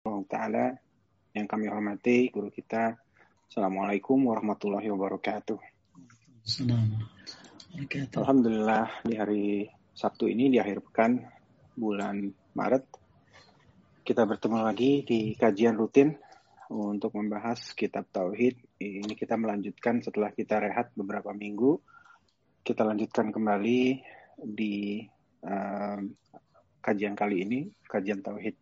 Taala yang kami hormati guru kita. Assalamualaikum warahmatullahi wabarakatuh. Alhamdulillah di hari Sabtu ini di akhir pekan bulan Maret kita bertemu lagi di kajian rutin untuk membahas kitab tauhid. Ini kita melanjutkan setelah kita rehat beberapa minggu. Kita lanjutkan kembali di uh, kajian kali ini, kajian tauhid.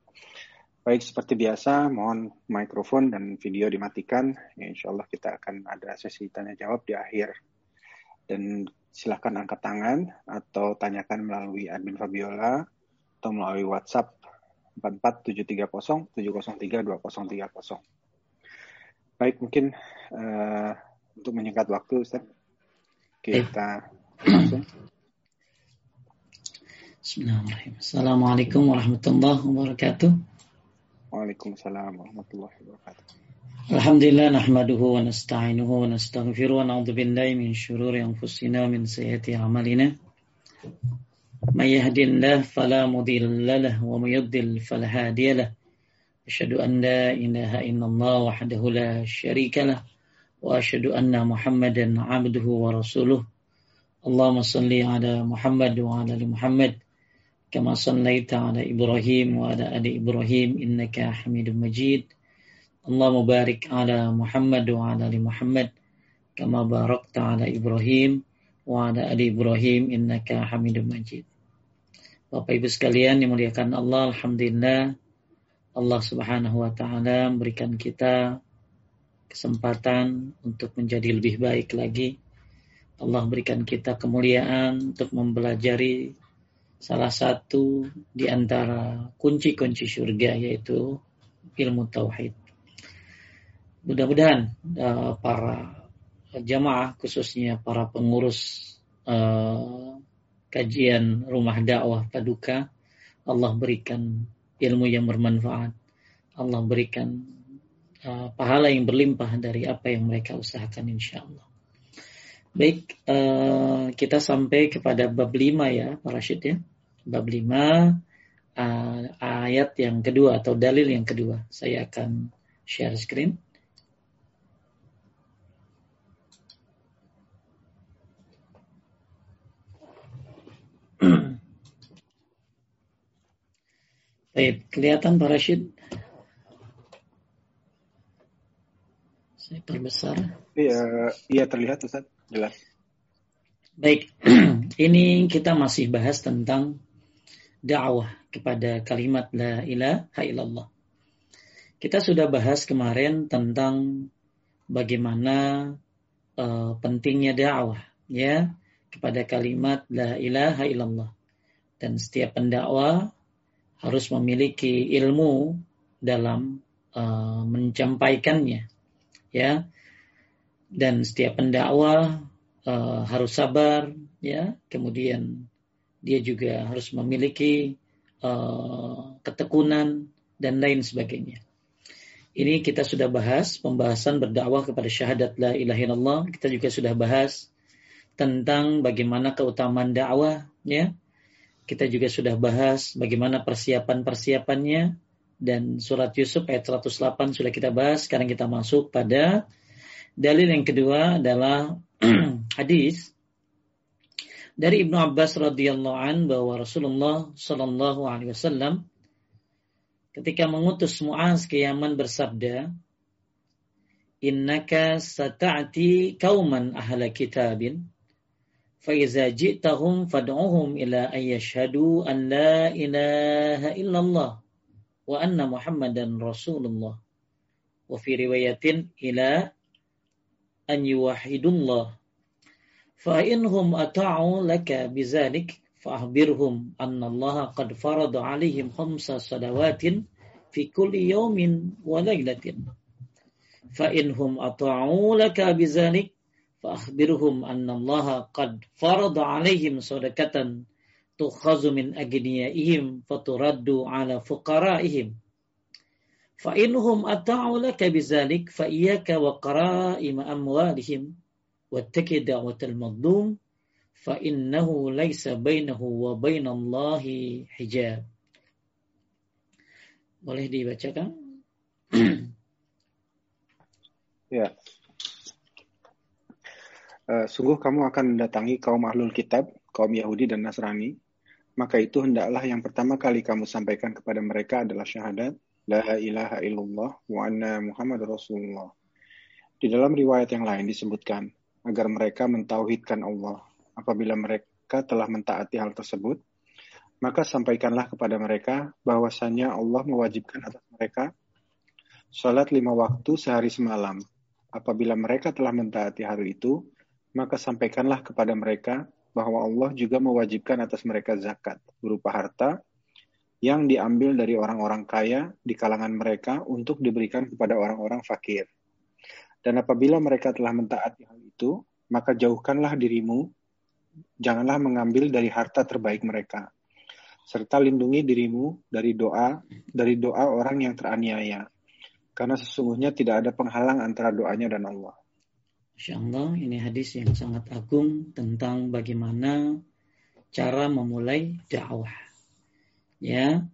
Baik, seperti biasa, mohon mikrofon dan video dimatikan. Ya, insya Allah kita akan ada sesi tanya jawab di akhir. Dan silahkan angkat tangan atau tanyakan melalui admin Fabiola atau melalui WhatsApp 44730 703 2030. Baik, mungkin uh, untuk menyingkat waktu, Ustaz, kita langsung. Bismillahirrahmanirrahim. Assalamualaikum warahmatullahi wabarakatuh. Waalaikumsalam warahmatullahi wabarakatuh. Alhamdulillah nahmaduhu wa nasta'inuhu wa nastaghfiruh wa na'udzu billahi min shururi anfusina min sayyiati a'malina. May yahdihillahu fala mudilla lahu wa may yudlil fala hadiya lahu. Asyhadu an la ilaha illallah wahdahu la syarika lah wa asyhadu anna Muhammadan 'abduhu wa rasuluh. Allahumma salli ala Muhammad wa ala ali Muhammad كما صليت على إبراهيم وعلى آل إبراهيم إنك حميد مجيد اللهم بارك على محمد وعلى آل محمد كما باركت على إبراهيم وعلى آل إبراهيم إنك حميد مجيد Bapak Ibu sekalian yang muliakan Allah, Alhamdulillah Allah Subhanahu wa taala memberikan kita kesempatan untuk menjadi lebih baik lagi. Allah berikan kita kemuliaan untuk mempelajari salah satu di antara kunci-kunci surga yaitu ilmu tauhid. Mudah-mudahan uh, para jamaah khususnya para pengurus uh, kajian rumah dakwah paduka Allah berikan ilmu yang bermanfaat. Allah berikan uh, pahala yang berlimpah dari apa yang mereka usahakan insya Allah. Baik, uh, kita sampai kepada bab 5 ya, Pak Rashid ya. Bab 5 uh, ayat yang kedua atau dalil yang kedua. Saya akan share screen. Baik, kelihatan Pak Rashid? Saya perbesar. Iya, iya terlihat Ustaz jelas. Baik, ini kita masih bahas tentang dakwah kepada kalimat la ilaha illallah. Kita sudah bahas kemarin tentang bagaimana uh, pentingnya dakwah ya kepada kalimat la ilaha illallah. Dan setiap pendakwah harus memiliki ilmu dalam uh, menyampaikannya ya dan setiap pendakwah uh, harus sabar ya. Kemudian dia juga harus memiliki uh, ketekunan dan lain sebagainya. Ini kita sudah bahas pembahasan berdakwah kepada syahadat la ilaha illallah. Kita juga sudah bahas tentang bagaimana keutamaan dakwah ya. Kita juga sudah bahas bagaimana persiapan-persiapannya. Dan surat Yusuf ayat 108 sudah kita bahas. Sekarang kita masuk pada Dalil yang kedua adalah hadis dari Ibnu Abbas radhiyallahu an bahwa Rasulullah shallallahu alaihi wasallam ketika mengutus Muaz ke Yaman bersabda, "Innaka sata'ti kauman ahla kitabin, fa iza ji'tahum fad'uhum ila an yashhadu an la ilaha illallah wa anna Muhammadan Rasulullah." Wa fi riwayatin ila أن يوحدوا الله. فإنهم أطاعوا لك بذلك فأخبرهم أن الله قد فرض عليهم خمس صلوات في كل يوم وليلة. فإنهم أطاعوا لك بذلك فأخبرهم أن الله قد فرض عليهم صدقة تؤخذ من أغنيائهم فترد على فقرائهم. Fa inhum ata'u laka bizalik fa iyyaka wa qara'im amwalihim wattaqi da'watal madlum fa innahu laisa. Boleh dibacakan? ya. Uh, sungguh kamu akan mendatangi kaum ahlul kitab, kaum Yahudi dan Nasrani. Maka itu hendaklah yang pertama kali kamu sampaikan kepada mereka adalah syahadat la ilaha illallah wa anna Muhammad Rasulullah. Di dalam riwayat yang lain disebutkan, agar mereka mentauhidkan Allah. Apabila mereka telah mentaati hal tersebut, maka sampaikanlah kepada mereka bahwasanya Allah mewajibkan atas mereka salat lima waktu sehari semalam. Apabila mereka telah mentaati hal itu, maka sampaikanlah kepada mereka bahwa Allah juga mewajibkan atas mereka zakat berupa harta yang diambil dari orang-orang kaya di kalangan mereka untuk diberikan kepada orang-orang fakir. Dan apabila mereka telah mentaati hal itu, maka jauhkanlah dirimu, janganlah mengambil dari harta terbaik mereka, serta lindungi dirimu dari doa dari doa orang yang teraniaya, karena sesungguhnya tidak ada penghalang antara doanya dan Allah. Insya Allah ini hadis yang sangat agung tentang bagaimana cara memulai dakwah. Ya,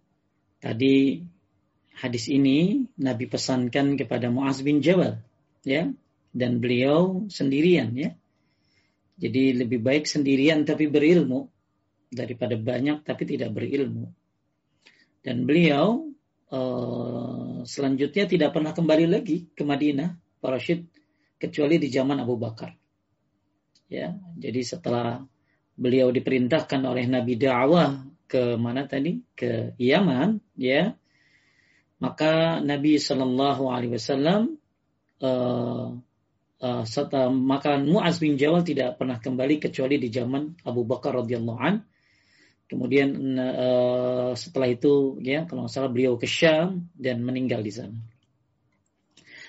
tadi hadis ini Nabi pesankan kepada Muaz bin Jabal, ya, dan beliau sendirian, ya. Jadi lebih baik sendirian tapi berilmu daripada banyak tapi tidak berilmu. Dan beliau uh, selanjutnya tidak pernah kembali lagi ke Madinah, para syed kecuali di zaman Abu Bakar. Ya, jadi setelah beliau diperintahkan oleh Nabi dakwah ke mana tadi? Ke Yaman, ya. Maka Nabi Shallallahu alaihi wasallam uh, uh, maka Muaz bin Jawal tidak pernah kembali kecuali di zaman Abu Bakar radhiyallahu an. Kemudian uh, setelah itu ya kalau nggak salah beliau ke Syam dan meninggal di sana.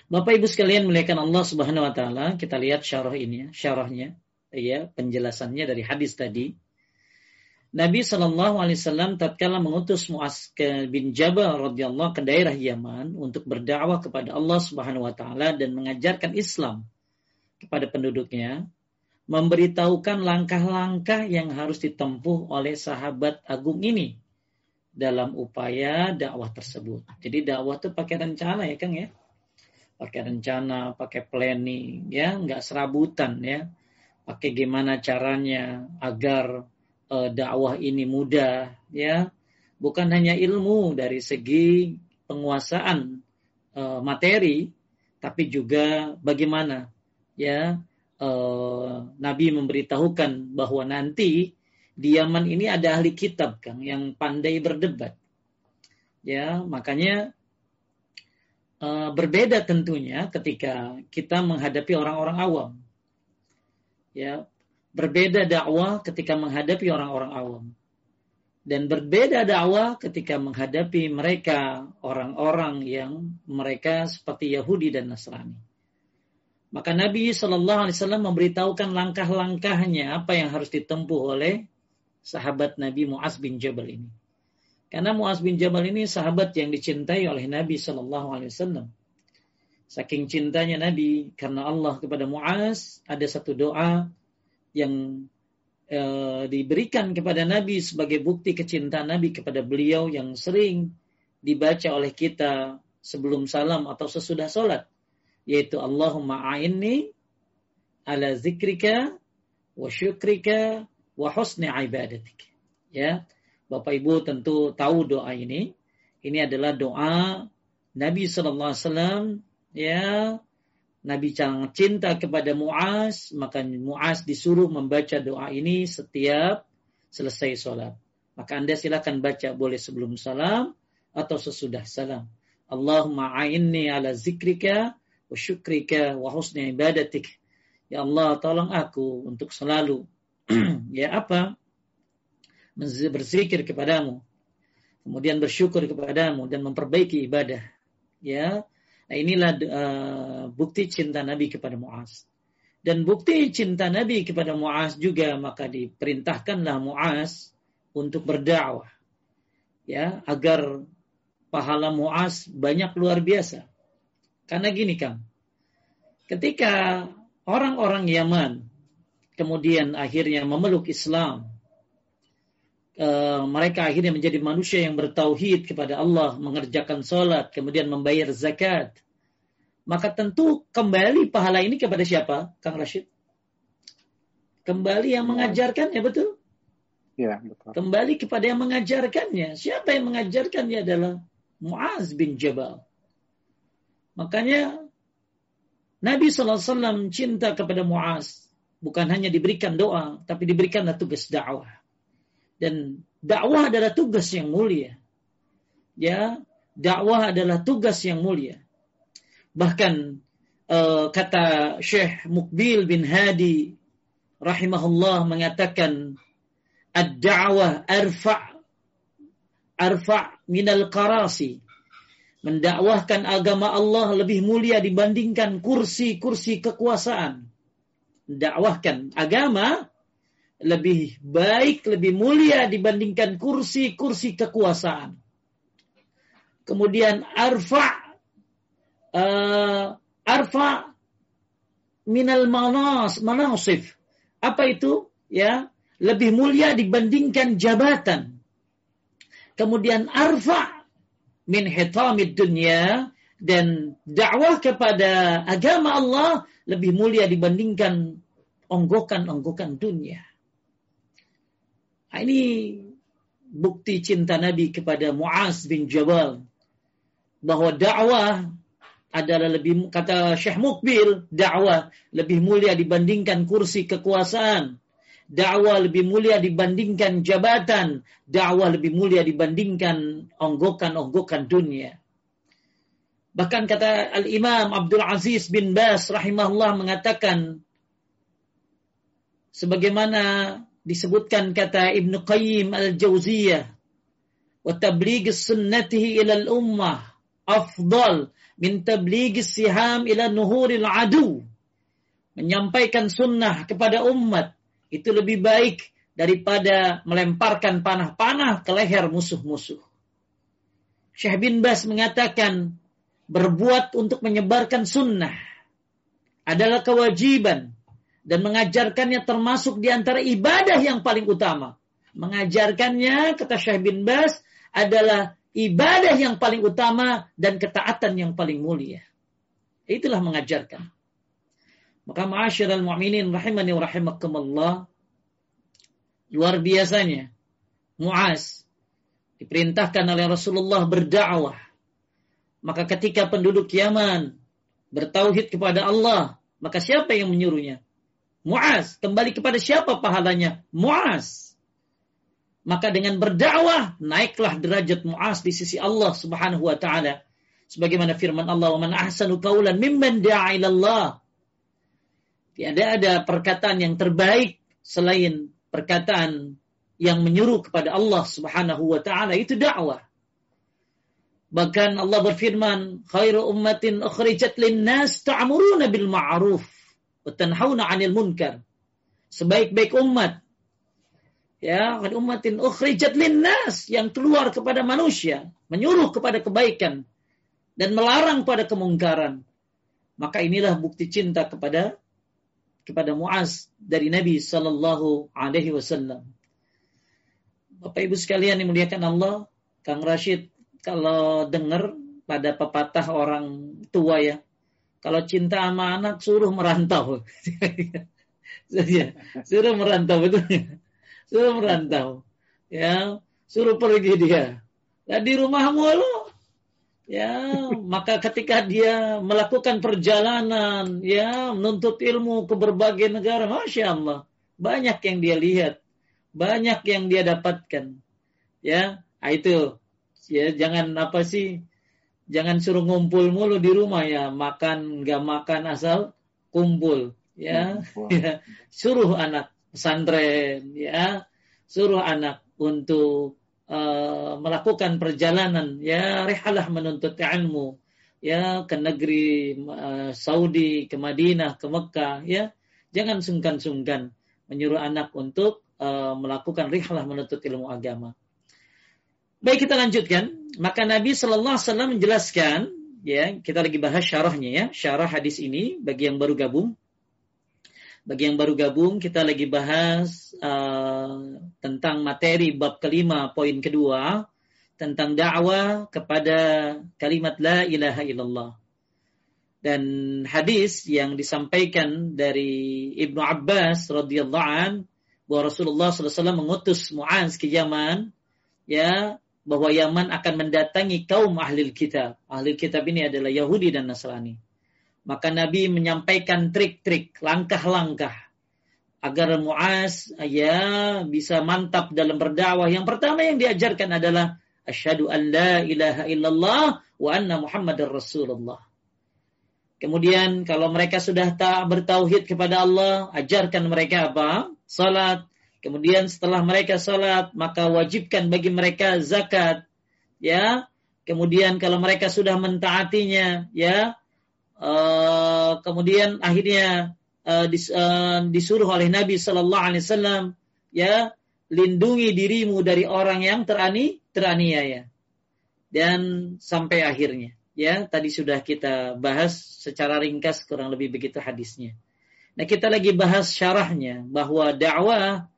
Bapak Ibu sekalian melihatkan Allah Subhanahu wa taala, kita lihat syarah ini ya, syarahnya ya, penjelasannya dari hadis tadi. Nabi Shallallahu alaihi wasallam tatkala mengutus Muaz bin Jabal radhiyallahu ke daerah Yaman untuk berdakwah kepada Allah Subhanahu wa taala dan mengajarkan Islam kepada penduduknya, memberitahukan langkah-langkah yang harus ditempuh oleh sahabat agung ini dalam upaya dakwah tersebut. Jadi dakwah itu pakai rencana ya Kang ya. Pakai rencana, pakai planning, ya, nggak serabutan, ya, pakai gimana caranya agar uh, dakwah ini mudah, ya, bukan hanya ilmu dari segi penguasaan uh, materi, tapi juga bagaimana, ya, uh, Nabi memberitahukan bahwa nanti di Yaman ini ada ahli kitab, Kang, yang pandai berdebat. Ya, makanya berbeda tentunya ketika kita menghadapi orang-orang awam. Ya, berbeda dakwah ketika menghadapi orang-orang awam. Dan berbeda dakwah ketika menghadapi mereka orang-orang yang mereka seperti Yahudi dan Nasrani. Maka Nabi Shallallahu Alaihi Wasallam memberitahukan langkah-langkahnya apa yang harus ditempuh oleh sahabat Nabi Muaz bin Jabal ini. Karena Muaz bin Jabal ini sahabat yang dicintai oleh Nabi Shallallahu Alaihi Wasallam. Saking cintanya Nabi karena Allah kepada Muaz ada satu doa yang e, diberikan kepada Nabi sebagai bukti kecintaan Nabi kepada beliau yang sering dibaca oleh kita sebelum salam atau sesudah sholat yaitu Allahumma a'inni ala zikrika wa syukrika wa husni ibadatik ya Bapak Ibu tentu tahu doa ini. Ini adalah doa Nabi Sallallahu Alaihi Wasallam ya Nabi sangat cinta kepada Muaz, maka Muaz disuruh membaca doa ini setiap selesai sholat. Maka Anda silakan baca boleh sebelum salam atau sesudah salam. Allahumma a'inni ala zikrika wa syukrika wa husni ibadatik. Ya Allah, tolong aku untuk selalu ya apa? berzikir kepadamu, kemudian bersyukur kepadamu dan memperbaiki ibadah. Ya, nah inilah uh, bukti cinta Nabi kepada Muaz. Dan bukti cinta Nabi kepada Muaz juga maka diperintahkanlah Muaz untuk berdakwah. Ya, agar pahala Muaz banyak luar biasa. Karena gini Kang, ketika orang-orang Yaman kemudian akhirnya memeluk Islam uh, mereka akhirnya menjadi manusia yang bertauhid kepada Allah, mengerjakan sholat, kemudian membayar zakat. Maka tentu kembali pahala ini kepada siapa, Kang Rashid? Kembali yang mengajarkannya, betul? Ya, betul. Kembali kepada yang mengajarkannya. Siapa yang mengajarkannya adalah Muaz bin Jabal. Makanya Nabi SAW cinta kepada Muaz. Bukan hanya diberikan doa, tapi diberikanlah tugas dakwah. Dan dakwah adalah tugas yang mulia. Ya, dakwah adalah tugas yang mulia. Bahkan uh, kata Syekh Mukbil bin Hadi rahimahullah mengatakan ad-da'wah arfa' arfa' minal qarasi mendakwahkan agama Allah lebih mulia dibandingkan kursi-kursi kekuasaan mendakwahkan agama lebih baik, lebih mulia dibandingkan kursi-kursi kekuasaan. Kemudian arfa uh, arfa minal manas manasif. Apa itu? Ya, lebih mulia dibandingkan jabatan. Kemudian arfa min hitamid dunia dan dakwah kepada agama Allah lebih mulia dibandingkan onggokan-onggokan dunia. Nah, ini bukti cinta Nabi kepada Muaz bin Jabal bahwa dakwah adalah lebih kata Syekh Mukbil dakwah lebih mulia dibandingkan kursi kekuasaan. Dakwah lebih mulia dibandingkan jabatan. Dakwah lebih mulia dibandingkan onggokan-onggokan dunia. Bahkan kata Al-Imam Abdul Aziz bin Bas rahimahullah mengatakan sebagaimana disebutkan kata Ibn Qayyim al-Jauziyah wa tabligh sunnatihi ila al-ummah afdal min tabligh siham ila nuhuril adu menyampaikan sunnah kepada umat itu lebih baik daripada melemparkan panah-panah ke leher musuh-musuh. Syekh bin Bas mengatakan berbuat untuk menyebarkan sunnah adalah kewajiban dan mengajarkannya termasuk di antara ibadah yang paling utama. Mengajarkannya, kata Syekh bin Bas, adalah ibadah yang paling utama dan ketaatan yang paling mulia. Itulah mengajarkan. Maka ma'asyiral mu'minin rahimani wa rahimakumullah. Luar biasanya. Mu'az diperintahkan oleh Rasulullah berdakwah. Maka ketika penduduk Yaman bertauhid kepada Allah, maka siapa yang menyuruhnya? Muaz. Kembali kepada siapa pahalanya? Muaz. Maka dengan berdakwah naiklah derajat Muaz di sisi Allah Subhanahu wa taala. Sebagaimana firman Allah, "Wa man ahsanu qawlan mimman da'a Allah." Tiada ada perkataan yang terbaik selain perkataan yang menyuruh kepada Allah Subhanahu wa taala itu dakwah. Bahkan Allah berfirman, "Khairu ummatin ukhrijat lin-nas ta'muruna bil ma'ruf Watanhauna 'anil munkar. Sebaik-baik umat. Ya, umatin ukhrijat linnas yang keluar kepada manusia, menyuruh kepada kebaikan dan melarang pada kemungkaran. Maka inilah bukti cinta kepada kepada Muaz dari Nabi Sallallahu Alaihi Wasallam. Bapak Ibu sekalian yang muliakan Allah, Kang Rashid kalau dengar pada pepatah orang tua ya, kalau cinta sama anak suruh merantau. suruh merantau itu. Suruh merantau. Ya, suruh pergi dia. Ya di rumah mulu. Ya, maka ketika dia melakukan perjalanan, ya, menuntut ilmu ke berbagai negara, masya Allah, banyak yang dia lihat, banyak yang dia dapatkan, ya, nah itu, ya, jangan apa sih, jangan suruh ngumpul mulu di rumah ya. Makan nggak makan asal kumpul ya, ya. suruh anak pesantren ya. Suruh anak untuk uh, melakukan perjalanan ya. Rehalah menuntut ilmu ya. Ke negeri uh, Saudi ke Madinah ke Mekah ya. Jangan sungkan-sungkan menyuruh anak untuk uh, melakukan rihalah menuntut ilmu agama Baik kita lanjutkan. Maka Nabi Shallallahu Alaihi Wasallam menjelaskan, ya kita lagi bahas syarahnya ya, syarah hadis ini bagi yang baru gabung. Bagi yang baru gabung, kita lagi bahas uh, tentang materi bab kelima, poin kedua, tentang dakwah kepada kalimat la ilaha illallah. Dan hadis yang disampaikan dari Ibnu Abbas radhiyallahu an bahwa Rasulullah SAW mengutus Muaz ke Yaman, ya bahwa Yaman akan mendatangi kaum ahli kitab. Ahli kitab ini adalah Yahudi dan Nasrani. Maka Nabi menyampaikan trik-trik, langkah-langkah agar Muaz ya bisa mantap dalam berdakwah. Yang pertama yang diajarkan adalah asyhadu an la ilaha illallah wa anna muhammadar rasulullah. Kemudian kalau mereka sudah tak bertauhid kepada Allah, ajarkan mereka apa? Salat. Kemudian setelah mereka salat, maka wajibkan bagi mereka zakat. Ya. Kemudian kalau mereka sudah mentaatinya, ya, Uh, kemudian akhirnya uh, dis, uh, disuruh oleh Nabi Shallallahu Alaihi Wasallam ya lindungi dirimu dari orang yang terani teraniaya dan sampai akhirnya ya tadi sudah kita bahas secara ringkas kurang lebih begitu hadisnya. Nah kita lagi bahas syarahnya bahwa dakwah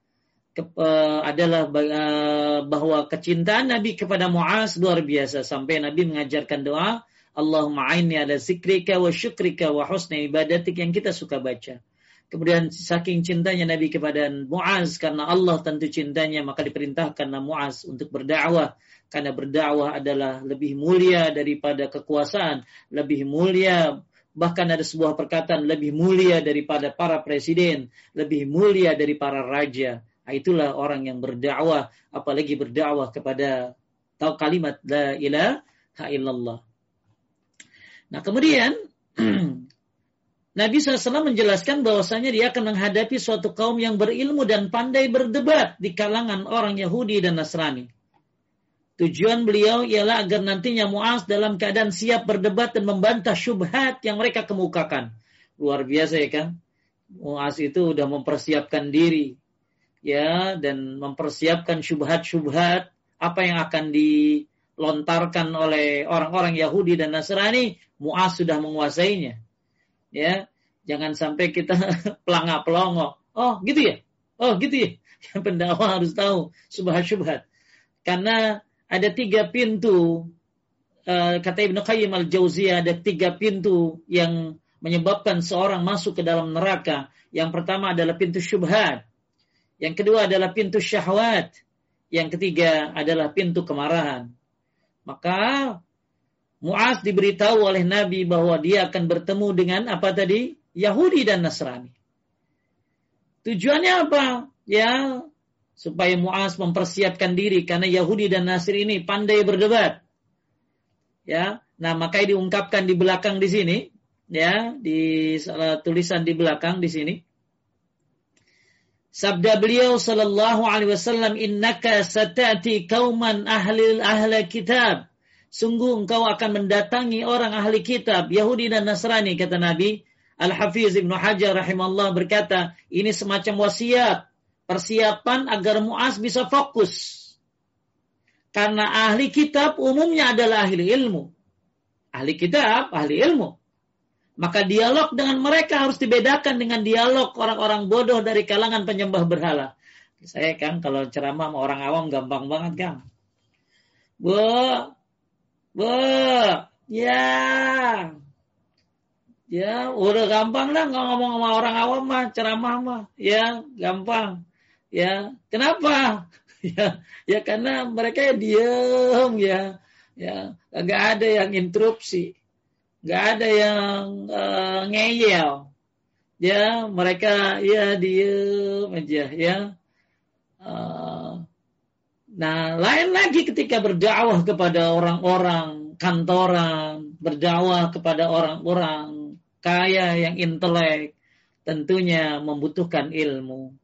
ke, uh, adalah uh, bahwa kecintaan Nabi kepada Muaz luar biasa sampai Nabi mengajarkan doa Allahumma aini ala zikrika wa syukrika wa husna ibadatik yang kita suka baca. Kemudian saking cintanya Nabi kepada Muaz karena Allah tentu cintanya maka diperintahkan Muaz untuk berdakwah karena berdakwah adalah lebih mulia daripada kekuasaan, lebih mulia bahkan ada sebuah perkataan lebih mulia daripada para presiden, lebih mulia dari para raja. Nah, itulah orang yang berdakwah apalagi berdakwah kepada tahu kalimat la ilaha illallah. Nah kemudian Nabi SAW menjelaskan bahwasanya dia akan menghadapi suatu kaum yang berilmu dan pandai berdebat di kalangan orang Yahudi dan Nasrani. Tujuan beliau ialah agar nantinya Muaz dalam keadaan siap berdebat dan membantah syubhat yang mereka kemukakan. Luar biasa ya kan? Muaz itu sudah mempersiapkan diri ya dan mempersiapkan syubhat-syubhat apa yang akan dilontarkan oleh orang-orang Yahudi dan Nasrani Mu'az sudah menguasainya. Ya, jangan sampai kita pelangak pelongo. Oh, gitu ya? Oh, gitu ya? Yang pendakwa harus tahu subhat-subhat. Karena ada tiga pintu, uh, kata Ibnu Qayyim al-Jauziyah, ada tiga pintu yang menyebabkan seorang masuk ke dalam neraka. Yang pertama adalah pintu syubhat. Yang kedua adalah pintu syahwat. Yang ketiga adalah pintu kemarahan. Maka Muaz diberitahu oleh Nabi bahwa dia akan bertemu dengan apa tadi? Yahudi dan Nasrani. Tujuannya apa? Ya, supaya Muaz mempersiapkan diri karena Yahudi dan Nasrani ini pandai berdebat. Ya, nah makanya diungkapkan di belakang di sini, ya, di tulisan di belakang di sini. Sabda beliau sallallahu alaihi wasallam innaka satati kauman ahli ahli kitab. Sungguh engkau akan mendatangi orang ahli kitab Yahudi dan Nasrani kata Nabi. Al-Hafiz Ibnu Hajar rahimahullah berkata ini semacam wasiat persiapan agar Muaz bisa fokus. Karena ahli kitab umumnya adalah ahli ilmu. Ahli kitab ahli ilmu maka dialog dengan mereka harus dibedakan dengan dialog orang-orang bodoh dari kalangan penyembah berhala saya kan kalau ceramah sama orang awam gampang banget kan Bu, Bu, ya. Ya, udah gampang lah nggak ngomong sama orang awam mah, ceramah mah. Ya, gampang. Ya, kenapa? ya, ya karena mereka ya diem ya. Ya, nggak ada yang interupsi. Nggak ada yang uh, ngeyel. Ya, mereka ya diem aja ya. Uh, Nah, lain lagi ketika berdakwah kepada orang-orang kantoran, berdakwah kepada orang-orang kaya yang intelek, tentunya membutuhkan ilmu.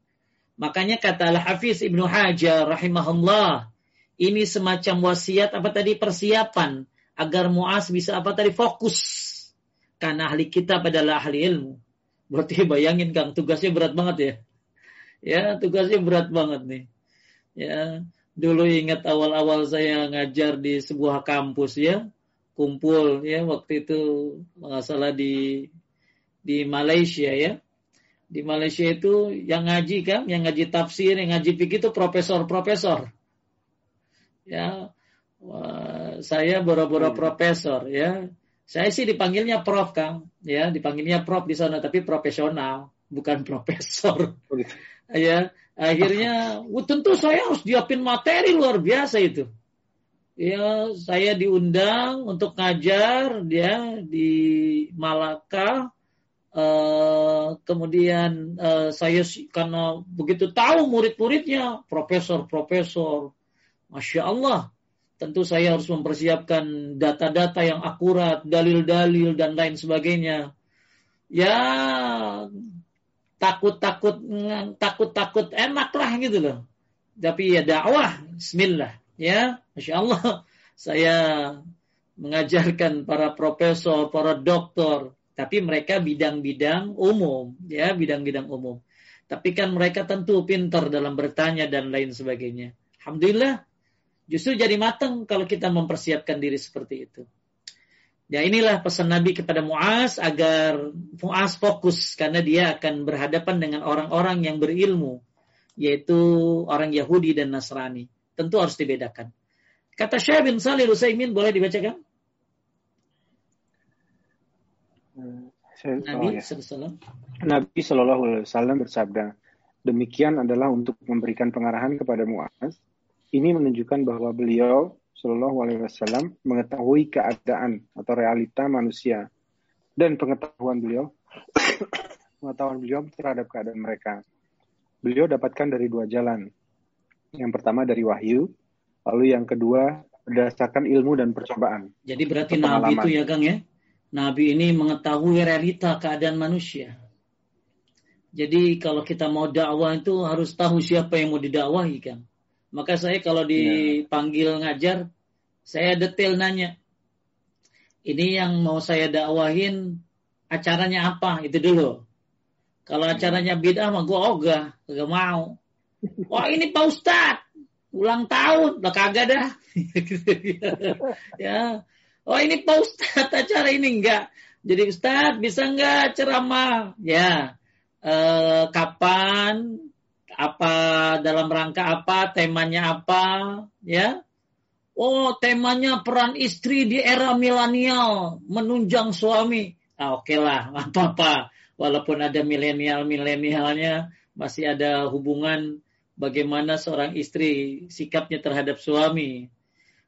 Makanya kata Al-Hafiz Ibnu Hajar rahimahullah, ini semacam wasiat apa tadi persiapan agar Muas bisa apa tadi fokus. Karena ahli kitab adalah ahli ilmu. Berarti bayangin Kang, tugasnya berat banget ya. Ya, tugasnya berat banget nih. Ya, Dulu ingat awal-awal saya ngajar di sebuah kampus ya, kumpul ya waktu itu nggak salah di di Malaysia ya. Di Malaysia itu yang ngaji kan, yang ngaji tafsir, yang ngaji fikih itu profesor-profesor. Ya, wah, saya boro-boro hmm. profesor ya. Saya sih dipanggilnya prof Kang, ya, dipanggilnya prof di sana tapi profesional, bukan profesor. Oh, gitu. Ya, akhirnya tentu saya harus diapin materi luar biasa itu ya saya diundang untuk ngajar dia di Malaka uh, kemudian uh, saya karena begitu tahu murid-muridnya profesor-profesor masya Allah tentu saya harus mempersiapkan data-data yang akurat dalil-dalil dan lain sebagainya. Ya takut-takut takut-takut enak lah gitu loh. Tapi ya dakwah Bismillah ya. Masya Allah. Saya mengajarkan para profesor, para doktor, tapi mereka bidang-bidang umum, ya bidang-bidang umum. Tapi kan mereka tentu pintar dalam bertanya dan lain sebagainya. Alhamdulillah, justru jadi matang kalau kita mempersiapkan diri seperti itu. Ya inilah pesan Nabi kepada Muaz agar Muaz fokus karena dia akan berhadapan dengan orang-orang yang berilmu, yaitu orang Yahudi dan Nasrani tentu harus dibedakan. Kata Syekh bin Salih Utsaimin boleh dibacakan? Nabi oh, Nabi Shallallahu Alaihi Wasallam bersabda, demikian adalah untuk memberikan pengarahan kepada Muaz. Ini menunjukkan bahwa beliau Shallallahu Alaihi Wasallam mengetahui keadaan atau realita manusia dan pengetahuan beliau pengetahuan beliau terhadap keadaan mereka. Beliau dapatkan dari dua jalan. Yang pertama dari wahyu, lalu yang kedua berdasarkan ilmu dan percobaan. Jadi berarti Nabi itu ya Kang ya? Nabi ini mengetahui realita keadaan manusia. Jadi kalau kita mau dakwah itu harus tahu siapa yang mau didakwahi kan. Maka saya kalau ya. dipanggil ngajar, saya detail nanya. Ini yang mau saya dakwahin acaranya apa? Itu dulu. Kalau acaranya bid'ah mah gue ogah, gak mau. Wah ini Pak Ustad ulang tahun, lah kagak dah. ya. Oh ini Pak Ustad acara ini enggak. Jadi Ustad bisa enggak ceramah? Ya. Eh, kapan? Apa dalam rangka apa? Temanya apa? Ya. Oh temanya peran istri di era milenial menunjang suami. Ah, Oke okay lah, apa-apa. Walaupun ada milenial-milenialnya, masih ada hubungan bagaimana seorang istri sikapnya terhadap suami.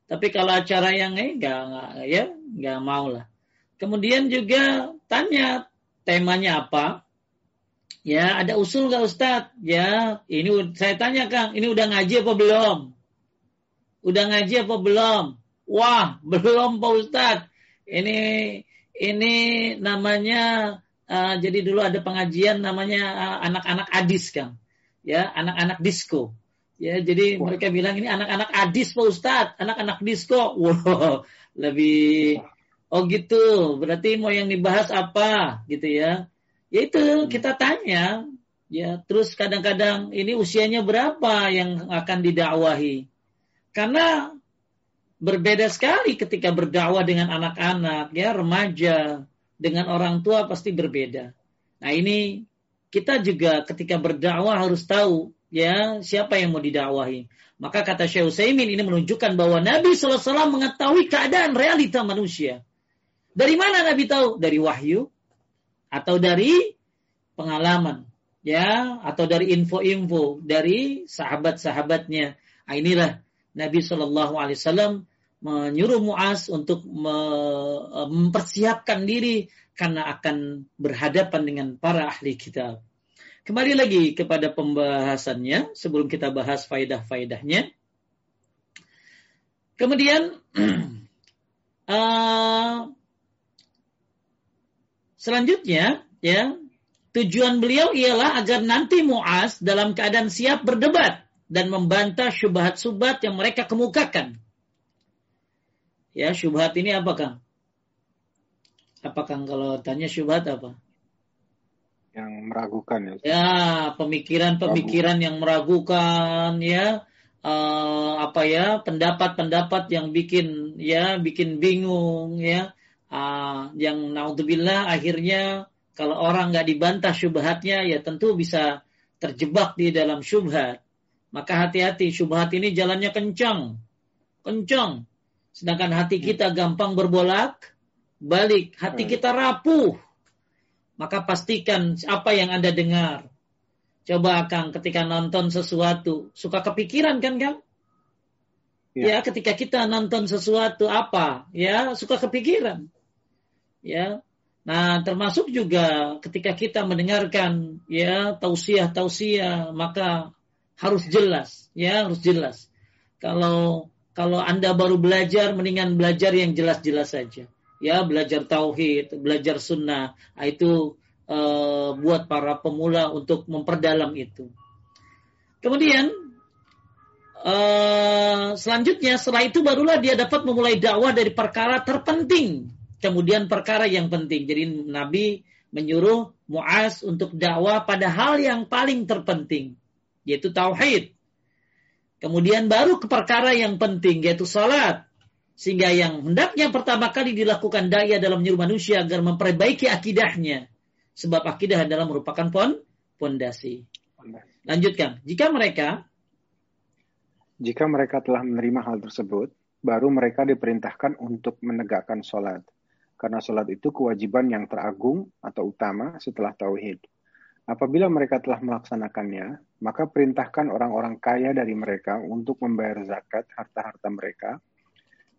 Tapi kalau acara yang eh enggak, enggak ya enggak mau lah. Kemudian juga tanya temanya apa? Ya, ada usul nggak Ustadz? Ya, ini saya tanya Kang, ini udah ngaji apa belum? Udah ngaji apa belum? Wah, belum Pak Ustadz. Ini ini namanya uh, jadi dulu ada pengajian namanya uh, anak-anak adis Kang ya anak-anak disco. Ya, jadi Wah. mereka bilang ini anak-anak adis Pak Ustadz, anak-anak disco. Wow, lebih oh gitu. Berarti mau yang dibahas apa gitu ya. Ya itu hmm. kita tanya ya, terus kadang-kadang ini usianya berapa yang akan didakwahi. Karena berbeda sekali ketika berdakwah dengan anak-anak ya, remaja dengan orang tua pasti berbeda. Nah, ini kita juga ketika berdakwah harus tahu ya siapa yang mau didakwahi. Maka kata Syekh Utsaimin ini menunjukkan bahwa Nabi SAW mengetahui keadaan realita manusia. Dari mana Nabi tahu? Dari wahyu atau dari pengalaman ya atau dari info-info dari sahabat-sahabatnya. Nah, inilah Nabi Shallallahu Alaihi Wasallam menyuruh Muaz untuk mempersiapkan diri karena akan berhadapan dengan para ahli kitab. Kembali lagi kepada pembahasannya sebelum kita bahas faidah-faidahnya. Kemudian uh, selanjutnya ya tujuan beliau ialah agar nanti Muaz dalam keadaan siap berdebat dan membantah syubhat-syubhat yang mereka kemukakan. Ya, syubhat ini apa, Kang? Apakah kalau tanya syubhat apa? Yang meragukan ya. Ya, pemikiran-pemikiran yang meragukan ya. Uh, apa ya pendapat-pendapat yang bikin ya bikin bingung ya uh, yang naudzubillah akhirnya Kalau orang nggak dibantah syubhatnya, ya tentu bisa terjebak di dalam syubhat. Maka hati-hati, syubhat ini jalannya kencang. Kencang. Sedangkan hati kita gampang berbolak, balik. Hati hmm. kita rapuh. Maka pastikan apa yang Anda dengar. Coba Kang ketika nonton sesuatu, suka kepikiran kan Kang? Ya. ya, ketika kita nonton sesuatu apa, ya suka kepikiran. Ya. Nah, termasuk juga ketika kita mendengarkan ya tausiah-tausiah, maka harus jelas, ya harus jelas. Kalau kalau Anda baru belajar, mendingan belajar yang jelas-jelas saja. Ya, belajar tauhid, belajar sunnah, nah, itu uh, buat para pemula untuk memperdalam itu. Kemudian Uh, selanjutnya setelah itu barulah dia dapat memulai dakwah dari perkara terpenting. Kemudian perkara yang penting. Jadi Nabi menyuruh Muaz untuk dakwah pada hal yang paling terpenting. Yaitu tauhid. Kemudian baru ke perkara yang penting yaitu salat. Sehingga yang hendaknya pertama kali dilakukan daya dalam menyuruh manusia agar memperbaiki akidahnya. Sebab akidah adalah merupakan pon pondasi. Lanjutkan. Jika mereka jika mereka telah menerima hal tersebut, baru mereka diperintahkan untuk menegakkan sholat. Karena sholat itu kewajiban yang teragung atau utama setelah tauhid. Apabila mereka telah melaksanakannya, maka perintahkan orang-orang kaya dari mereka untuk membayar zakat harta-harta mereka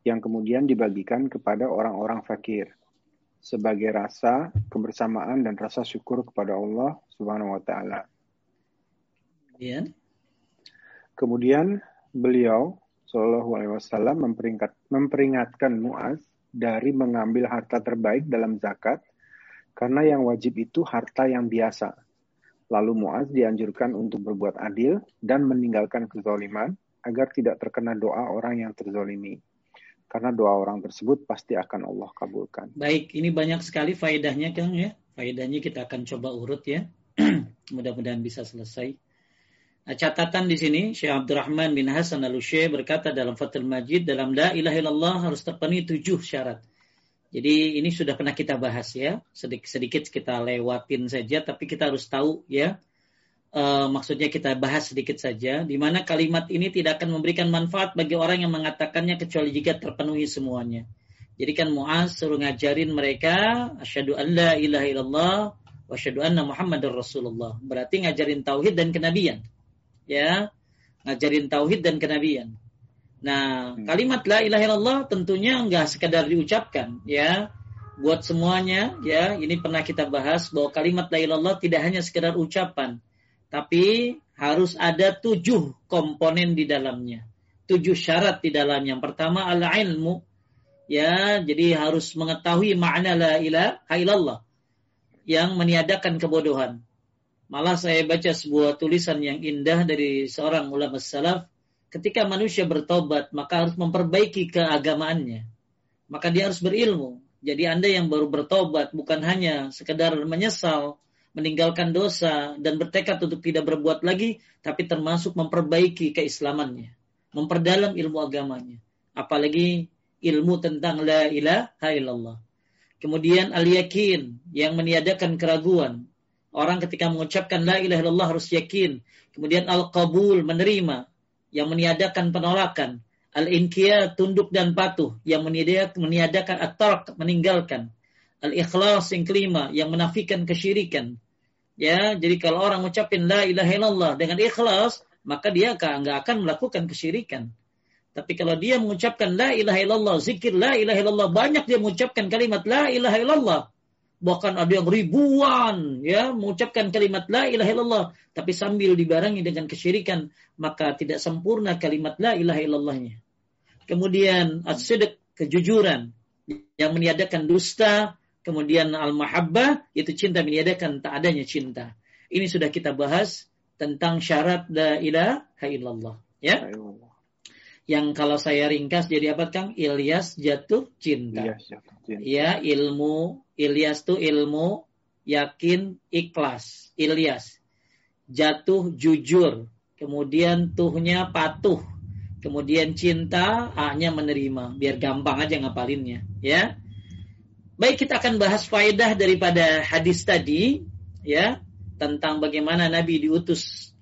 yang kemudian dibagikan kepada orang-orang fakir sebagai rasa kebersamaan dan rasa syukur kepada Allah Subhanahu wa taala. Ya. Kemudian beliau Shallallahu Alaihi Wasallam memperingat, memperingatkan Muaz dari mengambil harta terbaik dalam zakat karena yang wajib itu harta yang biasa. Lalu Muaz dianjurkan untuk berbuat adil dan meninggalkan kezaliman agar tidak terkena doa orang yang terzolimi. Karena doa orang tersebut pasti akan Allah kabulkan. Baik, ini banyak sekali faedahnya Kang ya. Faedahnya kita akan coba urut ya. Mudah-mudahan bisa selesai. Nah, catatan di sini Syekh Abdurrahman bin Hasan al berkata dalam Fathul Majid dalam la ilaha illallah harus terpenuhi tujuh syarat. Jadi ini sudah pernah kita bahas ya, sedikit sedikit kita lewatin saja, tapi kita harus tahu ya. E, maksudnya kita bahas sedikit saja, di mana kalimat ini tidak akan memberikan manfaat bagi orang yang mengatakannya kecuali jika terpenuhi semuanya. Jadi kan Muaz suruh ngajarin mereka asyhadu an la ilaha illallah wa asyhadu anna muhammadar rasulullah. Berarti ngajarin tauhid dan kenabian ya ngajarin tauhid dan kenabian. Nah, hmm. kalimat la ilaha illallah tentunya enggak sekedar diucapkan ya. Buat semuanya ya, ini pernah kita bahas bahwa kalimat la ilallah tidak hanya sekedar ucapan, tapi harus ada tujuh komponen di dalamnya. Tujuh syarat di dalamnya. Yang pertama al-ilmu. Ya, jadi harus mengetahui makna la ilaha illallah yang meniadakan kebodohan. Malah saya baca sebuah tulisan yang indah dari seorang ulama salaf, ketika manusia bertobat, maka harus memperbaiki keagamaannya. Maka dia harus berilmu. Jadi Anda yang baru bertobat bukan hanya sekedar menyesal, meninggalkan dosa dan bertekad untuk tidak berbuat lagi, tapi termasuk memperbaiki keislamannya, memperdalam ilmu agamanya. Apalagi ilmu tentang la ilaha illallah. Kemudian al-yakin yang meniadakan keraguan, Orang ketika mengucapkan la ilaha illallah harus yakin. Kemudian al-qabul menerima yang meniadakan penolakan. Al-inqiyah tunduk dan patuh yang meniadakan, at meninggalkan. Al-ikhlas yang kelima yang menafikan kesyirikan. Ya, jadi kalau orang mengucapkan la ilaha illallah dengan ikhlas, maka dia nggak akan melakukan kesyirikan. Tapi kalau dia mengucapkan la ilaha illallah, zikir la ilaha illallah, banyak dia mengucapkan kalimat la ilaha illallah, bahkan ada yang ribuan ya mengucapkan kalimat la ilaha illallah tapi sambil dibarengi dengan kesyirikan maka tidak sempurna kalimat la ilaha illallahnya kemudian as-sidq kejujuran yang meniadakan dusta kemudian al-mahabbah itu cinta meniadakan tak adanya cinta ini sudah kita bahas tentang syarat la ilaha illallah ya yang kalau saya ringkas jadi apa Kang? Ilyas jatuh cinta. Ilyas jatuh cinta. Ya, ilmu Ilyas tuh ilmu yakin ikhlas. Ilyas jatuh jujur. Kemudian tuhnya patuh. Kemudian cinta, A-nya menerima. Biar gampang aja ngapalinnya, ya. Baik kita akan bahas faedah daripada hadis tadi ya tentang bagaimana Nabi diutus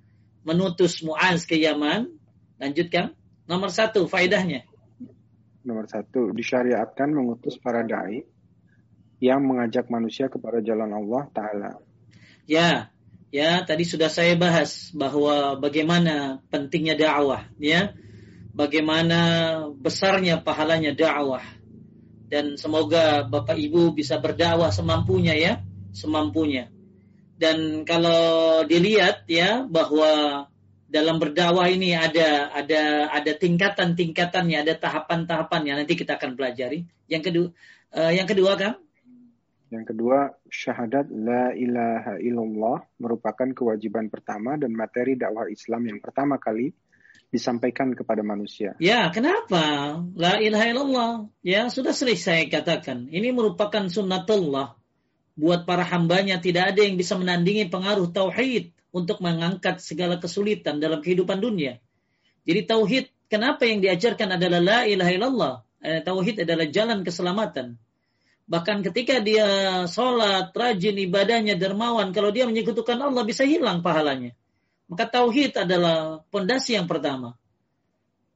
menutus Muaz ke Yaman. Lanjutkan. Nomor satu faedahnya. Nomor satu disyariatkan mengutus para dai yang mengajak manusia kepada jalan Allah Taala. Ya, ya tadi sudah saya bahas bahwa bagaimana pentingnya dakwah, ya, bagaimana besarnya pahalanya dakwah dan semoga Bapak Ibu bisa berdakwah semampunya ya, semampunya. Dan kalau dilihat ya bahwa dalam berdakwah ini ada ada ada tingkatan-tingkatannya, ada tahapan-tahapannya. Nanti kita akan pelajari. Yang kedua, uh, yang kedua kan? Yang kedua, syahadat la ilaha illallah merupakan kewajiban pertama dan materi dakwah Islam yang pertama kali disampaikan kepada manusia. Ya, kenapa? La ilaha illallah. Ya, sudah sering saya katakan. Ini merupakan sunnatullah. Buat para hambanya tidak ada yang bisa menandingi pengaruh tauhid untuk mengangkat segala kesulitan dalam kehidupan dunia. Jadi tauhid, kenapa yang diajarkan adalah la ilaha illallah? Eh, tauhid adalah jalan keselamatan. Bahkan ketika dia sholat, rajin ibadahnya, dermawan, kalau dia menyekutukan Allah bisa hilang pahalanya. Maka tauhid adalah pondasi yang pertama.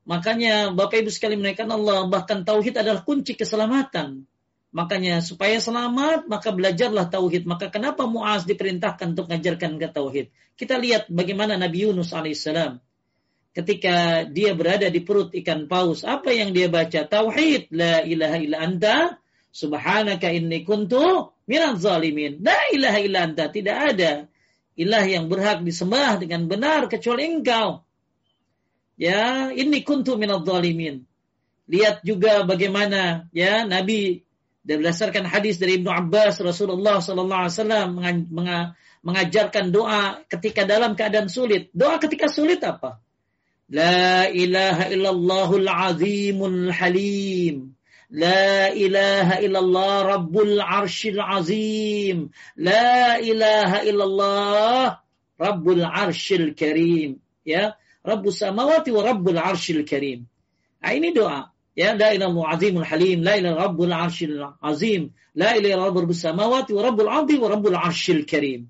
Makanya Bapak Ibu sekali menaikkan Allah, bahkan tauhid adalah kunci keselamatan. Makanya supaya selamat, maka belajarlah tauhid. Maka kenapa Muaz diperintahkan untuk mengajarkan ke tauhid? Kita lihat bagaimana Nabi Yunus alaihissalam ketika dia berada di perut ikan paus, apa yang dia baca? Tauhid, la ilaha illa anta, subhanaka inni kuntu minaz zalimin. La ilaha illa anta, tidak ada ilah yang berhak disembah dengan benar kecuali engkau. Ya, ini kuntu minadh zalimin. Lihat juga bagaimana ya Nabi berdasarkan hadis dari Ibnu Abbas Rasulullah sallallahu alaihi wasallam mengajarkan doa ketika dalam keadaan sulit. Doa ketika sulit apa? La ilaha illallahul azimul halim. لا إله إلا الله رب العرش العظيم لا إله إلا الله رب العرش الكريم ya Rabbus samawati wa Rabbul arshil karim nah, ini doa ya la ilaha azimul halim la ilaha rabbul arshil azim la ilaha rabbus samawati wa rabbul ardi wa rabbul arshil karim.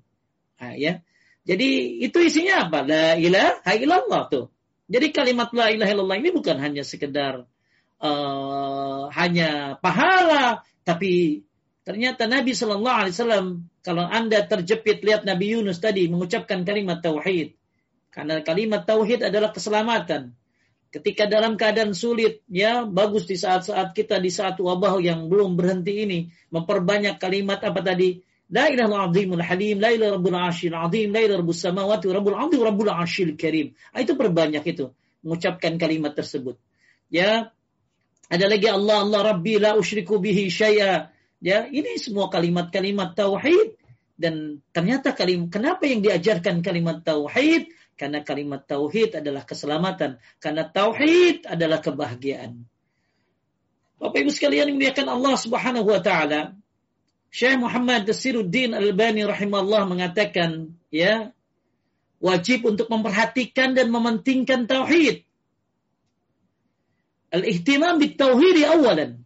Nah, ya. Jadi itu isinya apa? La ilaha illallah tuh. Jadi kalimat la ilaha illallah ini bukan hanya sekedar uh, hanya pahala, tapi ternyata Nabi Shallallahu Alaihi Wasallam kalau anda terjepit lihat Nabi Yunus tadi mengucapkan kalimat tauhid, karena kalimat tauhid adalah keselamatan. Ketika dalam keadaan sulit, ya bagus di saat-saat kita di saat wabah yang belum berhenti ini memperbanyak kalimat apa tadi? La ilaha azimul halim, la ilaha rabbul arshil azim, la ilaha rabbus samawati wa rabbul wa rabbul arshil karim. Ah, itu perbanyak itu mengucapkan kalimat tersebut. Ya, ada lagi Allah Allah Rabbi la usyriku bihi syai'a. Ya, ini semua kalimat-kalimat tauhid dan ternyata kalim kenapa yang diajarkan kalimat tauhid? Karena kalimat tauhid adalah keselamatan, karena tauhid adalah kebahagiaan. Bapak Ibu sekalian yang dimuliakan Allah Subhanahu wa taala, Syekh Muhammad Dasiruddin Albani rahimahullah mengatakan, ya, wajib untuk memperhatikan dan mementingkan tauhid al-ihtimam bit-tauhid awalan.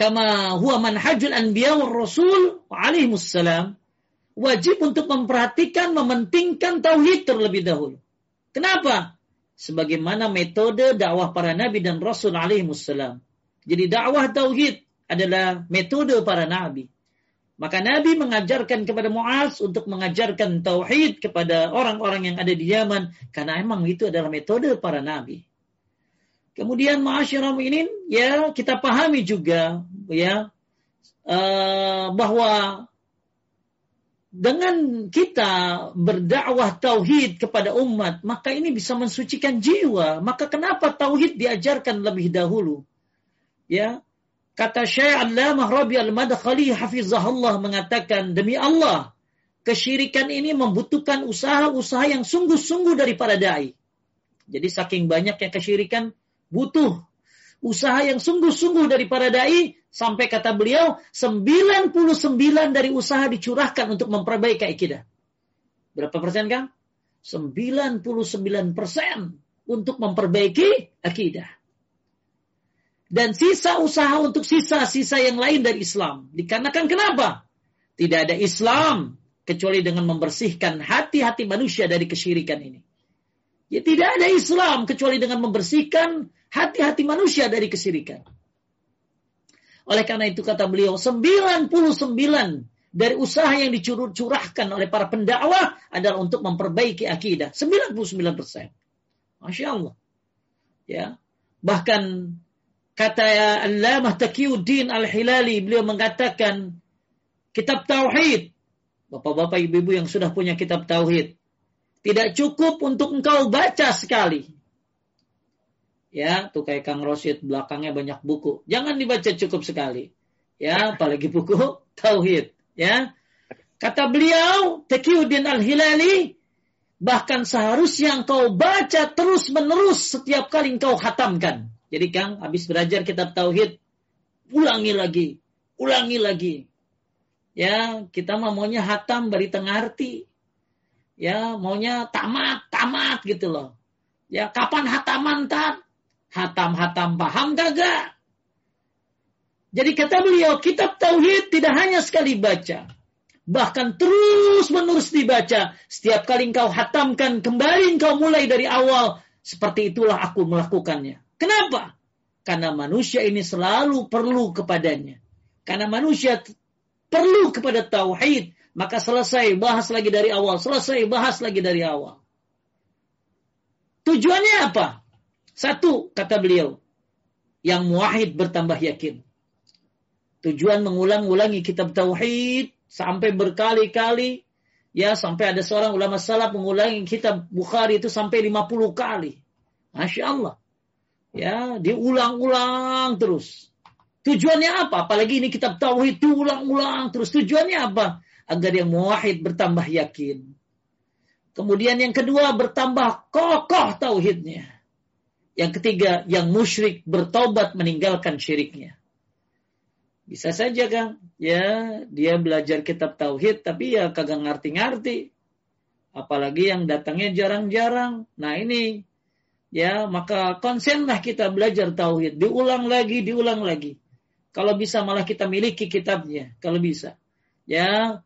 Kama huwa manhajul anbiya war rasul alaihi wajib untuk memperhatikan mementingkan tauhid terlebih dahulu. Kenapa? Sebagaimana metode dakwah para nabi dan rasul alaihi salam. Jadi dakwah tauhid adalah metode para nabi. Maka Nabi mengajarkan kepada Muaz untuk mengajarkan tauhid kepada orang-orang yang ada di Yaman karena emang itu adalah metode para nabi. Kemudian ma'asyiral ini ya kita pahami juga ya uh, bahwa dengan kita berdakwah tauhid kepada umat, maka ini bisa mensucikan jiwa. Maka kenapa tauhid diajarkan lebih dahulu? Ya, kata Syekh Allamah Rabi Al-Madkhali hafizahullah mengatakan demi Allah, kesyirikan ini membutuhkan usaha-usaha yang sungguh-sungguh dari para dai. Jadi saking banyaknya kesyirikan, butuh usaha yang sungguh-sungguh dari para dai sampai kata beliau 99 dari usaha dicurahkan untuk memperbaiki akidah. Berapa persen Kang? 99 persen untuk memperbaiki akidah. dan sisa usaha untuk sisa-sisa yang lain dari Islam. Dikarenakan kenapa? Tidak ada Islam kecuali dengan membersihkan hati-hati manusia dari kesyirikan ini. Ya tidak ada Islam kecuali dengan membersihkan hati-hati manusia dari kesyirikan. Oleh karena itu kata beliau, 99 dari usaha yang dicurahkan oleh para pendakwah adalah untuk memperbaiki akidah. 99 persen. Masya Allah. Ya. Bahkan kata Allamah Taqiyuddin Al-Hilali beliau mengatakan kitab tauhid Bapak-bapak ibu-ibu yang sudah punya kitab tauhid tidak cukup untuk engkau baca sekali. Ya, tuh kayak Kang Rosid belakangnya banyak buku. Jangan dibaca cukup sekali. Ya, apalagi buku tauhid, ya. Kata beliau, Taqiyuddin Al-Hilali, bahkan seharusnya engkau baca terus-menerus setiap kali engkau khatamkan. Jadi Kang, habis belajar kitab tauhid, ulangi lagi, ulangi lagi. Ya, kita mah maunya hatam bari tengah arti. Ya, maunya tamat, tamat gitu loh. Ya, kapan hataman tat? Hatam-hatam paham kagak? Jadi kata beliau, kitab tauhid tidak hanya sekali baca, bahkan terus menerus dibaca. Setiap kali engkau hatamkan, kembali engkau mulai dari awal. Seperti itulah aku melakukannya. Kenapa? Karena manusia ini selalu perlu kepadanya. Karena manusia perlu kepada tauhid, maka selesai bahas lagi dari awal, selesai bahas lagi dari awal. Tujuannya apa? Satu, kata beliau, yang muahid bertambah yakin. Tujuan mengulang-ulangi kitab tauhid sampai berkali-kali, ya sampai ada seorang ulama salaf mengulangi kitab Bukhari itu sampai 50 kali. Masya Allah. Ya, diulang-ulang terus. Tujuannya apa? Apalagi ini kitab tauhid diulang-ulang terus. Tujuannya apa? Agar yang muwahid bertambah yakin. Kemudian yang kedua bertambah kokoh tauhidnya. Yang ketiga yang musyrik bertobat meninggalkan syiriknya. Bisa saja kan, ya dia belajar kitab tauhid tapi ya kagak ngerti-ngerti. Apalagi yang datangnya jarang-jarang. Nah ini ya maka konsenlah kita belajar tauhid. Diulang lagi diulang lagi. Kalau bisa malah kita miliki kitabnya. Kalau bisa. Ya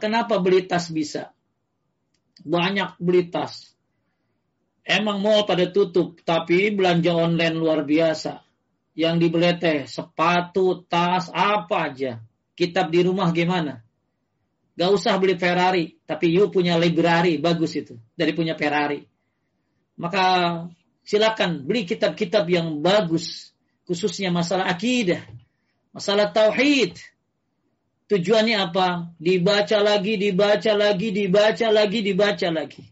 kenapa beli tas bisa? Banyak beli tas emang mall pada tutup tapi belanja online luar biasa yang dibeli teh sepatu tas apa aja kitab di rumah gimana Gak usah beli Ferrari, tapi you punya library bagus itu dari punya Ferrari. Maka silakan beli kitab-kitab yang bagus, khususnya masalah akidah, masalah tauhid. Tujuannya apa? Dibaca lagi, dibaca lagi, dibaca lagi, dibaca lagi.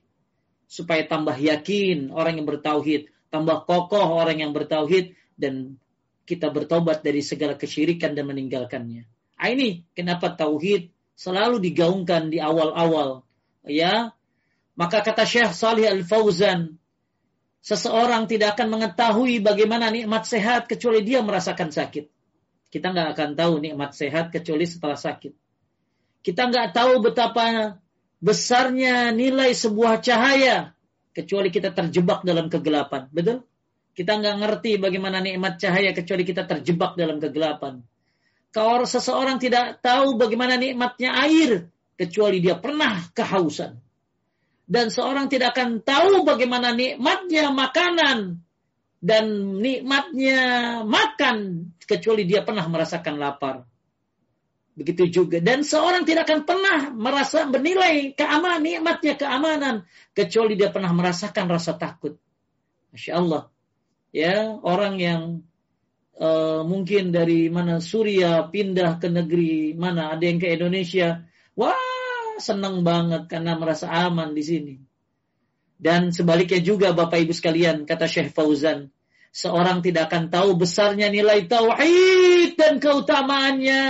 Supaya tambah yakin orang yang bertauhid, tambah kokoh orang yang bertauhid, dan kita bertobat dari segala kesyirikan dan meninggalkannya. Nah, ini kenapa tauhid selalu digaungkan di awal-awal. Ya, maka kata Syekh Salih Al Fauzan Seseorang tidak akan mengetahui bagaimana nikmat sehat kecuali dia merasakan sakit. Kita nggak akan tahu nikmat sehat kecuali setelah sakit. Kita nggak tahu betapa besarnya nilai sebuah cahaya kecuali kita terjebak dalam kegelapan. Betul? Kita nggak ngerti bagaimana nikmat cahaya kecuali kita terjebak dalam kegelapan. Kalau seseorang tidak tahu bagaimana nikmatnya air kecuali dia pernah kehausan dan seorang tidak akan tahu bagaimana nikmatnya makanan dan nikmatnya makan kecuali dia pernah merasakan lapar. Begitu juga dan seorang tidak akan pernah merasa bernilai keamanan nikmatnya keamanan kecuali dia pernah merasakan rasa takut. Masya Allah. Ya, orang yang uh, mungkin dari mana Suria pindah ke negeri mana ada yang ke Indonesia. Wah, senang banget karena merasa aman di sini. Dan sebaliknya juga Bapak Ibu sekalian, kata Syekh Fauzan, seorang tidak akan tahu besarnya nilai tauhid dan keutamaannya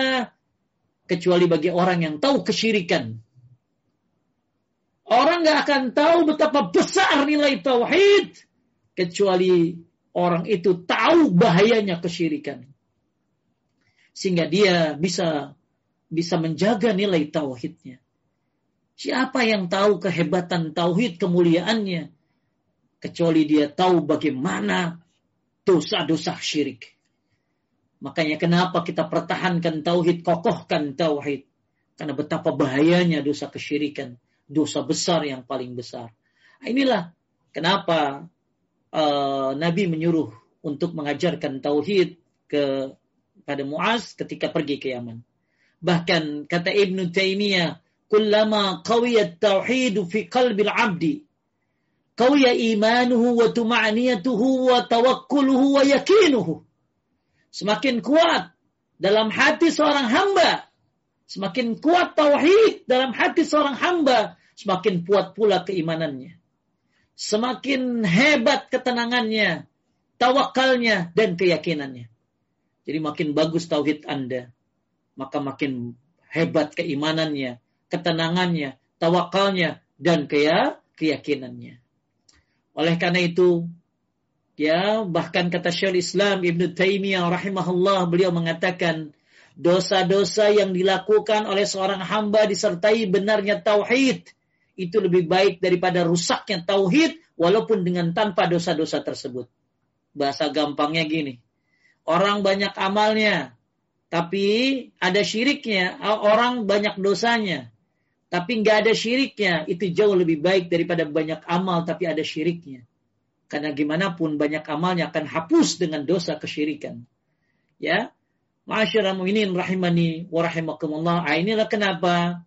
kecuali bagi orang yang tahu kesyirikan. Orang nggak akan tahu betapa besar nilai tauhid kecuali orang itu tahu bahayanya kesyirikan. Sehingga dia bisa bisa menjaga nilai tauhidnya. Siapa yang tahu kehebatan tauhid kemuliaannya kecuali dia tahu bagaimana dosa-dosa syirik. Makanya kenapa kita pertahankan tauhid, kokohkan tauhid. Karena betapa bahayanya dosa kesyirikan, dosa besar yang paling besar. Inilah kenapa uh, Nabi menyuruh untuk mengajarkan tauhid ke pada Muaz ketika pergi ke Yaman. Bahkan kata Ibnu Taimiyah, "Kullama qawiyat tauhid fi qalbil 'abdi, qawiya imanuhu wa tuma'niyatuhu wa tawakkuluhu wa yakinuhu." Semakin kuat dalam hati seorang hamba Semakin kuat tauhid dalam hati seorang hamba, semakin kuat pula keimanannya. Semakin hebat ketenangannya, tawakalnya, dan keyakinannya. Jadi makin bagus tauhid Anda, maka makin hebat keimanannya, ketenangannya, tawakalnya, dan keyakinannya. Oleh karena itu, ya bahkan kata Syaikhul Islam Ibn Taimiyah rahimahullah beliau mengatakan dosa-dosa yang dilakukan oleh seorang hamba disertai benarnya tauhid itu lebih baik daripada rusaknya tauhid walaupun dengan tanpa dosa-dosa tersebut. Bahasa gampangnya gini. Orang banyak amalnya tapi ada syiriknya, orang banyak dosanya tapi nggak ada syiriknya, itu jauh lebih baik daripada banyak amal tapi ada syiriknya. Karena gimana pun banyak amalnya akan hapus dengan dosa kesyirikan. Ya, Ma'asyiral mu'minin rahimani wa rahimakumullah. Ah, inilah kenapa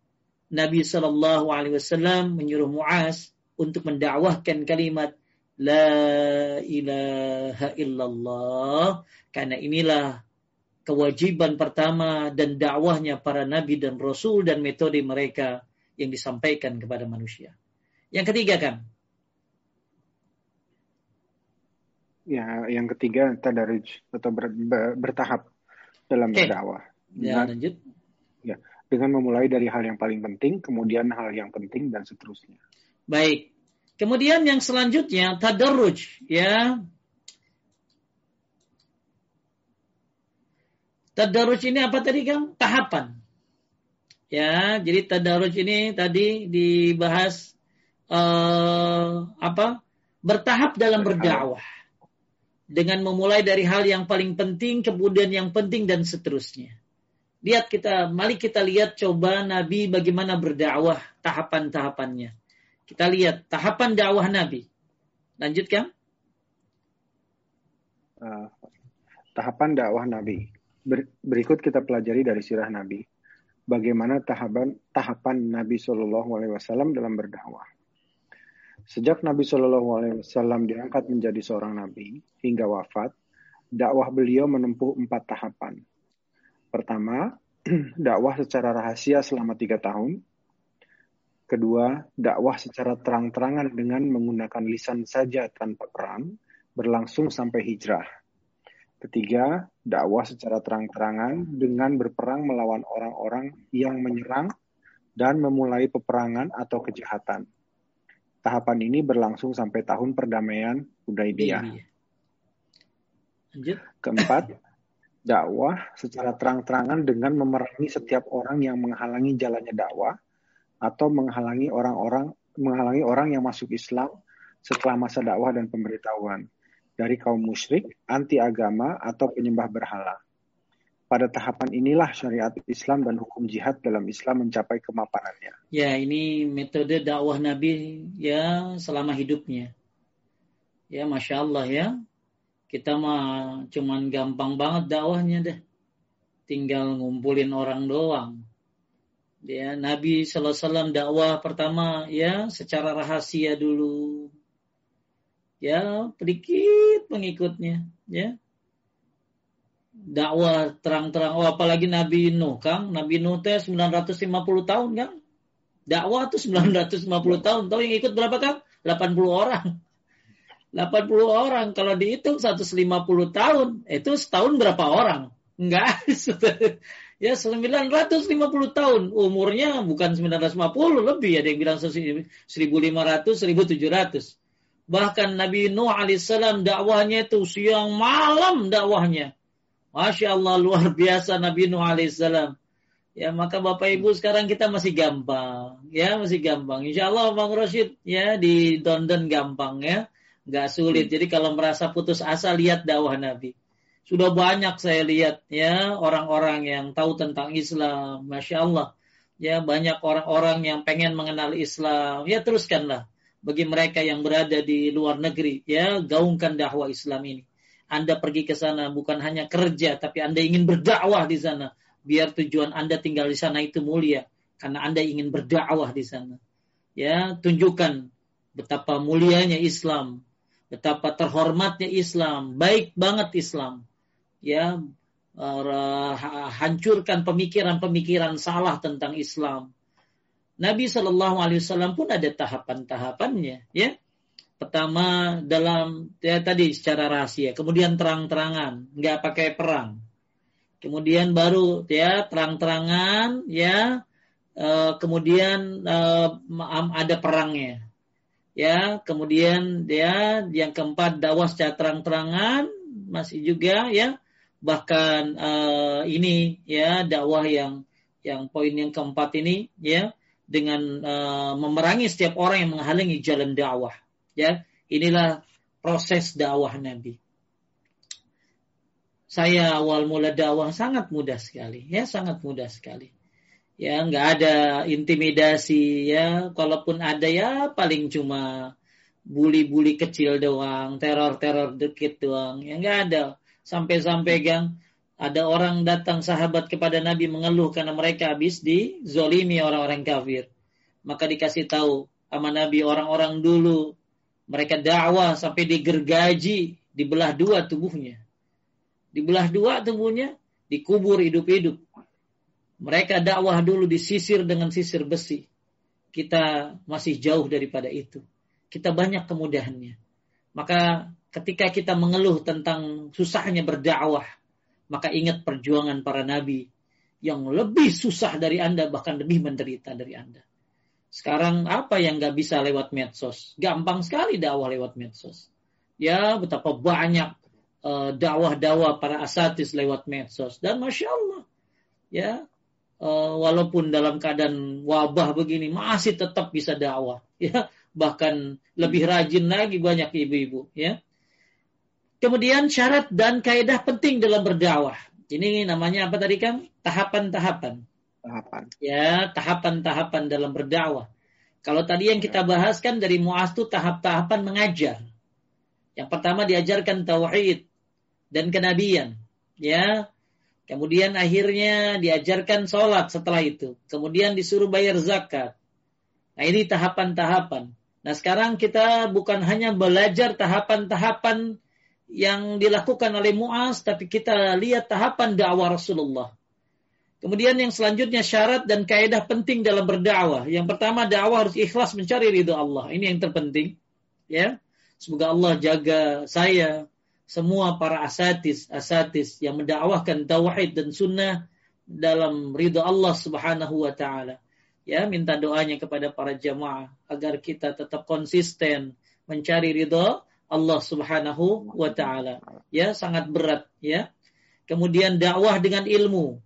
Nabi Shallallahu alaihi wasallam menyuruh Muaz untuk mendakwahkan kalimat la ilaha illallah karena inilah kewajiban pertama dan dakwahnya para nabi dan rasul dan metode mereka yang disampaikan kepada manusia. Yang ketiga kan? Ya, yang ketiga tadarruj atau ber, ber, bertahap dalam okay. berdakwah. Ya, lanjut. Ya, dengan memulai dari hal yang paling penting, kemudian hal yang penting dan seterusnya. Baik. Kemudian yang selanjutnya tadarruj, ya. Tadarruj ini apa tadi, Kang? Tahapan. Ya, jadi tadarruj ini tadi dibahas uh, apa? Bertahap dalam berdakwah dengan memulai dari hal yang paling penting, kemudian yang penting dan seterusnya. Lihat kita, mari kita lihat coba Nabi bagaimana berdakwah tahapan-tahapannya. Kita lihat tahapan dakwah Nabi. Lanjutkan. Uh, tahapan dakwah Nabi. Ber, berikut kita pelajari dari sirah Nabi. Bagaimana tahapan tahapan Nabi Shallallahu Alaihi Wasallam dalam berdakwah. Sejak Nabi Shallallahu Alaihi Wasallam diangkat menjadi seorang nabi hingga wafat, dakwah beliau menempuh empat tahapan. Pertama, dakwah secara rahasia selama tiga tahun. Kedua, dakwah secara terang-terangan dengan menggunakan lisan saja tanpa perang, berlangsung sampai hijrah. Ketiga, dakwah secara terang-terangan dengan berperang melawan orang-orang yang menyerang dan memulai peperangan atau kejahatan. Tahapan ini berlangsung sampai tahun perdamaian Hudaybiyah. Keempat, dakwah secara terang-terangan dengan memerangi setiap orang yang menghalangi jalannya dakwah atau menghalangi orang-orang menghalangi orang yang masuk Islam setelah masa dakwah dan pemberitahuan dari kaum musyrik, anti agama atau penyembah berhala. Pada tahapan inilah syariat Islam dan hukum jihad dalam Islam mencapai kemapanannya. Ya, ini metode dakwah Nabi ya selama hidupnya. Ya, masya Allah ya. Kita mah cuman gampang banget dakwahnya deh. Tinggal ngumpulin orang doang. Ya, Nabi Sallallahu Alaihi Wasallam dakwah pertama ya secara rahasia dulu. Ya, sedikit pengikutnya. Ya, dakwah terang-terang. Oh, apalagi Nabi Nuh, Kang. Nabi Nuh teh 950 tahun, Kang. Dakwah tuh 950 tahun. Tahu yang ikut berapa, Kang? 80 orang. 80 orang. Kalau dihitung 150 tahun, itu setahun berapa orang? Enggak. ya 950 tahun. Umurnya bukan 950, lebih ada yang bilang 1500, 1700. Bahkan Nabi Nuh alaihissalam dakwahnya itu siang malam dakwahnya Masya Allah luar biasa Nabi Nuh alaihissalam. Ya maka Bapak Ibu sekarang kita masih gampang, ya masih gampang. Insya Allah Bang Rashid ya di London gampang ya, nggak sulit. Jadi kalau merasa putus asa lihat dakwah Nabi. Sudah banyak saya lihat ya orang-orang yang tahu tentang Islam, masya Allah. Ya banyak orang-orang yang pengen mengenal Islam. Ya teruskanlah bagi mereka yang berada di luar negeri, ya gaungkan dakwah Islam ini. Anda pergi ke sana bukan hanya kerja, tapi Anda ingin berdakwah di sana. Biar tujuan Anda tinggal di sana itu mulia, karena Anda ingin berdakwah di sana. Ya, tunjukkan betapa mulianya Islam, betapa terhormatnya Islam, baik banget Islam ya uh, hancurkan pemikiran-pemikiran salah tentang Islam. Nabi Shallallahu Alaihi Wasallam pun ada tahapan-tahapannya, ya. Pertama dalam ya tadi secara rahasia, kemudian terang-terangan, nggak pakai perang. Kemudian baru ya terang-terangan, ya. Uh, kemudian uh, ada perangnya, ya. Kemudian dia ya, yang keempat dakwah secara terang-terangan masih juga ya bahkan uh, ini ya dakwah yang yang poin yang keempat ini ya dengan uh, memerangi setiap orang yang menghalangi jalan dakwah ya inilah proses dakwah Nabi. Saya awal mula dakwah sangat mudah sekali ya sangat mudah sekali. Ya nggak ada intimidasi ya. Kalaupun ada ya paling cuma bully-bully kecil doang teror-teror dikit doang ya nggak ada. Sampai-sampai gang ada orang datang sahabat kepada Nabi mengeluh karena mereka habis dizolimi orang-orang kafir. Maka dikasih tahu sama Nabi orang-orang dulu mereka dakwah sampai digergaji, dibelah dua tubuhnya. Dibelah dua tubuhnya, dikubur hidup-hidup. Mereka dakwah dulu disisir dengan sisir besi. Kita masih jauh daripada itu. Kita banyak kemudahannya. Maka ketika kita mengeluh tentang susahnya berdakwah, maka ingat perjuangan para nabi yang lebih susah dari Anda, bahkan lebih menderita dari Anda. Sekarang apa yang nggak bisa lewat medsos? Gampang sekali dakwah lewat medsos. Ya, betapa banyak uh, dakwah-dakwah para asatis lewat medsos. Dan Masya Allah, ya, uh, walaupun dalam keadaan wabah begini, masih tetap bisa dakwah. Ya, bahkan lebih rajin lagi banyak ibu-ibu. Ya, Kemudian syarat dan kaidah penting dalam berdakwah. Ini namanya apa tadi kan? Tahapan-tahapan. Tahapan. Ya, tahapan-tahapan dalam berdakwah. Kalau tadi yang kita bahas kan dari muas itu tahap-tahapan mengajar. Yang pertama diajarkan tauhid dan kenabian. Ya. Kemudian akhirnya diajarkan sholat setelah itu. Kemudian disuruh bayar zakat. Nah ini tahapan-tahapan. Nah sekarang kita bukan hanya belajar tahapan-tahapan yang dilakukan oleh Muaz, tapi kita lihat tahapan dakwah Rasulullah. Kemudian yang selanjutnya syarat dan kaidah penting dalam berdakwah. Yang pertama dakwah harus ikhlas mencari ridho Allah. Ini yang terpenting. Ya. Semoga Allah jaga saya, semua para asatis, asatis yang mendakwahkan tauhid dan sunnah dalam ridho Allah Subhanahu wa taala. Ya, minta doanya kepada para jamaah agar kita tetap konsisten mencari ridho Allah Subhanahu wa taala. Ya, sangat berat ya. Kemudian dakwah dengan ilmu.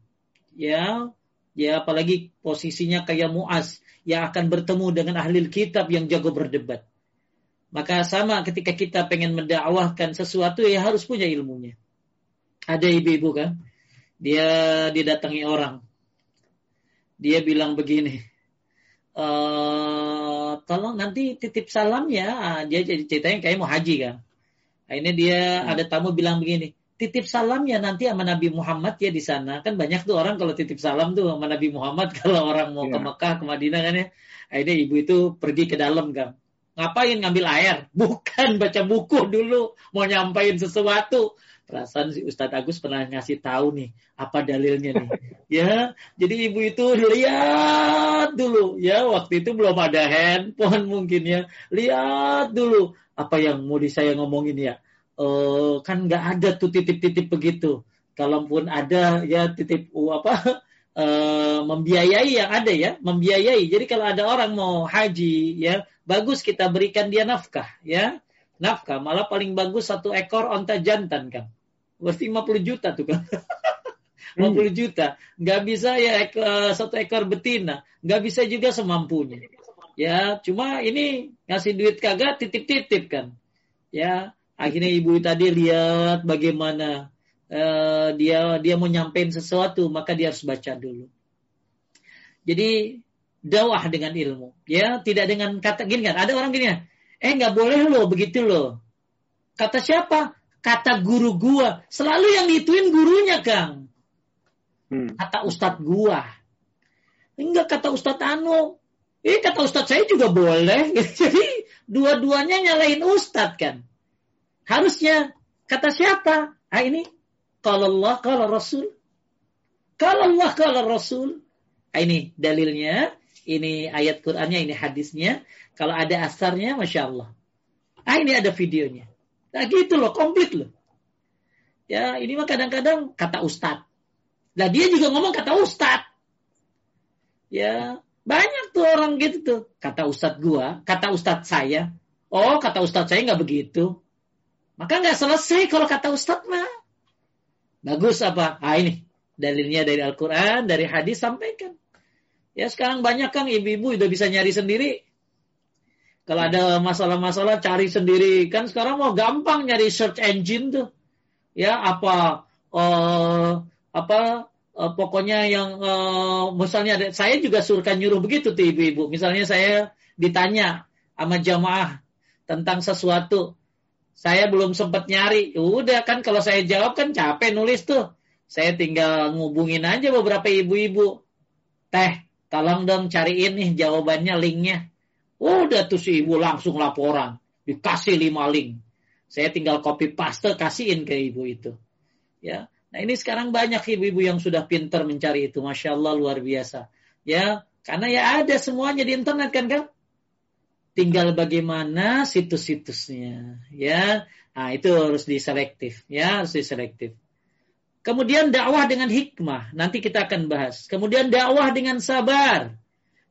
Ya, ya apalagi posisinya kayak Muaz yang akan bertemu dengan ahli kitab yang jago berdebat. Maka sama ketika kita pengen mendakwahkan sesuatu ya harus punya ilmunya. Ada ibu-ibu kan, dia didatangi orang. Dia bilang begini, e, tolong nanti titip salam ya. Ah, dia jadi ceritanya kayak mau haji kan. Akhirnya dia hmm. ada tamu bilang begini, titip salam ya nanti sama Nabi Muhammad ya di sana. Kan banyak tuh orang kalau titip salam tuh sama Nabi Muhammad kalau orang mau yeah. ke iya. Mekah, ke Madinah kan ya. Akhirnya ibu itu pergi ke dalam kan. Ngapain ngambil air? Bukan baca buku dulu, mau nyampain sesuatu. Perasaan si Ustadz Agus pernah ngasih tahu nih apa dalilnya nih. ya, jadi ibu itu lihat dulu ya waktu itu belum ada handphone mungkin ya. Lihat dulu apa yang mau di saya ngomongin ya. Uh, kan nggak ada tuh titip-titip begitu. Kalaupun ada ya titip uh, apa uh, membiayai yang ada ya, membiayai. Jadi kalau ada orang mau haji ya, bagus kita berikan dia nafkah ya nafkah. Malah paling bagus satu ekor onta jantan kan. Berarti 50 juta tuh kan. 50 hmm. juta. Nggak bisa ya ek, satu ekor betina. Nggak bisa juga semampunya. Ya, cuma ini ngasih duit kagak titip-titip kan. Ya, akhirnya ibu tadi lihat bagaimana uh, dia dia mau nyampein sesuatu maka dia harus baca dulu. Jadi dakwah dengan ilmu, ya tidak dengan kata gini kan. Ada orang gini ya, eh nggak boleh loh begitu loh. Kata siapa? Kata guru gua. Selalu yang dituin gurunya kang. Hmm. Kata ustadz gua. Enggak kata ustadz Anu. Eh kata ustadz saya juga boleh. Jadi dua-duanya nyalain ustadz kan. Harusnya kata siapa? Ah ini kalau Allah, kalau Rasul. Kalau Allah, kalau Rasul. Ah, ini dalilnya, ini ayat Qur'annya, ini hadisnya. Kalau ada asarnya, Masya Allah. Ah, ini ada videonya. Nah gitu loh, komplit loh. Ya, ini mah kadang-kadang kata Ustadz. Nah dia juga ngomong kata Ustadz. Ya, banyak tuh orang gitu tuh. Kata Ustadz gua, kata Ustadz saya. Oh, kata Ustadz saya nggak begitu. Maka nggak selesai kalau kata Ustadz mah. Bagus apa? Ah ini dalilnya dari Al-Quran, dari hadis sampaikan. Ya sekarang banyak kan ibu-ibu udah bisa nyari sendiri. Kalau ada masalah-masalah cari sendiri. Kan sekarang mau gampang nyari search engine tuh. Ya apa uh, apa uh, pokoknya yang uh, misalnya ada, saya juga suruhkan nyuruh begitu tuh ibu-ibu. Misalnya saya ditanya sama jamaah tentang sesuatu saya belum sempat nyari. Udah kan kalau saya jawab kan capek nulis tuh. Saya tinggal ngubungin aja beberapa ibu-ibu. Teh, tolong dong cariin nih jawabannya, linknya. Udah tuh si ibu langsung laporan. Dikasih lima link. Saya tinggal copy paste kasihin ke ibu itu. Ya, Nah ini sekarang banyak ibu-ibu yang sudah pinter mencari itu. Masya Allah luar biasa. Ya, karena ya ada semuanya di internet kan kan tinggal bagaimana situs-situsnya ya. Nah itu harus diselektif ya harus diselektif. Kemudian dakwah dengan hikmah nanti kita akan bahas. Kemudian dakwah dengan sabar.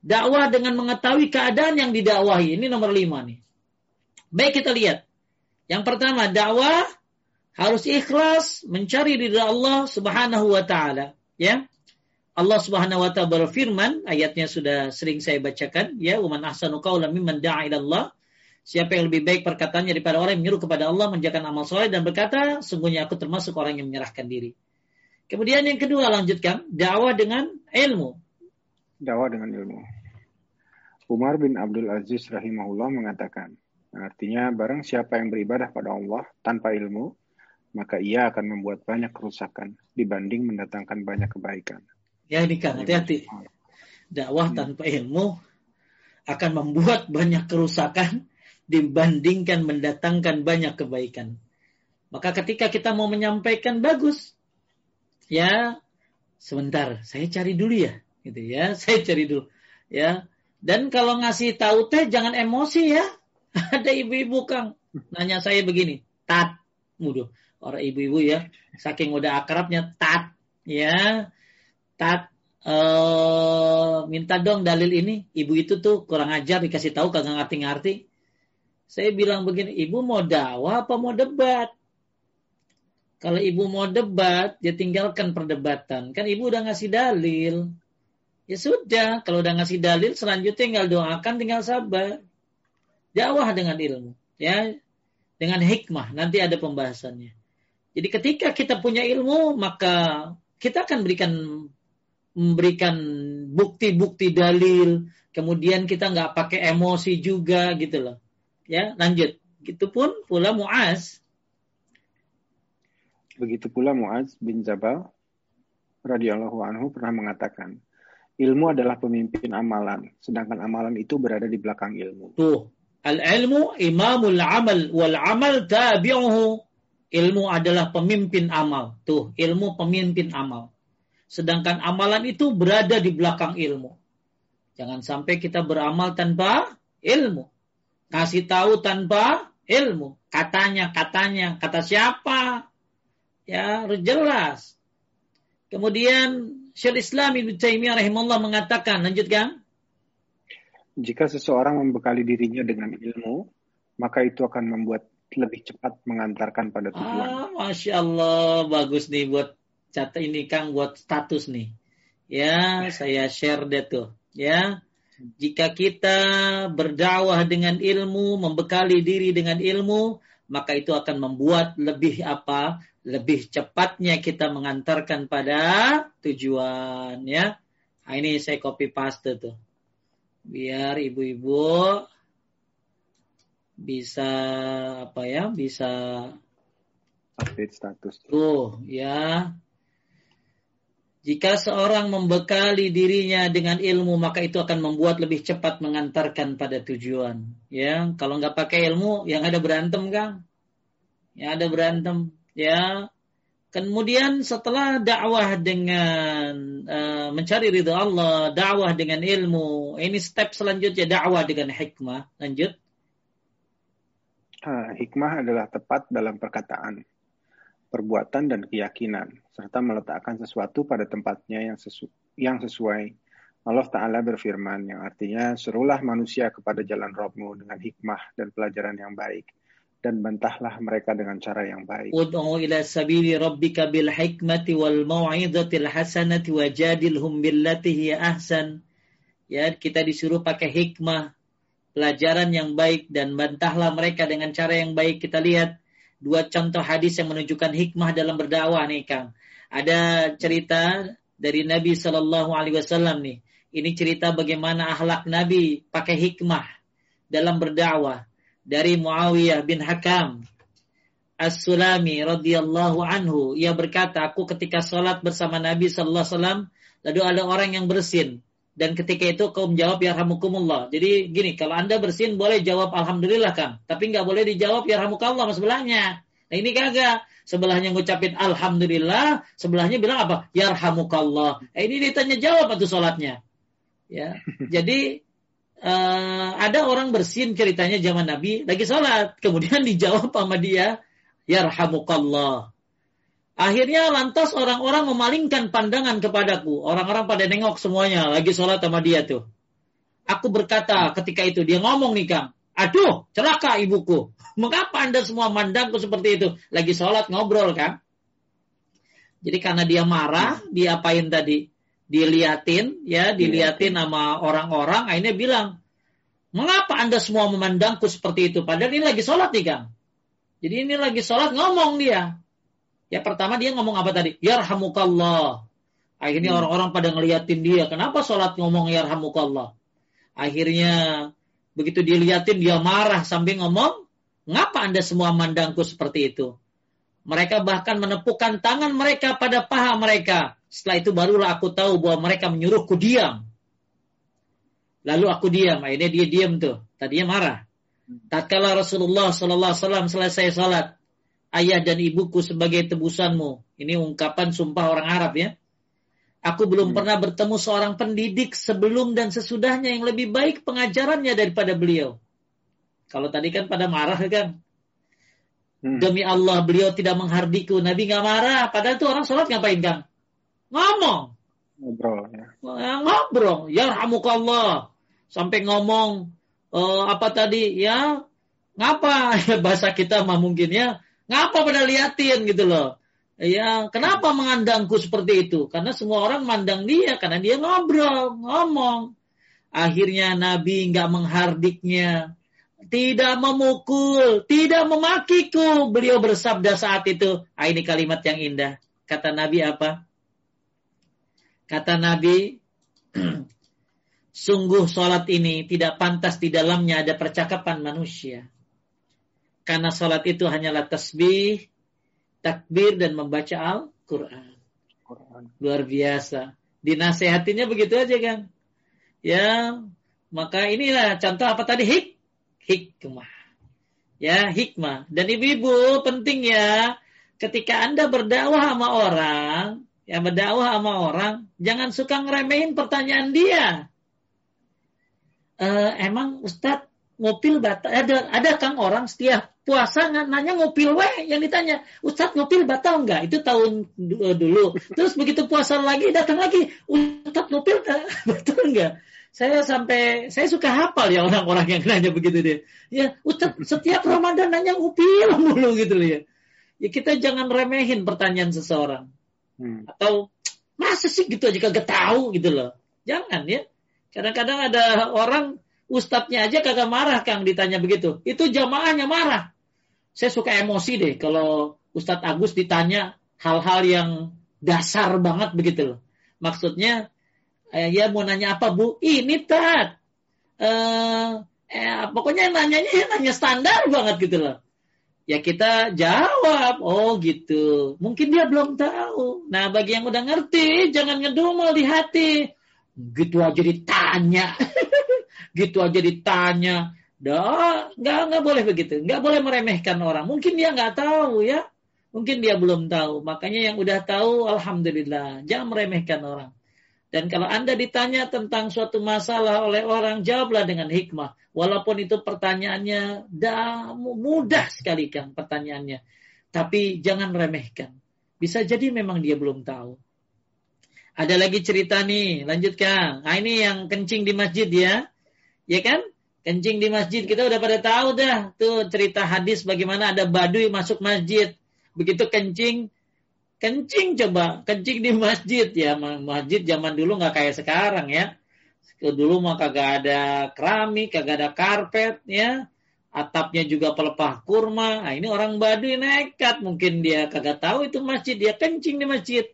Dakwah dengan mengetahui keadaan yang didakwahi. Ini nomor lima nih. Baik kita lihat. Yang pertama dakwah harus ikhlas mencari ridha Allah Subhanahu wa taala ya Allah Subhanahu wa taala berfirman, ayatnya sudah sering saya bacakan, ya, "Wa ahsanu qawlan mimman da'a ila Allah." Siapa yang lebih baik perkataannya daripada orang yang menyuruh kepada Allah menjalankan amal soleh dan berkata, sungguhnya aku termasuk orang yang menyerahkan diri. Kemudian yang kedua lanjutkan, dakwah dengan ilmu. Dakwah dengan ilmu. Umar bin Abdul Aziz rahimahullah mengatakan, artinya barang siapa yang beribadah pada Allah tanpa ilmu, maka ia akan membuat banyak kerusakan dibanding mendatangkan banyak kebaikan. Ya ini kan hati-hati. Dakwah hmm. tanpa ilmu akan membuat banyak kerusakan dibandingkan mendatangkan banyak kebaikan. Maka ketika kita mau menyampaikan bagus, ya sebentar, saya cari dulu ya, gitu ya, saya cari dulu, ya. Dan kalau ngasih tahu teh jangan emosi ya. Ada ibu-ibu kang nanya saya begini, tat, mudah orang ibu-ibu ya, saking udah akrabnya tat, ya tat uh, minta dong dalil ini. Ibu itu tuh kurang ajar dikasih tahu kagak ngerti-ngerti. Saya bilang begini ibu mau dakwah apa mau debat? Kalau ibu mau debat ya tinggalkan perdebatan. Kan ibu udah ngasih dalil. Ya sudah kalau udah ngasih dalil selanjutnya tinggal doakan tinggal sabar. Dakwah dengan ilmu ya. Dengan hikmah nanti ada pembahasannya. Jadi ketika kita punya ilmu maka kita akan berikan memberikan bukti-bukti dalil, kemudian kita nggak pakai emosi juga gitu loh. Ya, lanjut. Gitu pun pula Muaz. Begitu pula Muaz bin Jabal radhiyallahu anhu pernah mengatakan, ilmu adalah pemimpin amalan, sedangkan amalan itu berada di belakang ilmu. Tuh, al-ilmu imamul amal wal amal tabi'uhu. Ilmu adalah pemimpin amal. Tuh, ilmu pemimpin amal. Sedangkan amalan itu berada di belakang ilmu. Jangan sampai kita beramal tanpa ilmu. Kasih tahu tanpa ilmu. Katanya, katanya, kata siapa? Ya, jelas. Kemudian Syekh Islam Ibnu Taimiyah rahimahullah mengatakan, lanjutkan. Jika seseorang membekali dirinya dengan ilmu, maka itu akan membuat lebih cepat mengantarkan pada tujuan. Ah, Masya Allah, bagus nih buat catat ini Kang buat status nih. Ya, saya share deh tuh. Ya, jika kita berdakwah dengan ilmu, membekali diri dengan ilmu, maka itu akan membuat lebih apa? lebih cepatnya kita mengantarkan pada tujuan ya. Nah, ini saya copy paste tuh. Biar ibu-ibu bisa apa ya? Bisa update status. Tuh, ya. Jika seorang membekali dirinya dengan ilmu, maka itu akan membuat lebih cepat mengantarkan pada tujuan. Ya, kalau nggak pakai ilmu, yang ada berantem, Kang. Yang ada berantem, ya. Kemudian setelah dakwah dengan uh, mencari ridha Allah, dakwah dengan ilmu, ini step selanjutnya dakwah dengan hikmah. Lanjut. Uh, hikmah adalah tepat dalam perkataan perbuatan dan keyakinan, serta meletakkan sesuatu pada tempatnya yang, sesu yang sesuai. Allah Ta'ala berfirman yang artinya, serulah manusia kepada jalan Robmu dengan hikmah dan pelajaran yang baik, dan bantahlah mereka dengan cara yang baik. Ud'u ila sabili rabbika bil hikmati wal mau'izatil hasanati wajadilhum billati ahsan. Ya, kita disuruh pakai hikmah, pelajaran yang baik dan bantahlah mereka dengan cara yang baik. Kita lihat dua contoh hadis yang menunjukkan hikmah dalam berdakwah nih Kang. Ada cerita dari Nabi Shallallahu Alaihi Wasallam nih. Ini cerita bagaimana akhlak Nabi pakai hikmah dalam berdakwah dari Muawiyah bin Hakam As-Sulami radhiyallahu anhu ia berkata aku ketika sholat bersama Nabi sallallahu alaihi wasallam lalu ada orang yang bersin dan ketika itu kaum jawab ya rahmukumullah. Jadi gini, kalau Anda bersin boleh jawab alhamdulillah Kang, tapi nggak boleh dijawab ya rahmukallah sebelahnya. Nah ini kagak. Sebelahnya ngucapin alhamdulillah, sebelahnya bilang apa? Ya rahmukallah. Nah, ini ditanya jawab atau sholatnya. Ya. Jadi uh, ada orang bersin ceritanya zaman Nabi lagi sholat, kemudian dijawab sama dia, ya rahmukallah. Akhirnya lantas orang-orang memalingkan pandangan kepadaku. Orang-orang pada nengok semuanya. Lagi sholat sama dia tuh. Aku berkata ketika itu. Dia ngomong nih Kang. Aduh celaka ibuku. Mengapa anda semua mandangku seperti itu? Lagi sholat ngobrol kan. Jadi karena dia marah. Dia apain tadi? Diliatin. ya Diliatin sama orang-orang. Akhirnya bilang. Mengapa anda semua memandangku seperti itu? Padahal ini lagi sholat nih Kang. Jadi ini lagi sholat ngomong dia. Ya pertama dia ngomong apa tadi? Yarhamukallah. Akhirnya hmm. orang-orang pada ngeliatin dia. Kenapa sholat ngomong yarhamukallah? Akhirnya begitu diliatin dia marah sambil ngomong, ngapa anda semua mandangku seperti itu? Mereka bahkan menepukkan tangan mereka pada paha mereka. Setelah itu barulah aku tahu bahwa mereka menyuruhku diam. Lalu aku diam. Akhirnya dia diam tuh. Tadinya marah. Hmm. Tatkala Rasulullah SAW selesai salat, ayah dan ibuku sebagai tebusanmu. Ini ungkapan sumpah orang Arab ya. Aku belum hmm. pernah bertemu seorang pendidik sebelum dan sesudahnya yang lebih baik pengajarannya daripada beliau. Kalau tadi kan pada marah kan. Hmm. Demi Allah beliau tidak menghardiku. Nabi nggak marah. Padahal tuh orang sholat ngapain kan? Ngomong. Ngobrol ya. Ngobrol. Ya Allah. Sampai ngomong uh, apa tadi ya ngapa bahasa kita mah mungkin ya Ngapa pada liatin gitu loh. Ya, kenapa mengandangku seperti itu? Karena semua orang mandang dia, karena dia ngobrol, ngomong. Akhirnya Nabi nggak menghardiknya, tidak memukul, tidak memakiku. Beliau bersabda saat itu, ah, ini kalimat yang indah. Kata Nabi apa? Kata Nabi, sungguh sholat ini tidak pantas di dalamnya ada percakapan manusia. Karena salat itu hanyalah tasbih, takbir dan membaca Al-Quran. Luar biasa. Dinasehatinya begitu aja kan. Ya, maka inilah contoh apa tadi hik hikmah. Ya, hikmah. Dan ibu-ibu penting ya ketika Anda berdakwah sama orang, ya berdakwah sama orang, jangan suka ngeremehin pertanyaan dia. Uh, emang Ustadz ngopil batal ada ada kang orang setiap puasa nanya ngopil we yang ditanya Ustadz ngopil batal enggak itu tahun eh, dulu. Terus begitu puasa lagi datang lagi Ustadz ngopil batal enggak saya sampai saya suka hafal ya orang-orang yang nanya begitu deh. Ya Ustadz setiap Ramadan nanya ngopil mulu gitu loh ya. Ya kita jangan remehin pertanyaan seseorang. Hmm. atau masa sih gitu aja kagak tahu gitu loh. Jangan ya. Kadang-kadang ada orang Ustadznya aja kagak marah Kang ditanya begitu. Itu jamaahnya marah. Saya suka emosi deh kalau Ustadz Agus ditanya hal-hal yang dasar banget begitu loh. Maksudnya eh, ya mau nanya apa bu? Ini tat. Eh, eh, pokoknya nanyanya ya nanya standar banget gitu loh. Ya kita jawab, oh gitu. Mungkin dia belum tahu. Nah bagi yang udah ngerti, jangan ngedumel di hati. Gitu aja ditanya. gitu aja ditanya. Nggak nggak boleh begitu. Nggak boleh meremehkan orang. Mungkin dia nggak tahu ya. Mungkin dia belum tahu. Makanya yang udah tahu, alhamdulillah. Jangan meremehkan orang. Dan kalau Anda ditanya tentang suatu masalah oleh orang, jawablah dengan hikmah. Walaupun itu pertanyaannya dah mudah sekali kan pertanyaannya. Tapi jangan remehkan. Bisa jadi memang dia belum tahu. Ada lagi cerita nih, lanjutkan. Nah, ini yang kencing di masjid ya. Ya kan? Kencing di masjid kita udah pada tahu dah. Tuh cerita hadis bagaimana ada baduy masuk masjid. Begitu kencing kencing coba kencing di masjid. Ya masjid zaman dulu nggak kayak sekarang ya. Dulu mah kagak ada keramik kagak ada karpet ya. Atapnya juga pelepah kurma. Nah, ini orang Baduy nekat. Mungkin dia kagak tahu itu masjid. Dia kencing di masjid.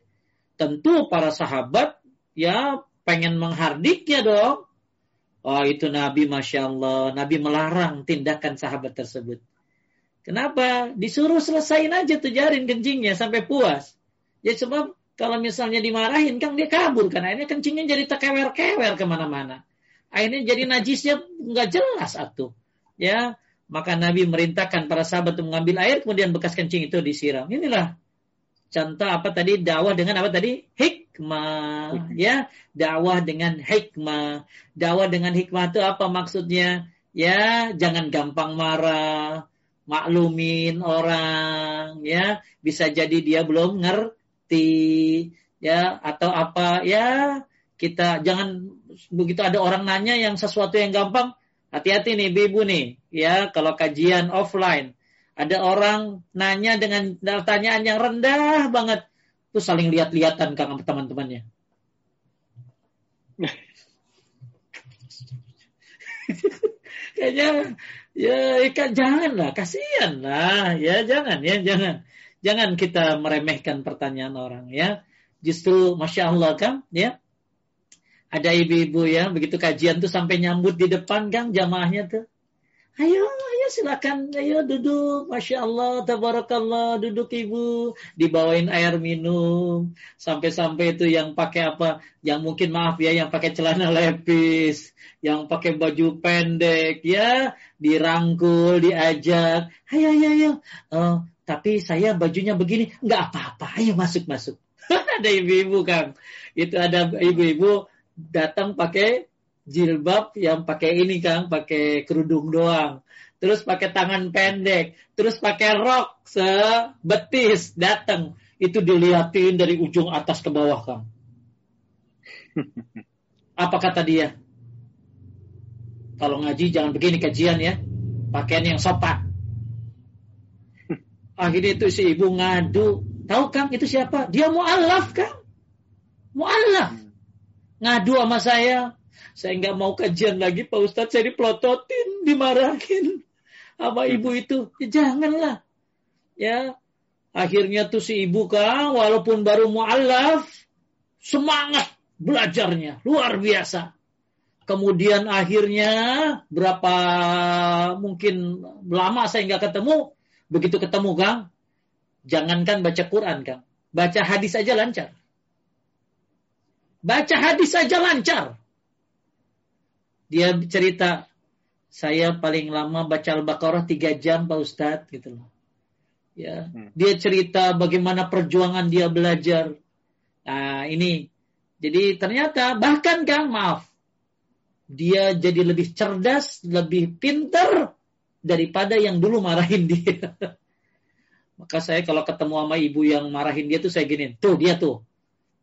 Tentu para sahabat ya pengen menghardiknya dong oh itu Nabi masya Allah Nabi melarang tindakan sahabat tersebut Kenapa? Disuruh selesaiin aja tuh jarin kencingnya sampai puas. Ya sebab kalau misalnya dimarahin kan dia kabur kan akhirnya kencingnya jadi tekewer-kewer ke mana-mana. Akhirnya jadi najisnya nggak jelas atuh. Ya maka Nabi merintahkan para sahabat untuk mengambil air kemudian bekas kencing itu disiram. Inilah contoh apa tadi dakwah dengan apa tadi hikmah. Ya dakwah dengan hikmah. Dakwah dengan hikmah itu apa maksudnya? Ya jangan gampang marah maklumin orang ya. Bisa jadi dia belum ngerti ya. Atau apa ya. Kita jangan begitu ada orang nanya yang sesuatu yang gampang hati-hati nih ibu nih ya. Kalau kajian offline ada orang nanya dengan pertanyaan yang rendah banget tuh saling lihat-lihatan kang teman-temannya kayaknya ya ikan jangan lah kasihan lah ya jangan ya jangan Jangan kita meremehkan pertanyaan orang ya. Justru masya Allah kan ya. Ada ibu-ibu ya begitu kajian tuh sampai nyambut di depan kan jamaahnya tuh. Ayo silakan, ayo duduk, masya Allah, tabarakallah, duduk ibu, dibawain air minum, sampai-sampai itu yang pakai apa, yang mungkin maaf ya, yang pakai celana lepis, yang pakai baju pendek, ya, dirangkul, diajak, ayo, ayo, ayo, oh, tapi saya bajunya begini, nggak apa-apa, ayo masuk-masuk. ada ibu-ibu kan, itu ada ibu-ibu datang pakai jilbab yang pakai ini kan, pakai kerudung doang. Terus pakai tangan pendek, terus pakai rok sebetis datang. Itu dilihatin dari ujung atas ke bawah kan. Apa kata dia? Kalau ngaji jangan begini kajian ya. Pakaian yang sopan. Akhirnya itu si ibu ngadu. Tahu Kang itu siapa? Dia mu'alaf Kang. Mu'alaf. Ngadu sama saya. Saya nggak mau kajian lagi Pak Ustadz. Saya dipelototin, dimarahin. Sama ibu itu. Ya, janganlah. Ya. Akhirnya tuh si ibu Kang. Walaupun baru mu'alaf. Semangat belajarnya. Luar biasa. Kemudian akhirnya berapa mungkin lama saya nggak ketemu, Begitu ketemu Kang, jangankan baca Quran Kang, baca hadis aja lancar. Baca hadis aja lancar. Dia cerita, saya paling lama baca Al-Baqarah tiga jam Pak Ustadz gitu loh. Ya, hmm. dia cerita bagaimana perjuangan dia belajar. Nah, ini jadi ternyata bahkan Kang, maaf, dia jadi lebih cerdas, lebih pintar daripada yang dulu marahin dia. Maka saya kalau ketemu sama ibu yang marahin dia tuh saya gini, tuh dia tuh,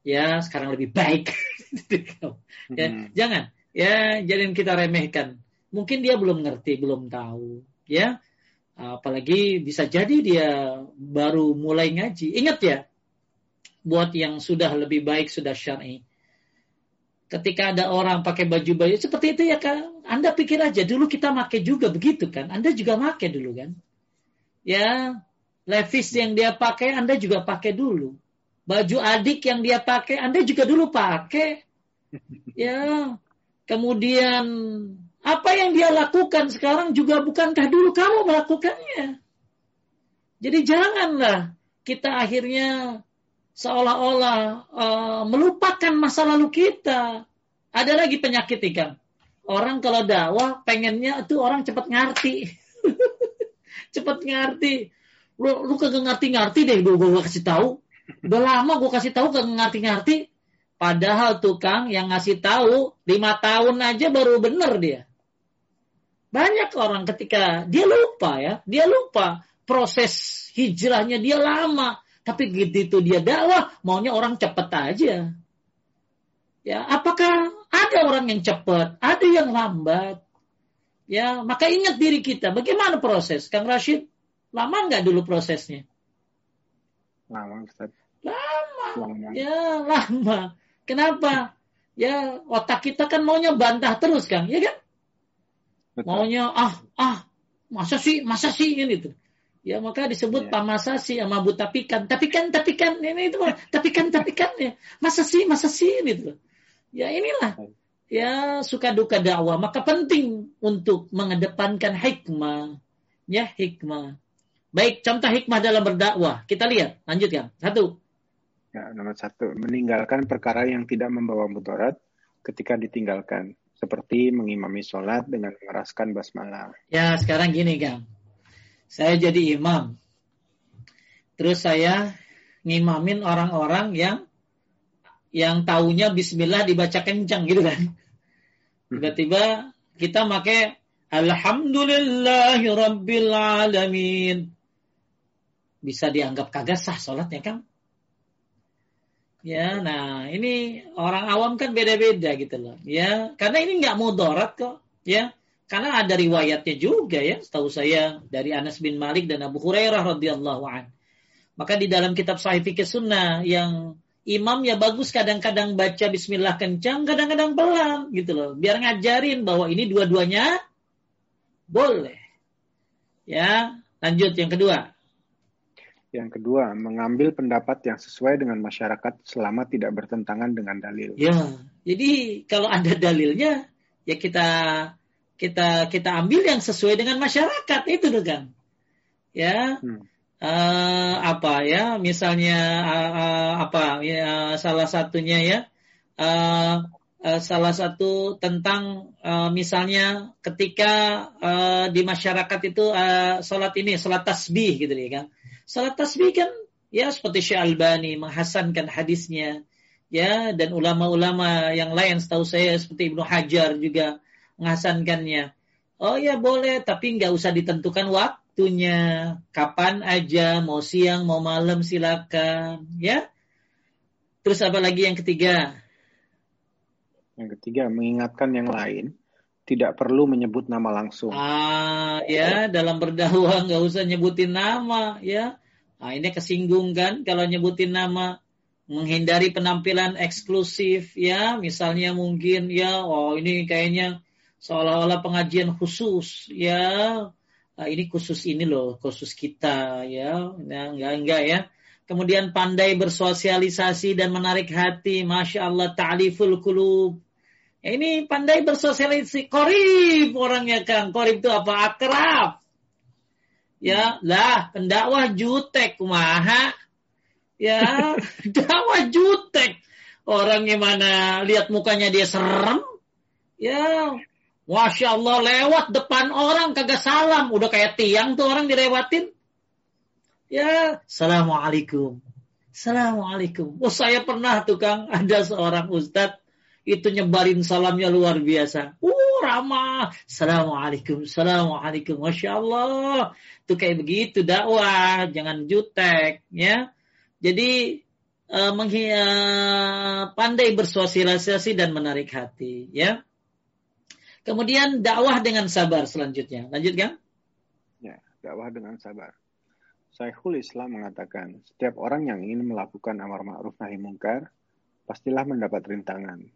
ya sekarang lebih baik. ya, hmm. Jangan, ya jangan kita remehkan. Mungkin dia belum ngerti, belum tahu, ya. Apalagi bisa jadi dia baru mulai ngaji. Ingat ya, buat yang sudah lebih baik, sudah syar'i ketika ada orang pakai baju-baju seperti itu ya kan Anda pikir aja dulu kita pakai juga begitu kan Anda juga pakai dulu kan ya Levis yang dia pakai, Anda juga pakai dulu. Baju adik yang dia pakai, Anda juga dulu pakai. Ya, kemudian apa yang dia lakukan sekarang juga bukankah dulu kamu melakukannya? Jadi janganlah kita akhirnya seolah-olah uh, melupakan masa lalu kita. Ada lagi penyakit ikan. Orang kalau dakwah pengennya itu orang cepat ngerti. cepat ngerti lu lu kagak ngerti-ngerti deh gue gue kasih tahu udah lama gue kasih tahu kagak ngerti-ngerti padahal tukang yang ngasih tahu lima tahun aja baru bener dia banyak orang ketika dia lupa ya dia lupa proses hijrahnya dia lama tapi gitu dia dakwah maunya orang cepet aja ya apakah ada orang yang cepat ada yang lambat ya maka ingat diri kita bagaimana proses Kang Rashid Lama nggak dulu prosesnya? Lama, Ustaz. Lama. lama. Ya, lama. Kenapa? Ya, otak kita kan maunya bantah terus, Kang. Ya kan? Betul. Maunya, ah, ah, masa sih, masa sih, ini tuh. Ya, maka disebut ya. pamasasi sama buta pikan. Tapi kan, tapi kan, ini itu, tapi kan, tapi kan, ya. Masa sih, masa sih, ini tuh. Ya, inilah. Ya, suka duka dakwah. Maka penting untuk mengedepankan hikmah. Ya, hikmah. Baik, contoh hikmah dalam berdakwah. Kita lihat, lanjutkan. Satu. Ya, nomor satu, meninggalkan perkara yang tidak membawa mudarat ketika ditinggalkan, seperti mengimami sholat dengan mengeraskan basmalah. Ya, sekarang gini, Kang. Saya jadi imam. Terus saya ngimamin orang-orang yang yang taunya bismillah dibaca kencang gitu kan. Tiba-tiba kita pakai Alhamdulillahi Rabbil Alamin bisa dianggap kagak sah sholatnya kan? Ya, nah ini orang awam kan beda-beda gitu loh. Ya, karena ini nggak mudarat kok. Ya, karena ada riwayatnya juga ya, setahu saya dari Anas bin Malik dan Abu Hurairah radhiyallahu an. Maka di dalam kitab Sahih Fikih Sunnah yang imam ya bagus kadang-kadang baca Bismillah kencang, kadang-kadang pelan gitu loh, biar ngajarin bahwa ini dua-duanya boleh. Ya, lanjut yang kedua. Yang kedua, mengambil pendapat yang sesuai dengan masyarakat selama tidak bertentangan dengan dalil. Ya, jadi kalau ada dalilnya, ya kita kita kita ambil yang sesuai dengan masyarakat itu kan. Ya, hmm. uh, apa ya, misalnya uh, uh, apa ya, salah satunya ya, uh, uh, salah satu tentang uh, misalnya ketika uh, di masyarakat itu uh, sholat ini, sholat tasbih gitu ya kan Salat tasbih kan ya seperti Syekh Albani menghasankan hadisnya ya dan ulama-ulama yang lain setahu saya seperti Ibnu Hajar juga menghasankannya. Oh ya boleh tapi nggak usah ditentukan waktunya. Kapan aja mau siang mau malam silakan ya. Terus apa lagi yang ketiga? Yang ketiga mengingatkan yang lain tidak perlu menyebut nama langsung. Ah, ya, dalam berdakwah nggak usah nyebutin nama, ya. Nah, ini kesinggung kan kalau nyebutin nama. Menghindari penampilan eksklusif ya. Misalnya mungkin ya oh ini kayaknya seolah-olah pengajian khusus ya. Nah, ini khusus ini loh khusus kita ya. Nah, enggak enggak ya. Kemudian pandai bersosialisasi dan menarik hati. Masya Allah ta'liful kulub ini pandai bersosialisasi. Korib orangnya Kang. Korib itu apa? Akrab. Ya, lah pendakwah jutek kumaha. Ya, dakwah jutek. Orang mana lihat mukanya dia serem. Ya, Masya Allah lewat depan orang kagak salam. Udah kayak tiang tuh orang dilewatin. Ya, Assalamualaikum. Assalamualaikum. Oh saya pernah tuh Kang, ada seorang ustadz itu nyebarin salamnya luar biasa. Uh, ramah. Assalamualaikum, Assalamualaikum. Masya Allah. Itu kayak begitu dakwah. Jangan jutek. ya. Jadi uh, uh, pandai bersosialisasi dan menarik hati. ya. Kemudian dakwah dengan sabar selanjutnya. Lanjutkan. Ya, dakwah dengan sabar. Syekhul Islam mengatakan, setiap orang yang ingin melakukan amar ma'ruf nahi mungkar, pastilah mendapat rintangan.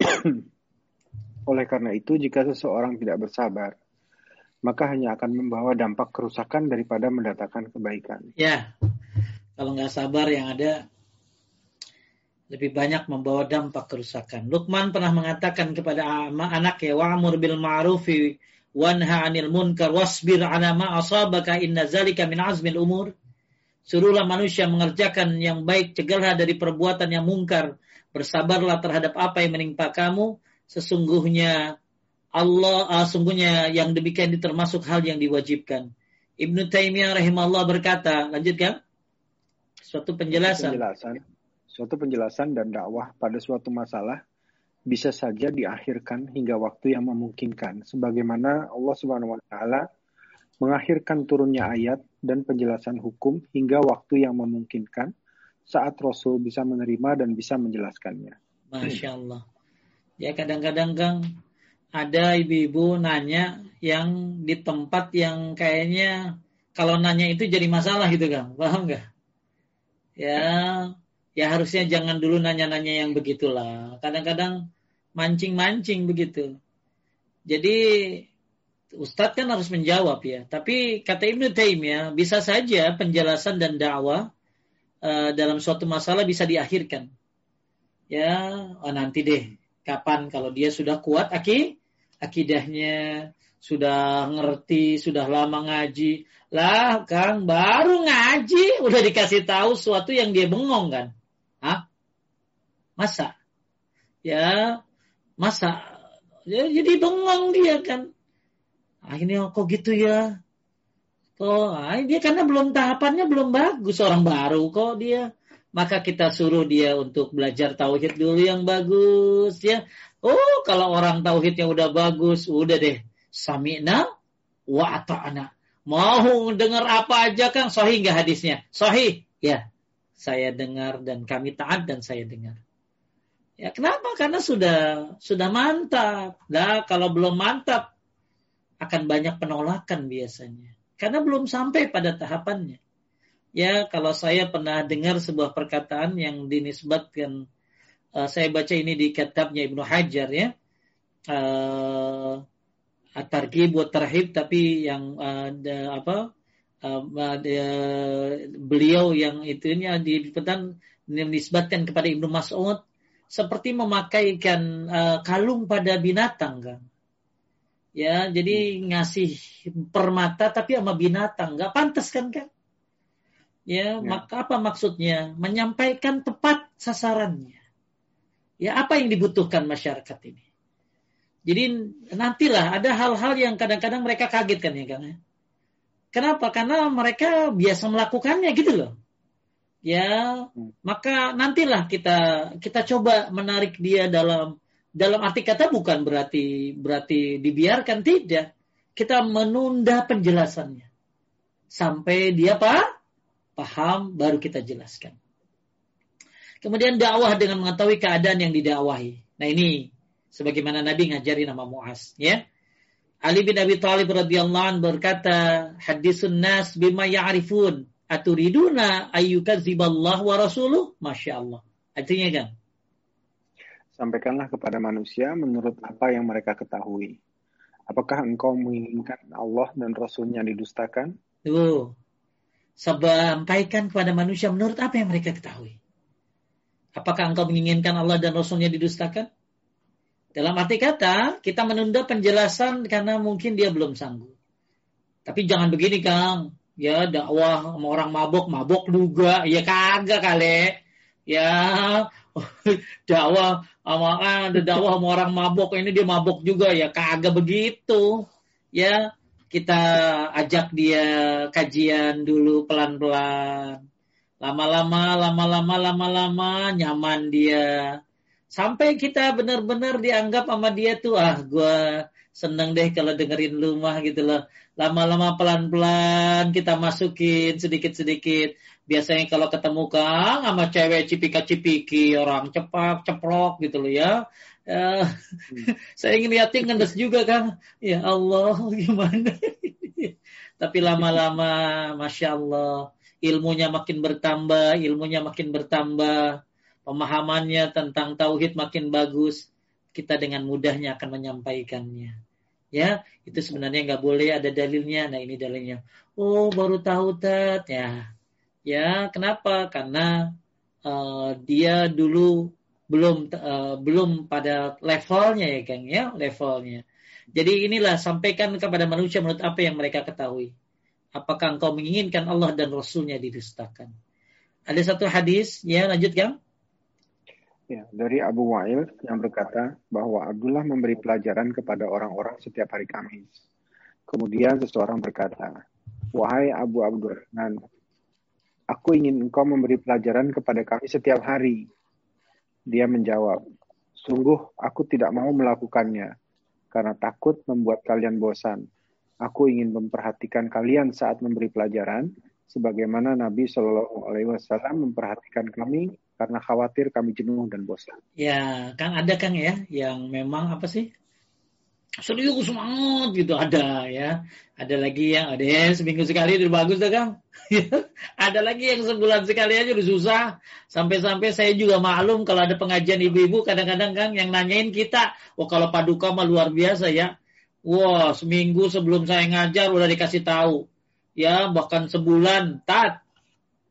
Oleh karena itu, jika seseorang tidak bersabar maka hanya akan membawa dampak kerusakan daripada mendatangkan kebaikan. Ya, kalau nggak sabar yang ada lebih banyak membawa dampak kerusakan. Luqman pernah mengatakan kepada anak ya wa'mur bil ma'rufi wanha 'anil munkar wasbir 'ala ma asabaka inna zalika min azmil umur. Suruhlah manusia mengerjakan yang baik, cegahlah dari perbuatan yang mungkar. Bersabarlah terhadap apa yang menimpa kamu. Sesungguhnya Allah, uh, sungguhnya yang demikian termasuk hal yang diwajibkan. Ibnu Taimiyah rahimahullah berkata, lanjutkan. Suatu penjelasan. penjelasan suatu penjelasan dan dakwah pada suatu masalah bisa saja diakhirkan hingga waktu yang memungkinkan sebagaimana Allah Subhanahu wa taala mengakhirkan turunnya ayat dan penjelasan hukum hingga waktu yang memungkinkan saat Rasul bisa menerima dan bisa menjelaskannya. Masya Allah. Ya kadang-kadang Kang ada ibu-ibu nanya yang di tempat yang kayaknya kalau nanya itu jadi masalah gitu Kang. Paham nggak? Ya ya harusnya jangan dulu nanya-nanya yang begitulah. Kadang-kadang mancing-mancing begitu. Jadi Ustadz kan harus menjawab ya. Tapi kata Ibnu Taimiyah bisa saja penjelasan dan dakwah uh, dalam suatu masalah bisa diakhirkan. Ya, oh nanti deh. Kapan kalau dia sudah kuat aki akidahnya, sudah ngerti, sudah lama ngaji. Lah, Kang, baru ngaji udah dikasih tahu sesuatu yang dia bengong kan. Hah? Masa? Ya, masa? Ya, jadi bengong dia kan. Akhirnya kok gitu ya? Ah, dia karena belum tahapannya belum bagus orang baru kok dia. Maka kita suruh dia untuk belajar tauhid dulu yang bagus ya. Oh, kalau orang tauhidnya udah bagus, udah deh. Sami'na wa ata'na. Mau dengar apa aja kan sahih nggak hadisnya? Sahih. Ya, saya dengar dan kami taat dan saya dengar. Ya kenapa? Karena sudah sudah mantap. Nah, kalau belum mantap akan banyak penolakan biasanya. Karena belum sampai pada tahapannya. Ya, kalau saya pernah dengar sebuah perkataan yang dinisbatkan uh, saya baca ini di kitabnya Ibnu Hajar ya. Uh, At-Targhib wa Tarhib tapi yang uh, apa uh, beliau yang itunya di petan menisbatkan kepada Ibnu Mas'ud seperti memakaikan uh, kalung pada binatang kan. Ya, jadi ngasih permata tapi sama binatang, nggak pantas kan kan? Ya, ya, maka apa maksudnya? Menyampaikan tepat sasarannya. Ya, apa yang dibutuhkan masyarakat ini? Jadi nantilah ada hal-hal yang kadang-kadang mereka kaget kan ya kan. Kenapa? Karena mereka biasa melakukannya gitu loh. Ya, hmm. maka nantilah kita kita coba menarik dia dalam dalam arti kata bukan berarti berarti dibiarkan tidak. Kita menunda penjelasannya sampai dia apa? paham baru kita jelaskan. Kemudian dakwah dengan mengetahui keadaan yang didakwahi. Nah ini sebagaimana Nabi ngajari nama Muaz, ya. Ali bin Abi Thalib radhiyallahu anhu berkata, hadisun nas bima ya'rifun aturiduna ayyukadziballahu wa rasuluh? Masya Allah. Artinya kan? Sampaikanlah kepada manusia menurut apa yang mereka ketahui. Apakah engkau menginginkan Allah dan Rasulnya didustakan? Tuh. Sampaikan kepada manusia menurut apa yang mereka ketahui. Apakah engkau menginginkan Allah dan Rasulnya didustakan? Dalam arti kata, kita menunda penjelasan karena mungkin dia belum sanggup. Tapi jangan begini, Kang. Ya, dakwah sama orang mabok, mabok juga. Ya kagak kali. Ya, dakwah sama ada dakwah sama orang mabok, ini dia mabok juga. Ya kagak begitu. Ya, kita ajak dia kajian dulu pelan-pelan. Lama-lama, lama-lama, lama-lama nyaman dia sampai kita benar-benar dianggap sama dia tuh ah gue seneng deh kalau dengerin lu mah gitu loh lama-lama pelan-pelan kita masukin sedikit-sedikit biasanya kalau ketemu kang sama cewek cipika-cipiki orang cepak ceplok gitu loh ya uh, hmm. saya ingin lihatin ngendes juga kang ya Allah gimana tapi lama-lama masya Allah ilmunya makin bertambah ilmunya makin bertambah pemahamannya tentang tauhid makin bagus, kita dengan mudahnya akan menyampaikannya. ya itu sebenarnya nggak boleh ada dalilnya. Nah ini dalilnya. Oh baru tahu tat ya ya kenapa? Karena uh, dia dulu belum uh, belum pada levelnya ya Kang ya levelnya. Jadi inilah sampaikan kepada manusia menurut apa yang mereka ketahui. Apakah engkau menginginkan Allah dan Rasulnya didustakan? Ada satu hadis, ya lanjut Kang. Ya, dari Abu Wa'il yang berkata bahwa Abdullah memberi pelajaran kepada orang-orang setiap hari Kamis. Kemudian seseorang berkata, Wahai Abu Abdurrahman, aku ingin engkau memberi pelajaran kepada kami setiap hari. Dia menjawab, sungguh aku tidak mau melakukannya, karena takut membuat kalian bosan. Aku ingin memperhatikan kalian saat memberi pelajaran, sebagaimana Nabi Shallallahu Alaihi Wasallam memperhatikan kami karena khawatir kami jenuh dan bosan. Ya, kan ada kan ya yang memang apa sih? Serius semangat gitu ada ya. Ada lagi yang ada ya seminggu sekali udah bagus dah Kang. ada lagi yang sebulan sekali aja udah susah. Sampai-sampai saya juga maklum kalau ada pengajian ibu-ibu kadang-kadang kan yang nanyain kita, "Oh kalau paduka mah luar biasa ya." Wah, seminggu sebelum saya ngajar udah dikasih tahu. Ya, bahkan sebulan, tat.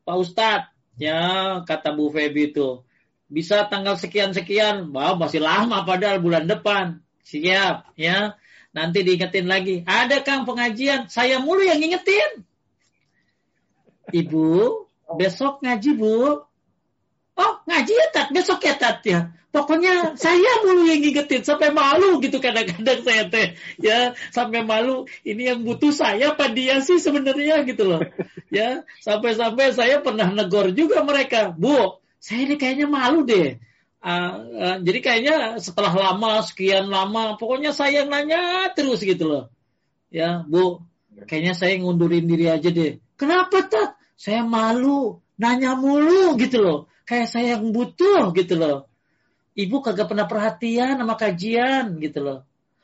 Pak Ustadz, Ya, kata Bu Febi itu. Bisa tanggal sekian-sekian. Wah, masih lama padahal bulan depan. Siap, ya. Nanti diingetin lagi. Ada Kang pengajian. Saya mulu yang ngingetin. Ibu, besok ngaji, Bu. Oh, ngaji ya, Tat. Besok ya, Tat, ya. Pokoknya saya mulu yang ngingetin sampai malu gitu kadang-kadang saya teh ya sampai malu ini yang butuh saya apa dia sih sebenarnya gitu loh ya sampai-sampai saya pernah negor juga mereka bu saya ini kayaknya malu deh uh, jadi kayaknya setelah lama sekian lama pokoknya saya nanya terus gitu loh ya bu kayaknya saya ngundurin diri aja deh kenapa tat saya malu nanya mulu gitu loh kayak saya yang butuh gitu loh ibu kagak pernah perhatian sama kajian gitu loh.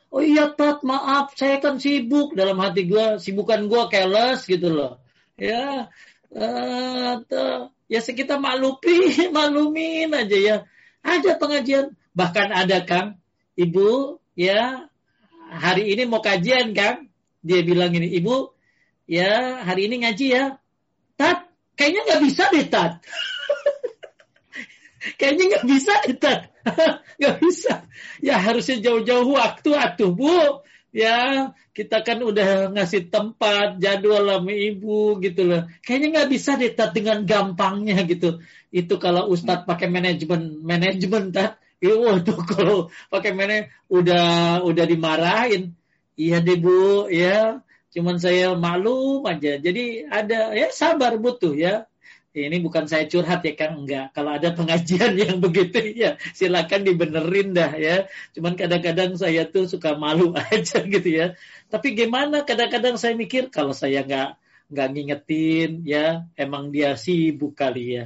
Oh iya Tat, maaf, saya kan sibuk dalam hati gue, sibukan gue keles gitu loh. Ya, uh, ya sekitar maklupi, maklumin aja ya. Ada pengajian, bahkan ada Kang, ibu ya hari ini mau kajian Kang, dia bilang ini, ibu ya hari ini ngaji ya. Tat, kayaknya nggak bisa deh Tat. kayaknya nggak bisa deh Tat nggak bisa. Ya harusnya jauh-jauh waktu atuh bu. Ya kita kan udah ngasih tempat jadwal sama ibu gitu loh. Kayaknya nggak bisa deh dengan gampangnya gitu. Itu kalau Ustadz pakai manajemen manajemen tat. Ya, waduh kalau pakai manajemen udah udah dimarahin. Iya deh bu ya. Cuman saya malu aja. Jadi ada ya sabar butuh ya ini bukan saya curhat ya Kang, enggak. Kalau ada pengajian yang begitu ya silakan dibenerin dah ya. Cuman kadang-kadang saya tuh suka malu aja gitu ya. Tapi gimana kadang-kadang saya mikir kalau saya nggak nggak ngingetin ya emang dia sibuk kali ya.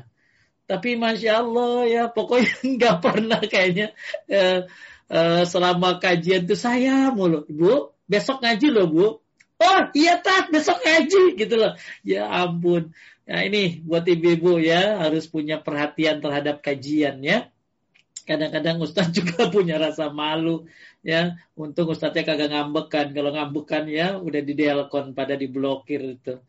Tapi masya Allah ya pokoknya nggak pernah kayaknya eh, eh, selama kajian tuh saya mulu. Bu, besok ngaji loh bu. Oh iya tat besok ngaji gitu loh. Ya ampun Nah ini buat ibu-ibu ya harus punya perhatian terhadap kajian ya. Kadang-kadang Ustadz juga punya rasa malu ya. Untung Ustadznya kagak ngambekan. Kalau ngambekan ya udah di delkon pada diblokir itu.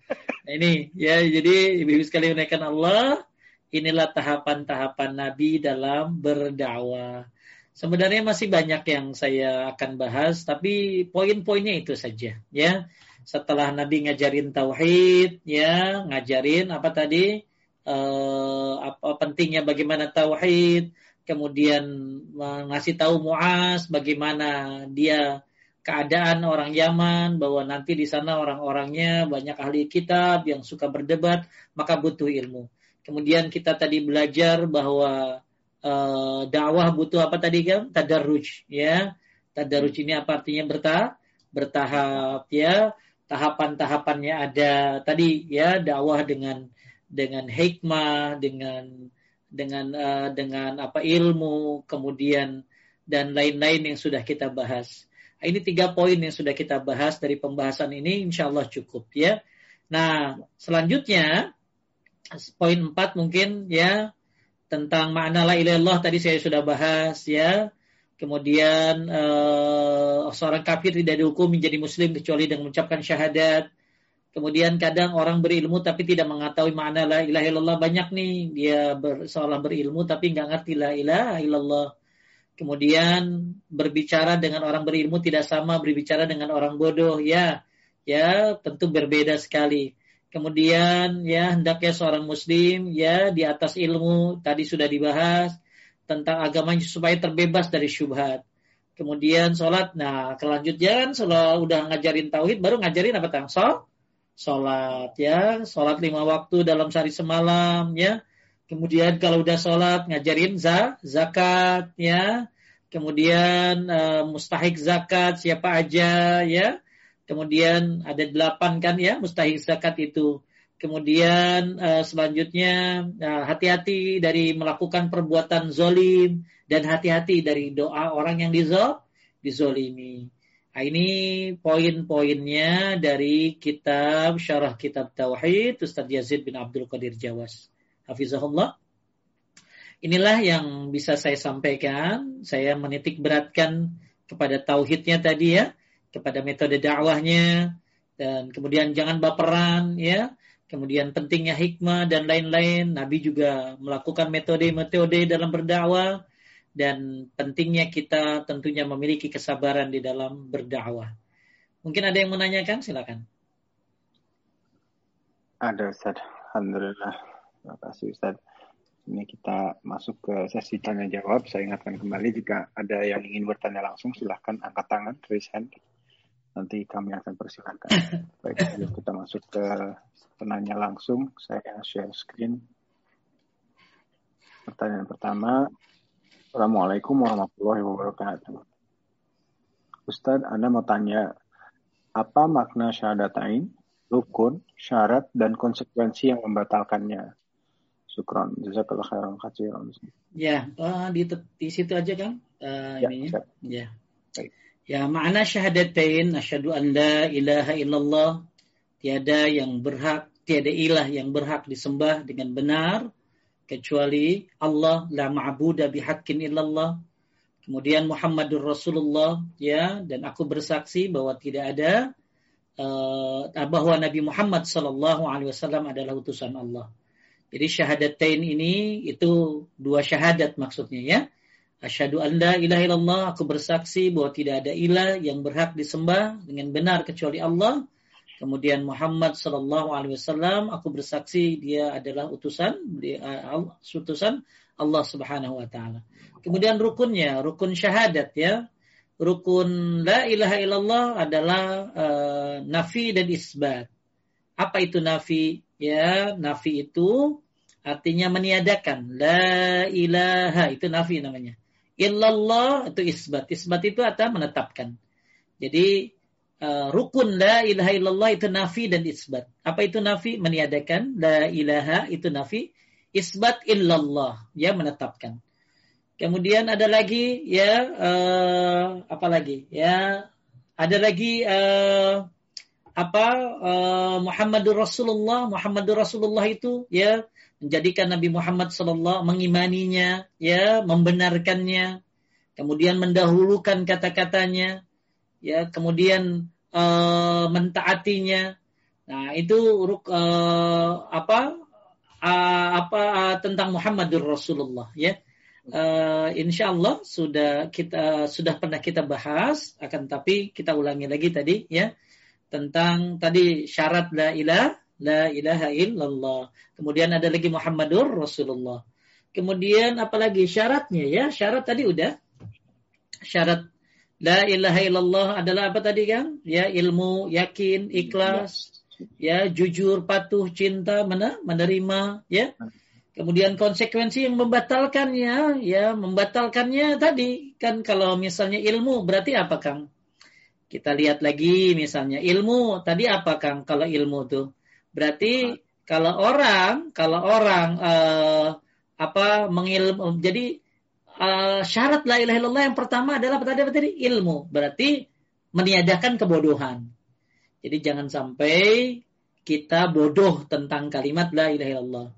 Nah ini ya jadi ibu-ibu sekali menaikkan Allah. Inilah tahapan-tahapan Nabi dalam berdakwah. Sebenarnya masih banyak yang saya akan bahas, tapi poin-poinnya itu saja, ya. Setelah Nabi ngajarin tauhid ya ngajarin apa tadi? Uh, apa pentingnya bagaimana tauhid kemudian ngasih tahu Muaz bagaimana dia keadaan orang Yaman bahwa nanti di sana orang-orangnya banyak ahli kitab yang suka berdebat maka butuh ilmu kemudian kita tadi belajar bahwa uh, dakwah butuh apa tadi kan tadarruj ya. Tadarruj ini apa artinya? Bertahap bertahap ya. Tahapan-tahapannya ada tadi ya. Dakwah dengan dengan hikmah dengan dengan uh, dengan apa ilmu kemudian dan lain-lain yang sudah kita bahas. Ini tiga poin yang sudah kita bahas dari pembahasan ini. Insya Allah cukup ya. Nah selanjutnya poin empat mungkin ya tentang makna la ilallah tadi saya sudah bahas ya Kemudian uh, seorang kafir tidak dihukum menjadi muslim kecuali dengan mengucapkan syahadat. Kemudian kadang orang berilmu tapi tidak mengetahui makna la ilaha illallah banyak nih dia ber, seolah berilmu tapi nggak ngerti la ilaha illallah. Kemudian berbicara dengan orang berilmu tidak sama berbicara dengan orang bodoh ya ya tentu berbeda sekali. Kemudian ya hendaknya seorang muslim ya di atas ilmu tadi sudah dibahas tentang agamanya supaya terbebas dari syubhat. Kemudian sholat, nah kelanjutnya kan kalau udah ngajarin tauhid, baru ngajarin apa tang? So, sholat ya, sholat lima waktu dalam sehari semalam ya. Kemudian kalau udah sholat ngajarin za, zakat ya. Kemudian uh, mustahik zakat siapa aja ya. Kemudian ada delapan kan ya mustahik zakat itu. Kemudian uh, selanjutnya eh, hati-hati uh, dari melakukan perbuatan zolim dan hati-hati dari doa orang yang dizol, dizolimi. Nah, ini poin-poinnya dari kitab Syarah Kitab Tauhid Ustaz Yazid bin Abdul Qadir Jawas. Hafizahullah. Inilah yang bisa saya sampaikan. Saya menitik beratkan kepada tauhidnya tadi ya, kepada metode dakwahnya dan kemudian jangan baperan ya kemudian pentingnya hikmah dan lain-lain. Nabi juga melakukan metode-metode dalam berdakwah dan pentingnya kita tentunya memiliki kesabaran di dalam berdakwah. Mungkin ada yang menanyakan, silakan. Ada Ustaz. Alhamdulillah. Terima kasih Ustaz. Ini kita masuk ke sesi tanya jawab. Saya ingatkan kembali jika ada yang ingin bertanya langsung silahkan angkat tangan, raise hand. Nanti kami akan persilakan. Baik, kita masuk ke penanya langsung. Saya share screen. Pertanyaan pertama. Assalamualaikum warahmatullahi wabarakatuh. Ustadz, Anda mau tanya, apa makna syahadatain, rukun, syarat, dan konsekuensi yang membatalkannya? Syukron. Jazakallah khairan katsiran. Ya, uh, di, di situ aja kan uh, ya, ininya. Ya. Baik. Ya, makna syahadatain asyhadu an la ilaha illallah tiada yang berhak tiada ilah yang berhak disembah dengan benar kecuali Allah la ma'budu bihaqqin illallah. Kemudian Muhammadur Rasulullah ya dan aku bersaksi bahwa tidak ada uh, bahwa Nabi Muhammad sallallahu alaihi wasallam adalah utusan Allah. Jadi syahadatain ini itu dua syahadat maksudnya ya Asyhadu an la ilaha illallah, aku bersaksi bahwa tidak ada ilah yang berhak disembah dengan benar kecuali Allah. Kemudian Muhammad sallallahu alaihi wasallam, aku bersaksi dia adalah utusan dia, utusan Allah Subhanahu wa taala. Kemudian rukunnya, rukun syahadat ya. Rukun la ilaha illallah adalah uh, nafi dan isbat. Apa itu nafi? Ya, nafi itu artinya meniadakan. La ilaha itu nafi namanya. Illallah itu isbat. Isbat itu atau menetapkan. Jadi uh, rukun la ilaha illallah itu nafi dan isbat. Apa itu nafi? Meniadakan. La ilaha itu nafi. Isbat illallah. Ya menetapkan. Kemudian ada lagi ya uh, apa lagi? Ya ada lagi uh, apa uh, Muhammadur Rasulullah. Muhammadur Rasulullah itu ya menjadikan Nabi Muhammad sallallahu mengimaninya, ya, membenarkannya, kemudian mendahulukan kata-katanya, ya, kemudian uh, mentaatinya. Nah, itu uh, apa uh, apa uh, tentang Muhammadur Rasulullah, ya. Uh, insya Allah sudah kita sudah pernah kita bahas, akan tapi kita ulangi lagi tadi, ya, tentang tadi syarat la ilah La ilaha illallah. Kemudian ada lagi Muhammadur Rasulullah. Kemudian apalagi syaratnya ya? Syarat tadi udah. Syarat La ilaha illallah adalah apa tadi kan? Ya ilmu, yakin, ikhlas, ya jujur, patuh, cinta, mana menerima, ya. Kemudian konsekuensi yang membatalkannya, ya membatalkannya tadi kan kalau misalnya ilmu berarti apa Kang? Kita lihat lagi misalnya ilmu tadi apa Kang kalau ilmu tuh? Berarti kalau orang kalau orang uh, apa mengilmu jadi uh, syarat la ilaha illallah yang pertama adalah apa tadi apa tadi ilmu. Berarti meniadakan kebodohan. Jadi jangan sampai kita bodoh tentang kalimat la ilaha illallah.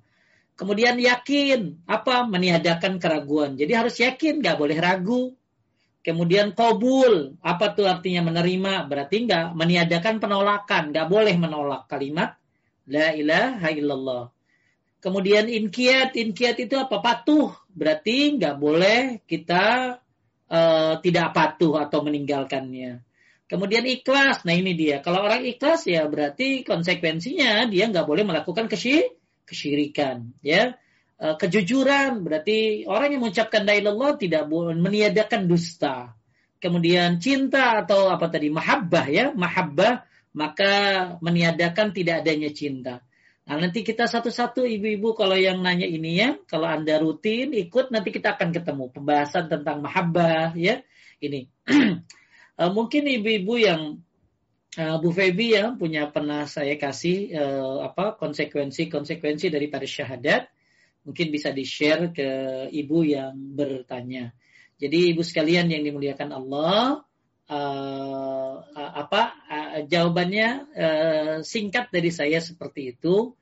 Kemudian yakin apa meniadakan keraguan. Jadi harus yakin, nggak boleh ragu. Kemudian kobul, apa tuh artinya menerima? Berarti nggak meniadakan penolakan, nggak boleh menolak kalimat la ilaha illallah. Kemudian inkiat, inkiat itu apa? Patuh, berarti nggak boleh kita uh, tidak patuh atau meninggalkannya. Kemudian ikhlas, nah ini dia. Kalau orang ikhlas ya berarti konsekuensinya dia nggak boleh melakukan kesyirikan, ya. Eh, kejujuran berarti orang yang mengucapkan la ilallah tidak meniadakan dusta. Kemudian cinta atau apa tadi mahabbah ya, mahabbah maka meniadakan tidak adanya cinta. Nah, nanti kita satu-satu ibu-ibu kalau yang nanya ini ya, kalau Anda rutin ikut nanti kita akan ketemu pembahasan tentang mahabbah ya. Ini. uh, mungkin ibu-ibu yang uh, Bu Febi ya punya pernah saya kasih uh, apa konsekuensi-konsekuensi daripada syahadat mungkin bisa di-share ke ibu yang bertanya. Jadi ibu sekalian yang dimuliakan Allah, uh, apa uh, jawabannya uh, singkat dari saya seperti itu.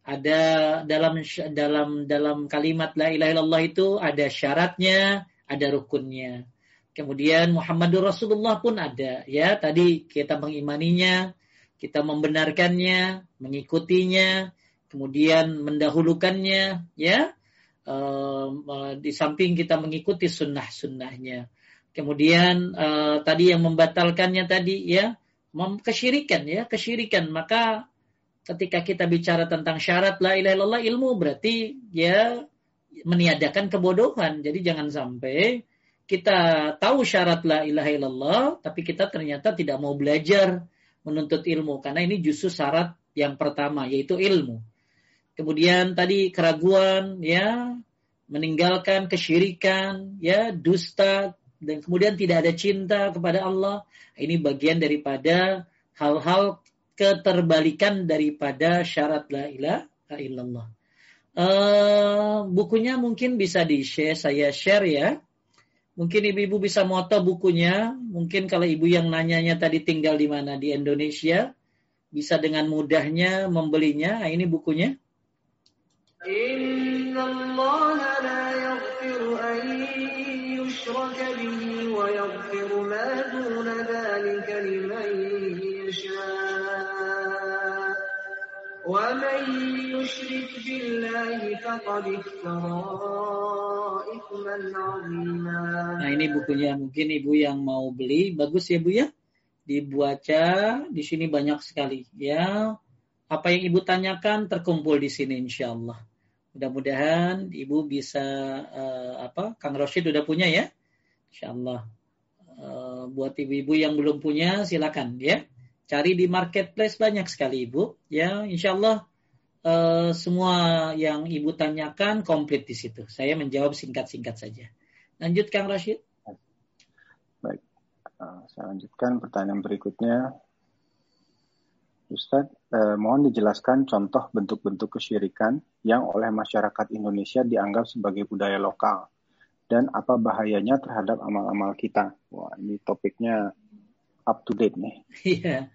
Ada dalam dalam dalam kalimat la ilaha illallah itu ada syaratnya, ada rukunnya. Kemudian Muhammadur Rasulullah pun ada ya. Tadi kita mengimaninya, kita membenarkannya, mengikutinya, kemudian mendahulukannya ya uh, di samping kita mengikuti sunnah-sunnahnya kemudian uh, tadi yang membatalkannya tadi ya kesyirikan ya kesyirikan. Maka ketika kita bicara tentang syarat la ilaha illallah ilmu berarti ya meniadakan kebodohan. Jadi jangan sampai kita tahu syarat la ilaha illallah tapi kita ternyata tidak mau belajar menuntut ilmu. Karena ini justru syarat yang pertama yaitu ilmu. Kemudian tadi keraguan, ya, meninggalkan kesyirikan, ya, dusta, dan kemudian tidak ada cinta kepada Allah. Ini bagian daripada hal-hal keterbalikan daripada syarat la ilaha illallah. Uh, bukunya mungkin bisa di share, saya share ya. Mungkin ibu-ibu bisa moto bukunya. Mungkin kalau ibu yang nanyanya tadi tinggal di mana di Indonesia, bisa dengan mudahnya membelinya. Nah, ini bukunya. إن الله لا يغفر أن يشرك به ويغفر ما دون ذلك لمن يشاء ومن يشرك بالله فقد افترى إثما عظيما Nah ini bukunya mungkin ibu yang mau beli bagus ya bu ya dibaca di sini banyak sekali ya apa yang ibu tanyakan terkumpul di sini insya Allah Mudah-mudahan Ibu bisa uh, apa? Kang Roshid udah punya ya? Insyaallah. Uh, buat ibu-ibu yang belum punya silakan ya. Cari di marketplace banyak sekali Ibu ya. Insyaallah uh, semua yang Ibu tanyakan komplit di situ. Saya menjawab singkat-singkat saja. Lanjut Kang Rashid. Baik. Uh, saya lanjutkan pertanyaan berikutnya. Ustadz, eh, mohon dijelaskan contoh bentuk-bentuk kesyirikan yang oleh masyarakat Indonesia dianggap sebagai budaya lokal dan apa bahayanya terhadap amal-amal kita. Wah, ini topiknya up to date nih. Iya.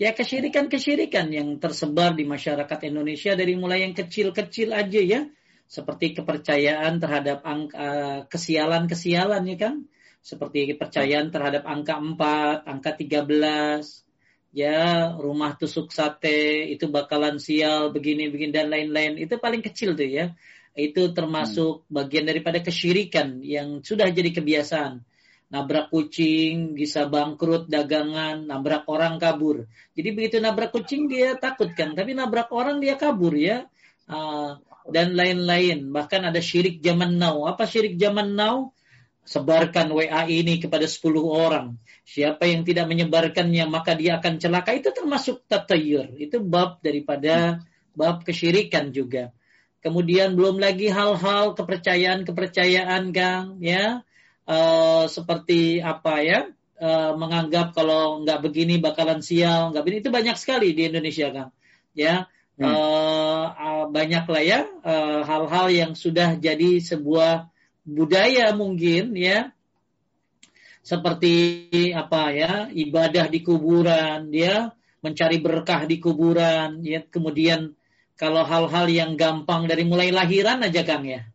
Ya kesyirikan-kesyirikan yang tersebar di masyarakat Indonesia dari mulai yang kecil-kecil aja ya. Seperti kepercayaan terhadap angka kesialan-kesialan ya kan. Seperti kepercayaan terhadap angka 4, angka 13, ya rumah tusuk sate itu bakalan sial begini begini dan lain-lain. Itu paling kecil tuh ya. Itu termasuk hmm. bagian daripada kesyirikan yang sudah jadi kebiasaan. Nabrak kucing bisa bangkrut dagangan nabrak orang kabur. Jadi begitu nabrak kucing dia takut kan tapi nabrak orang dia kabur ya. Uh, dan lain-lain. Bahkan ada syirik zaman now. Apa syirik zaman now sebarkan WA ini kepada 10 orang. Siapa yang tidak menyebarkannya maka dia akan celaka. Itu termasuk tatayur. Itu bab daripada bab kesyirikan juga. Kemudian belum lagi hal-hal kepercayaan-kepercayaan Kang ya. Uh, seperti apa ya? Uh, menganggap kalau nggak begini bakalan sial, nggak begini itu banyak sekali di Indonesia Kang. Ya. Hmm. Uh, uh, banyak lah ya hal-hal uh, yang sudah jadi sebuah budaya mungkin ya seperti apa ya ibadah di kuburan ya mencari berkah di kuburan ya kemudian kalau hal-hal yang gampang dari mulai lahiran aja Kang ya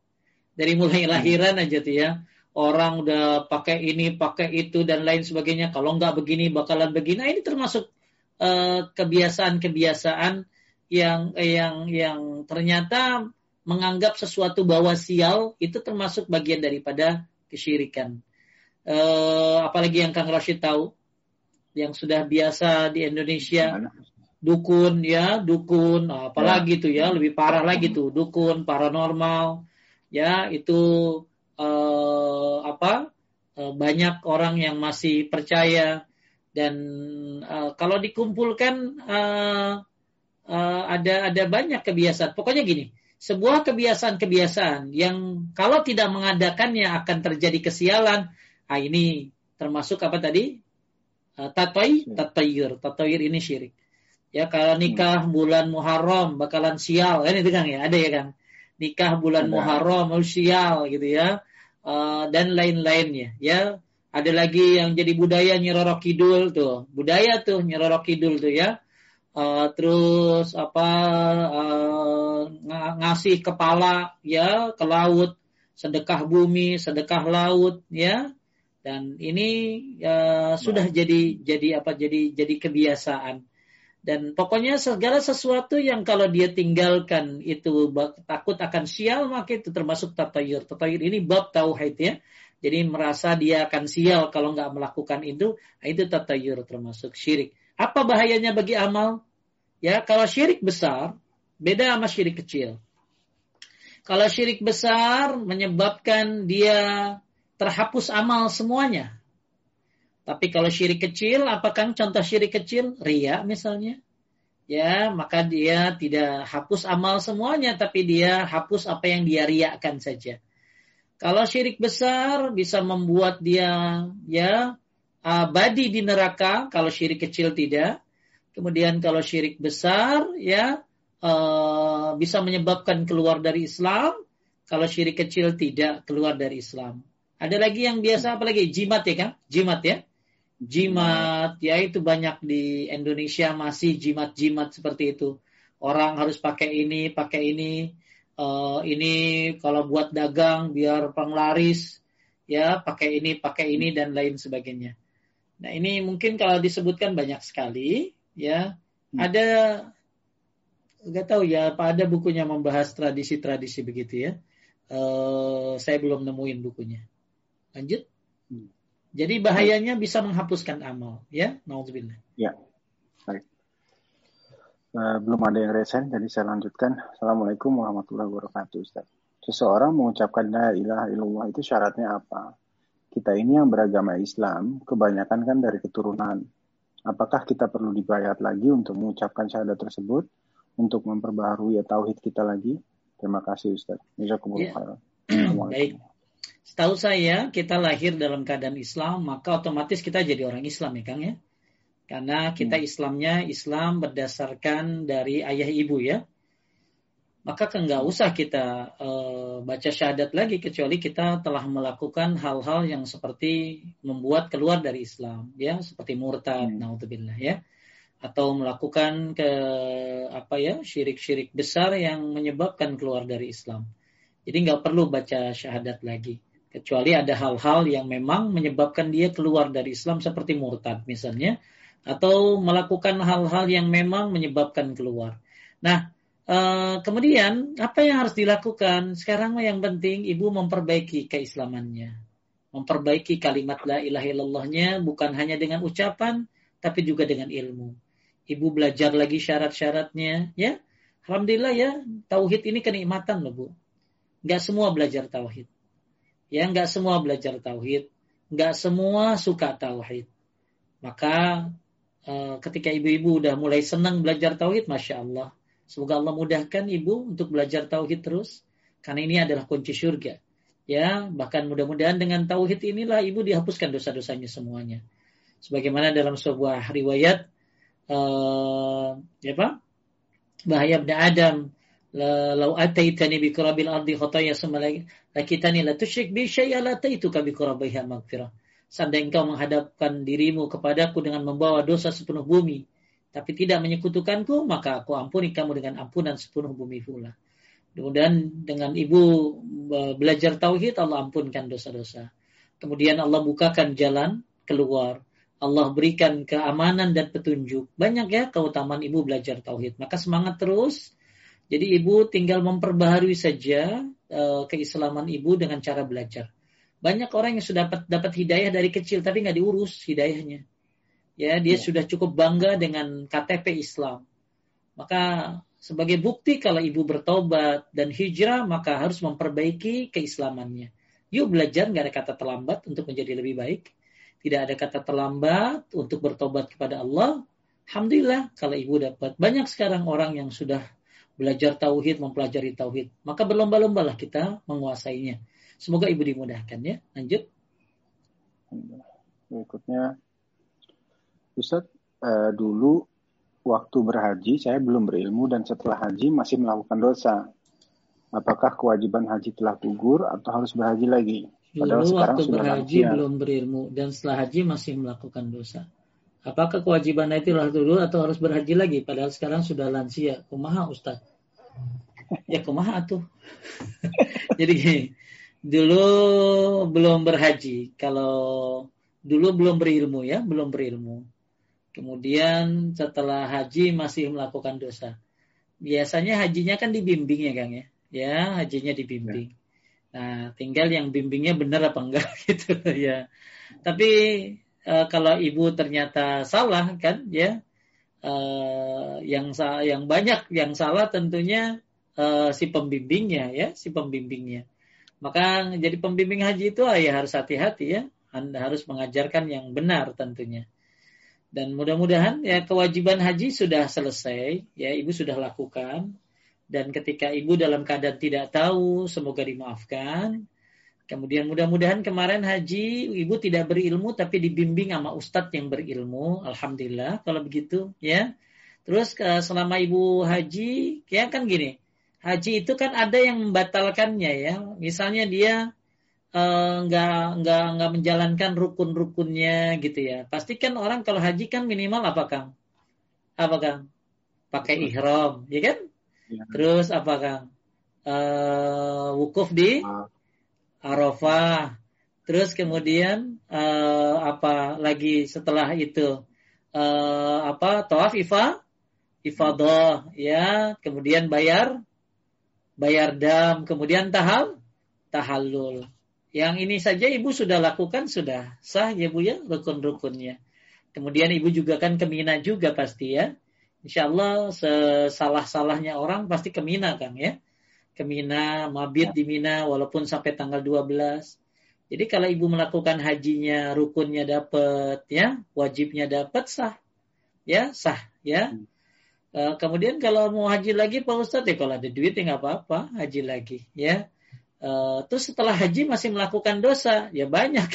dari mulai hmm. lahiran aja tuh ya orang udah pakai ini, pakai itu dan lain sebagainya. Kalau nggak begini bakalan begini. Nah, ini termasuk kebiasaan kebiasaan-kebiasaan yang yang yang ternyata menganggap sesuatu bahwa sial itu termasuk bagian daripada kesyirikan. Uh, apalagi yang Kang Rashid tahu, yang sudah biasa di Indonesia, dukun ya, dukun, apalagi ya. tuh ya, lebih parah lagi tuh, dukun, paranormal, ya itu uh, apa uh, banyak orang yang masih percaya dan uh, kalau dikumpulkan uh, uh, ada ada banyak kebiasaan. Pokoknya gini, sebuah kebiasaan-kebiasaan yang kalau tidak mengadakannya akan terjadi kesialan. Ah ini termasuk apa tadi? Uh, tatoi, tatoyur, tatoyur ini syirik. Ya kalau nikah hmm. bulan Muharram bakalan sial. Kan itu kan ya ada ya kan nikah bulan Muharram sial gitu ya. Uh, dan lain-lainnya ya. Ada lagi yang jadi budaya nyerorok kidul tuh. Budaya tuh nyerorok kidul tuh ya uh, terus apa uh, ngasih kepala ya ke laut sedekah bumi sedekah laut ya dan ini uh, sudah jadi jadi apa jadi jadi kebiasaan dan pokoknya segala sesuatu yang kalau dia tinggalkan itu takut akan sial, maka itu termasuk tatayur. Tatayur ini bab tauhid ya. Jadi merasa dia akan sial kalau nggak melakukan itu, nah itu tatayur termasuk syirik. Apa bahayanya bagi amal? Ya, kalau syirik besar, beda sama syirik kecil. Kalau syirik besar menyebabkan dia terhapus amal semuanya. Tapi kalau syirik kecil, apakah contoh syirik kecil? Ria misalnya. Ya, maka dia tidak hapus amal semuanya, tapi dia hapus apa yang dia riakan saja. Kalau syirik besar bisa membuat dia ya abadi di neraka, kalau syirik kecil tidak. Kemudian kalau syirik besar ya uh, bisa menyebabkan keluar dari Islam, kalau syirik kecil tidak keluar dari Islam. Ada lagi yang biasa apalagi jimat ya kan? Jimat ya jimat ya itu banyak di Indonesia masih jimat-jimat seperti itu orang harus pakai ini pakai ini uh, ini kalau buat dagang biar penglaris ya pakai ini pakai ini dan lain sebagainya nah ini mungkin kalau disebutkan banyak sekali ya hmm. ada nggak tahu ya apa ada bukunya membahas tradisi-tradisi begitu ya uh, saya belum nemuin bukunya lanjut hmm. Jadi bahayanya bisa menghapuskan amal, ya. Nauzubillah. Ya. Baik. Uh, belum ada yang resen, jadi saya lanjutkan. Assalamualaikum warahmatullahi wabarakatuh, Ustaz. Seseorang mengucapkan la ilaha illallah itu syaratnya apa? Kita ini yang beragama Islam, kebanyakan kan dari keturunan. Apakah kita perlu dibayar lagi untuk mengucapkan syahadat tersebut? Untuk memperbaharui ya tauhid kita lagi? Terima kasih Ustaz. Jazakumullah ya. Baik. Setahu saya kita lahir dalam keadaan Islam, maka otomatis kita jadi orang Islam ya Kang ya. Karena kita hmm. Islamnya Islam berdasarkan dari ayah ibu ya. Maka kan nggak usah kita uh, baca syahadat lagi kecuali kita telah melakukan hal-hal yang seperti membuat keluar dari Islam ya, seperti murtad, hmm. naudzubillah ya. Atau melakukan ke apa ya, syirik-syirik besar yang menyebabkan keluar dari Islam. Jadi nggak perlu baca syahadat lagi kecuali ada hal-hal yang memang menyebabkan dia keluar dari Islam seperti murtad misalnya atau melakukan hal-hal yang memang menyebabkan keluar. Nah, eh, kemudian apa yang harus dilakukan? Sekarang yang penting ibu memperbaiki keislamannya. Memperbaiki kalimat la ilaha illallahnya bukan hanya dengan ucapan tapi juga dengan ilmu. Ibu belajar lagi syarat-syaratnya ya. Alhamdulillah ya, tauhid ini kenikmatan loh Bu. Gak semua belajar tauhid. Ya nggak semua belajar tauhid, nggak semua suka tauhid. Maka uh, ketika ibu-ibu udah mulai senang belajar tauhid, masya Allah. Semoga Allah mudahkan ibu untuk belajar tauhid terus, karena ini adalah kunci surga. Ya, bahkan mudah-mudahan dengan tauhid inilah ibu dihapuskan dosa-dosanya semuanya. Sebagaimana dalam sebuah riwayat, uh, ya Pak, bahaya Adam lau ataitani bi kurabil ardi khataya summa lakitani la tusyrik bi syai'a la taituka bi kurabiha magfirah. Seandainya engkau menghadapkan dirimu kepadaku dengan membawa dosa sepenuh bumi, tapi tidak menyekutukanku, maka aku ampuni kamu dengan ampunan sepenuh bumi pula. Kemudian dengan ibu belajar tauhid, Allah ampunkan dosa-dosa. Kemudian Allah bukakan jalan keluar. Allah berikan keamanan dan petunjuk. Banyak ya keutamaan ibu belajar tauhid. Maka semangat terus. Jadi ibu tinggal memperbaharui saja uh, keislaman ibu dengan cara belajar. Banyak orang yang sudah dapat dapat hidayah dari kecil tapi nggak diurus hidayahnya. Ya, dia ya. sudah cukup bangga dengan KTP Islam. Maka sebagai bukti kalau ibu bertobat dan hijrah maka harus memperbaiki keislamannya. Yuk belajar, nggak ada kata terlambat untuk menjadi lebih baik. Tidak ada kata terlambat untuk bertobat kepada Allah. Alhamdulillah kalau ibu dapat. Banyak sekarang orang yang sudah belajar tauhid, mempelajari tauhid. Maka berlomba-lombalah kita menguasainya. Semoga ibu dimudahkan ya. Lanjut. Berikutnya, Ustadz, uh, dulu waktu berhaji saya belum berilmu dan setelah haji masih melakukan dosa. Apakah kewajiban haji telah gugur atau harus berhaji lagi? Padahal Dulu waktu berhaji lansia. belum berilmu dan setelah haji masih melakukan dosa. Apakah kewajiban itu telah dulu atau harus berhaji lagi? Padahal sekarang sudah lansia. Kumaha Ustaz? Ya kumaha tuh. Jadi gini, dulu belum berhaji. Kalau dulu belum berilmu ya, belum berilmu. Kemudian setelah haji masih melakukan dosa. Biasanya hajinya kan dibimbing ya Kang ya. Ya, hajinya dibimbing. Ya. Nah, tinggal yang bimbingnya benar apa enggak gitu ya. Tapi uh, kalau ibu ternyata salah kan ya, uh, yang yang banyak yang salah tentunya uh, si pembimbingnya ya, si pembimbingnya. Maka jadi pembimbing haji itu ya harus hati-hati ya. Anda harus mengajarkan yang benar tentunya. Dan mudah-mudahan ya kewajiban haji sudah selesai, ya ibu sudah lakukan dan ketika ibu dalam keadaan tidak tahu, semoga dimaafkan. Kemudian mudah-mudahan kemarin haji ibu tidak berilmu tapi dibimbing sama ustadz yang berilmu. Alhamdulillah kalau begitu ya. Terus selama ibu haji ya kan gini. Haji itu kan ada yang membatalkannya ya. Misalnya dia nggak uh, nggak nggak menjalankan rukun-rukunnya gitu ya. Pastikan orang kalau haji kan minimal apa kang? Apa kang? Pakai ihram, ya kan? Ya. Terus apa Kang? Uh, wukuf di Arafah. Terus kemudian uh, apa lagi setelah itu? Uh, apa tawaf ifa ifadah ya kemudian bayar bayar dam kemudian tahal tahallul yang ini saja ibu sudah lakukan sudah sah ya bu ya rukun-rukunnya kemudian ibu juga kan ke Mina juga pasti ya Insya Allah sesalah-salahnya orang pasti ke Mina Kang ya. Ke Mina, mabit di Mina walaupun sampai tanggal 12. Jadi kalau ibu melakukan hajinya, rukunnya dapat ya, wajibnya dapat sah. Ya, sah ya. Uh, kemudian kalau mau haji lagi Pak Ustadz ya kalau ada duit ya nggak apa-apa haji lagi ya. Uh, terus setelah haji masih melakukan dosa. Ya banyak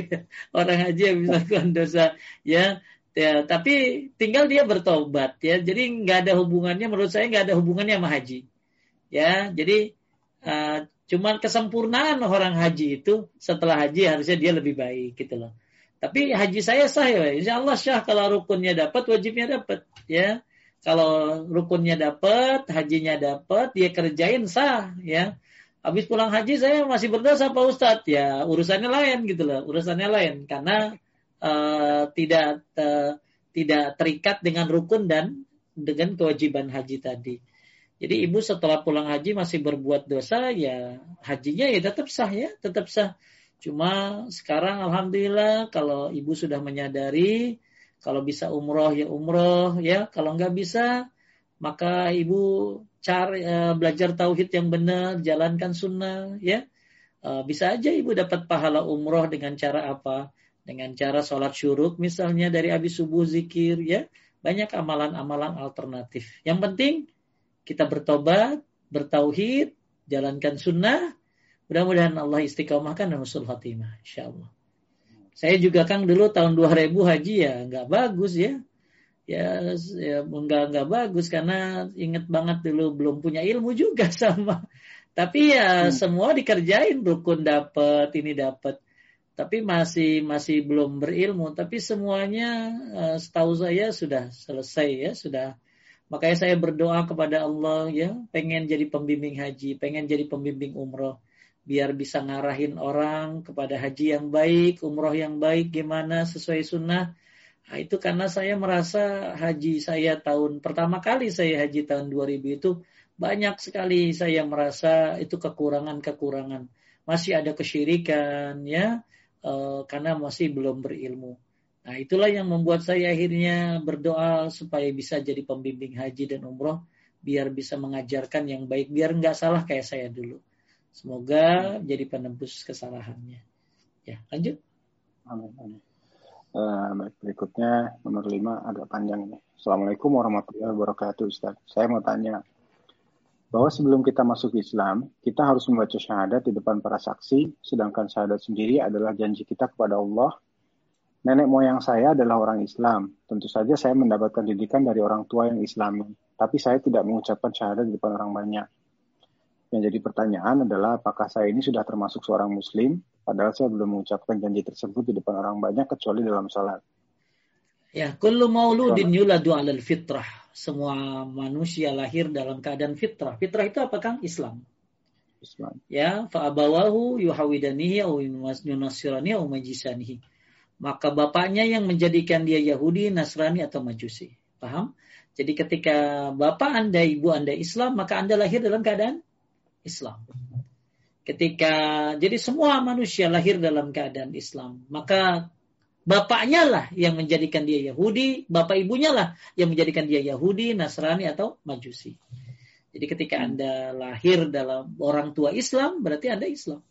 orang haji yang melakukan dosa. Ya ya tapi tinggal dia bertobat ya. Jadi nggak ada hubungannya. Menurut saya nggak ada hubungannya sama haji. Ya jadi uh, cuman kesempurnaan orang haji itu setelah haji harusnya dia lebih baik gitu loh. Tapi haji saya sah ya. Insya Allah syah kalau rukunnya dapat wajibnya dapat ya. Kalau rukunnya dapat hajinya dapat dia kerjain sah ya habis pulang haji saya masih berdosa Pak Ustadz ya urusannya lain gitu loh urusannya lain karena uh, tidak uh, tidak terikat dengan rukun dan dengan kewajiban haji tadi. Jadi ibu setelah pulang haji masih berbuat dosa ya hajinya ya tetap sah ya, tetap sah. Cuma sekarang alhamdulillah kalau ibu sudah menyadari kalau bisa umroh ya umroh ya, kalau nggak bisa maka ibu cari uh, belajar tauhid yang benar, jalankan sunnah ya. Uh, bisa aja ibu dapat pahala umroh dengan cara apa? dengan cara sholat syuruk misalnya dari habis subuh zikir ya. Banyak amalan-amalan alternatif. Yang penting kita bertobat bertauhid jalankan sunnah. Mudah-mudahan Allah istiqomahkan dan usul khatimah insyaallah saya juga kang dulu tahun 2000 haji ya nggak bagus ya ya, ya nggak nggak bagus karena inget banget dulu belum punya ilmu juga sama. Tapi ya hmm. semua dikerjain rukun dapat ini dapat tapi masih masih belum berilmu. Tapi semuanya uh, setahu saya sudah selesai ya sudah. Makanya saya berdoa kepada Allah ya pengen jadi pembimbing haji pengen jadi pembimbing umroh. Biar bisa ngarahin orang kepada haji yang baik, umroh yang baik, gimana sesuai sunnah. Nah, itu karena saya merasa haji saya tahun pertama kali saya haji tahun 2000 itu banyak sekali saya merasa itu kekurangan-kekurangan. Masih ada kesyirikan ya e, karena masih belum berilmu. Nah, itulah yang membuat saya akhirnya berdoa supaya bisa jadi pembimbing haji dan umroh biar bisa mengajarkan yang baik biar nggak salah kayak saya dulu. Semoga jadi penebus kesalahannya. Ya, lanjut. Amin. amin. Uh, baik, berikutnya nomor lima agak panjang ini. Assalamualaikum warahmatullahi wabarakatuh Ustaz. Saya mau tanya, bahwa sebelum kita masuk Islam, kita harus membaca syahadat di depan para saksi, sedangkan syahadat sendiri adalah janji kita kepada Allah. Nenek moyang saya adalah orang Islam. Tentu saja saya mendapatkan didikan dari orang tua yang Islami, tapi saya tidak mengucapkan syahadat di depan orang banyak. Yang jadi pertanyaan adalah apakah saya ini sudah termasuk seorang muslim padahal saya belum mengucapkan janji tersebut di depan orang banyak kecuali dalam salat. Ya, kullu mauludin yuladu 'alal fitrah. Semua manusia lahir dalam keadaan fitrah. Fitrah itu apakah Islam. Islam. Ya, fa abawahu yuhawidanihi au yunasirani au majisanihi. Maka bapaknya yang menjadikan dia Yahudi, Nasrani atau Majusi. Paham? Jadi ketika bapak Anda, ibu Anda Islam, maka Anda lahir dalam keadaan Islam. Ketika jadi semua manusia lahir dalam keadaan Islam, maka bapaknya lah yang menjadikan dia Yahudi, bapak ibunya lah yang menjadikan dia Yahudi, Nasrani atau Majusi. Jadi ketika Anda lahir dalam orang tua Islam, berarti Anda Islam.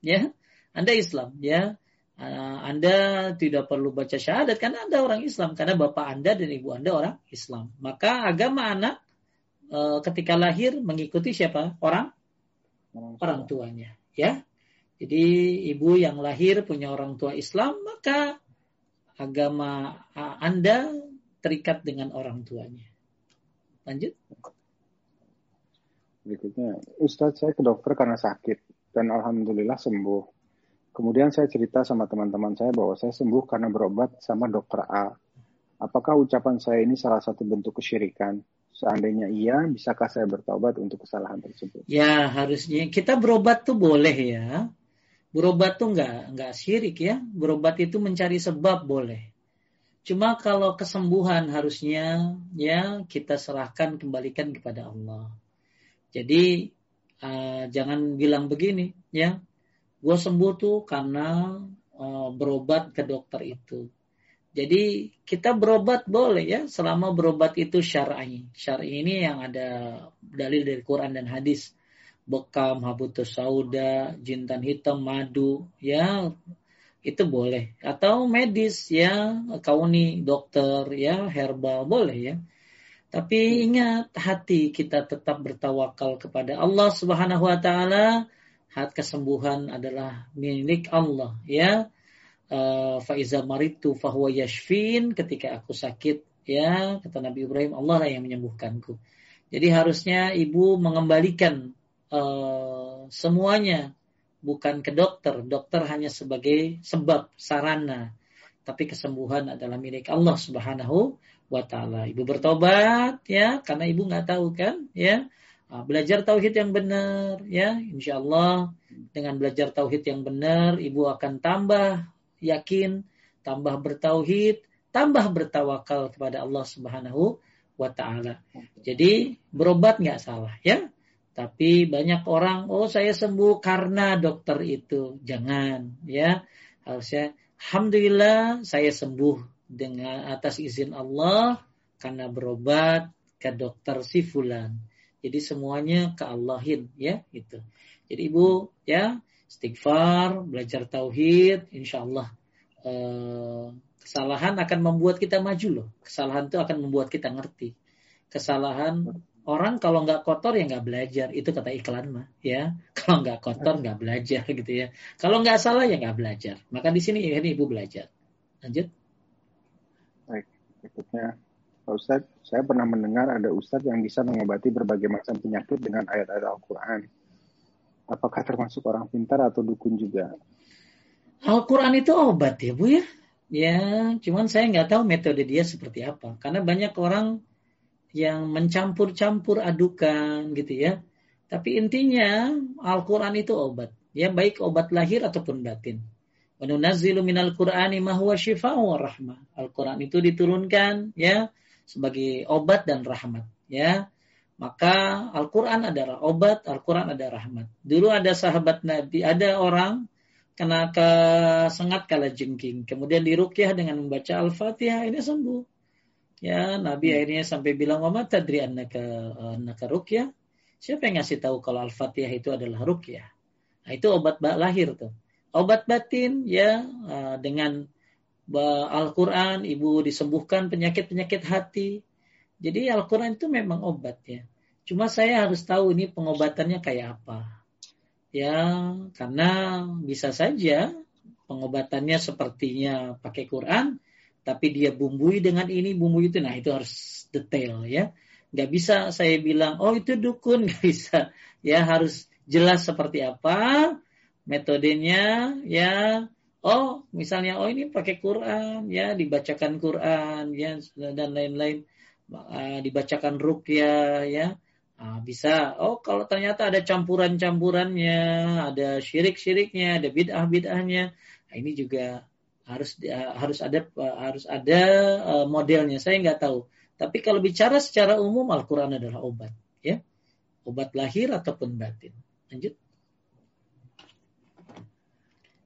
Ya, Anda Islam, ya. Ah, Anda tidak perlu baca syahadat karena Anda orang Islam karena bapak Anda dan ibu Anda orang Islam. Maka agama anak eh, ketika lahir mengikuti siapa? Orang orang tuanya ya. Jadi ibu yang lahir punya orang tua Islam maka agama anda terikat dengan orang tuanya. Lanjut. Berikutnya Ustadz saya ke dokter karena sakit dan alhamdulillah sembuh. Kemudian saya cerita sama teman-teman saya bahwa saya sembuh karena berobat sama dokter A. Apakah ucapan saya ini salah satu bentuk kesyirikan Seandainya iya, bisakah saya bertobat untuk kesalahan tersebut? Ya, harusnya kita berobat tuh boleh ya. Berobat tuh nggak nggak syirik ya. Berobat itu mencari sebab boleh. Cuma kalau kesembuhan harusnya ya kita serahkan kembalikan kepada Allah. Jadi uh, jangan bilang begini ya. Gue sembuh tuh karena uh, berobat ke dokter itu jadi kita berobat boleh ya selama berobat itu syar'i. Syar'i ini yang ada dalil dari Quran dan hadis. Bekam, habutus sauda, jintan hitam, madu, ya itu boleh. Atau medis ya, kauni, dokter, ya herbal boleh ya. Tapi ingat hati kita tetap bertawakal kepada Allah Subhanahu wa taala. Hat kesembuhan adalah milik Allah ya faiza maritu fahuwa yashfin ketika aku sakit ya kata Nabi Ibrahim Allah lah yang menyembuhkanku. Jadi harusnya ibu mengembalikan uh, semuanya bukan ke dokter. Dokter hanya sebagai sebab sarana. Tapi kesembuhan adalah milik Allah Subhanahu wa taala. Ibu bertobat ya karena ibu nggak tahu kan ya. Ah, belajar tauhid yang benar ya. Insya Allah dengan belajar tauhid yang benar ibu akan tambah yakin, tambah bertauhid, tambah bertawakal kepada Allah Subhanahu wa taala. Jadi berobat nggak salah ya. Tapi banyak orang, oh saya sembuh karena dokter itu. Jangan ya. Harusnya alhamdulillah saya sembuh dengan atas izin Allah karena berobat ke dokter si fulan. Jadi semuanya ke Allahin ya itu. Jadi Ibu ya istighfar, belajar tauhid, insya Allah eh, kesalahan akan membuat kita maju loh. Kesalahan itu akan membuat kita ngerti. Kesalahan orang kalau nggak kotor ya nggak belajar. Itu kata iklan mah ya. Kalau nggak kotor nggak belajar gitu ya. Kalau nggak salah ya nggak belajar. Maka di sini ini ibu belajar. Lanjut. Baik, berikutnya Pak Ustadz, saya pernah mendengar ada Ustadz yang bisa mengobati berbagai macam penyakit dengan ayat-ayat Al-Quran. Apakah termasuk orang pintar atau dukun juga? Al-Quran itu obat ya Bu ya. Ya, cuman saya nggak tahu metode dia seperti apa. Karena banyak orang yang mencampur-campur adukan gitu ya. Tapi intinya Al-Quran itu obat. Ya baik obat lahir ataupun batin. Wa minal Qur'ani wa rahmah. Al-Qur'an itu diturunkan ya sebagai obat dan rahmat ya. Maka Al-Qur'an adalah obat, Al-Qur'an ada rahmat. Dulu ada sahabat Nabi, ada orang kena sengat kala jengking. Kemudian dirukyah dengan membaca Al-Fatihah ini sembuh. Ya, Nabi hmm. akhirnya sampai bilang, "Wa tadri annaka annaka rukyah?" Siapa yang ngasih tahu kalau Al-Fatihah itu adalah rukyah? Nah, itu obat lahir tuh. Obat batin ya eh, dengan Al-Quran, ibu disembuhkan penyakit-penyakit hati. Jadi Al-Quran itu memang obat ya. Cuma saya harus tahu ini pengobatannya kayak apa. Ya, karena bisa saja pengobatannya sepertinya pakai Quran, tapi dia bumbui dengan ini, bumbui itu. Nah, itu harus detail ya. Nggak bisa saya bilang oh itu dukun. Nggak bisa. Ya harus jelas seperti apa metodenya ya. Oh misalnya oh ini pakai Quran ya dibacakan Quran ya dan lain-lain. Uh, dibacakan rukyah ya uh, bisa oh kalau ternyata ada campuran-campurannya ada syirik-syiriknya ada bid'ah-bid'ahnya nah, ini juga harus uh, harus ada uh, harus ada uh, modelnya saya nggak tahu tapi kalau bicara secara umum Al-Quran adalah obat. ya Obat lahir ataupun batin. Lanjut.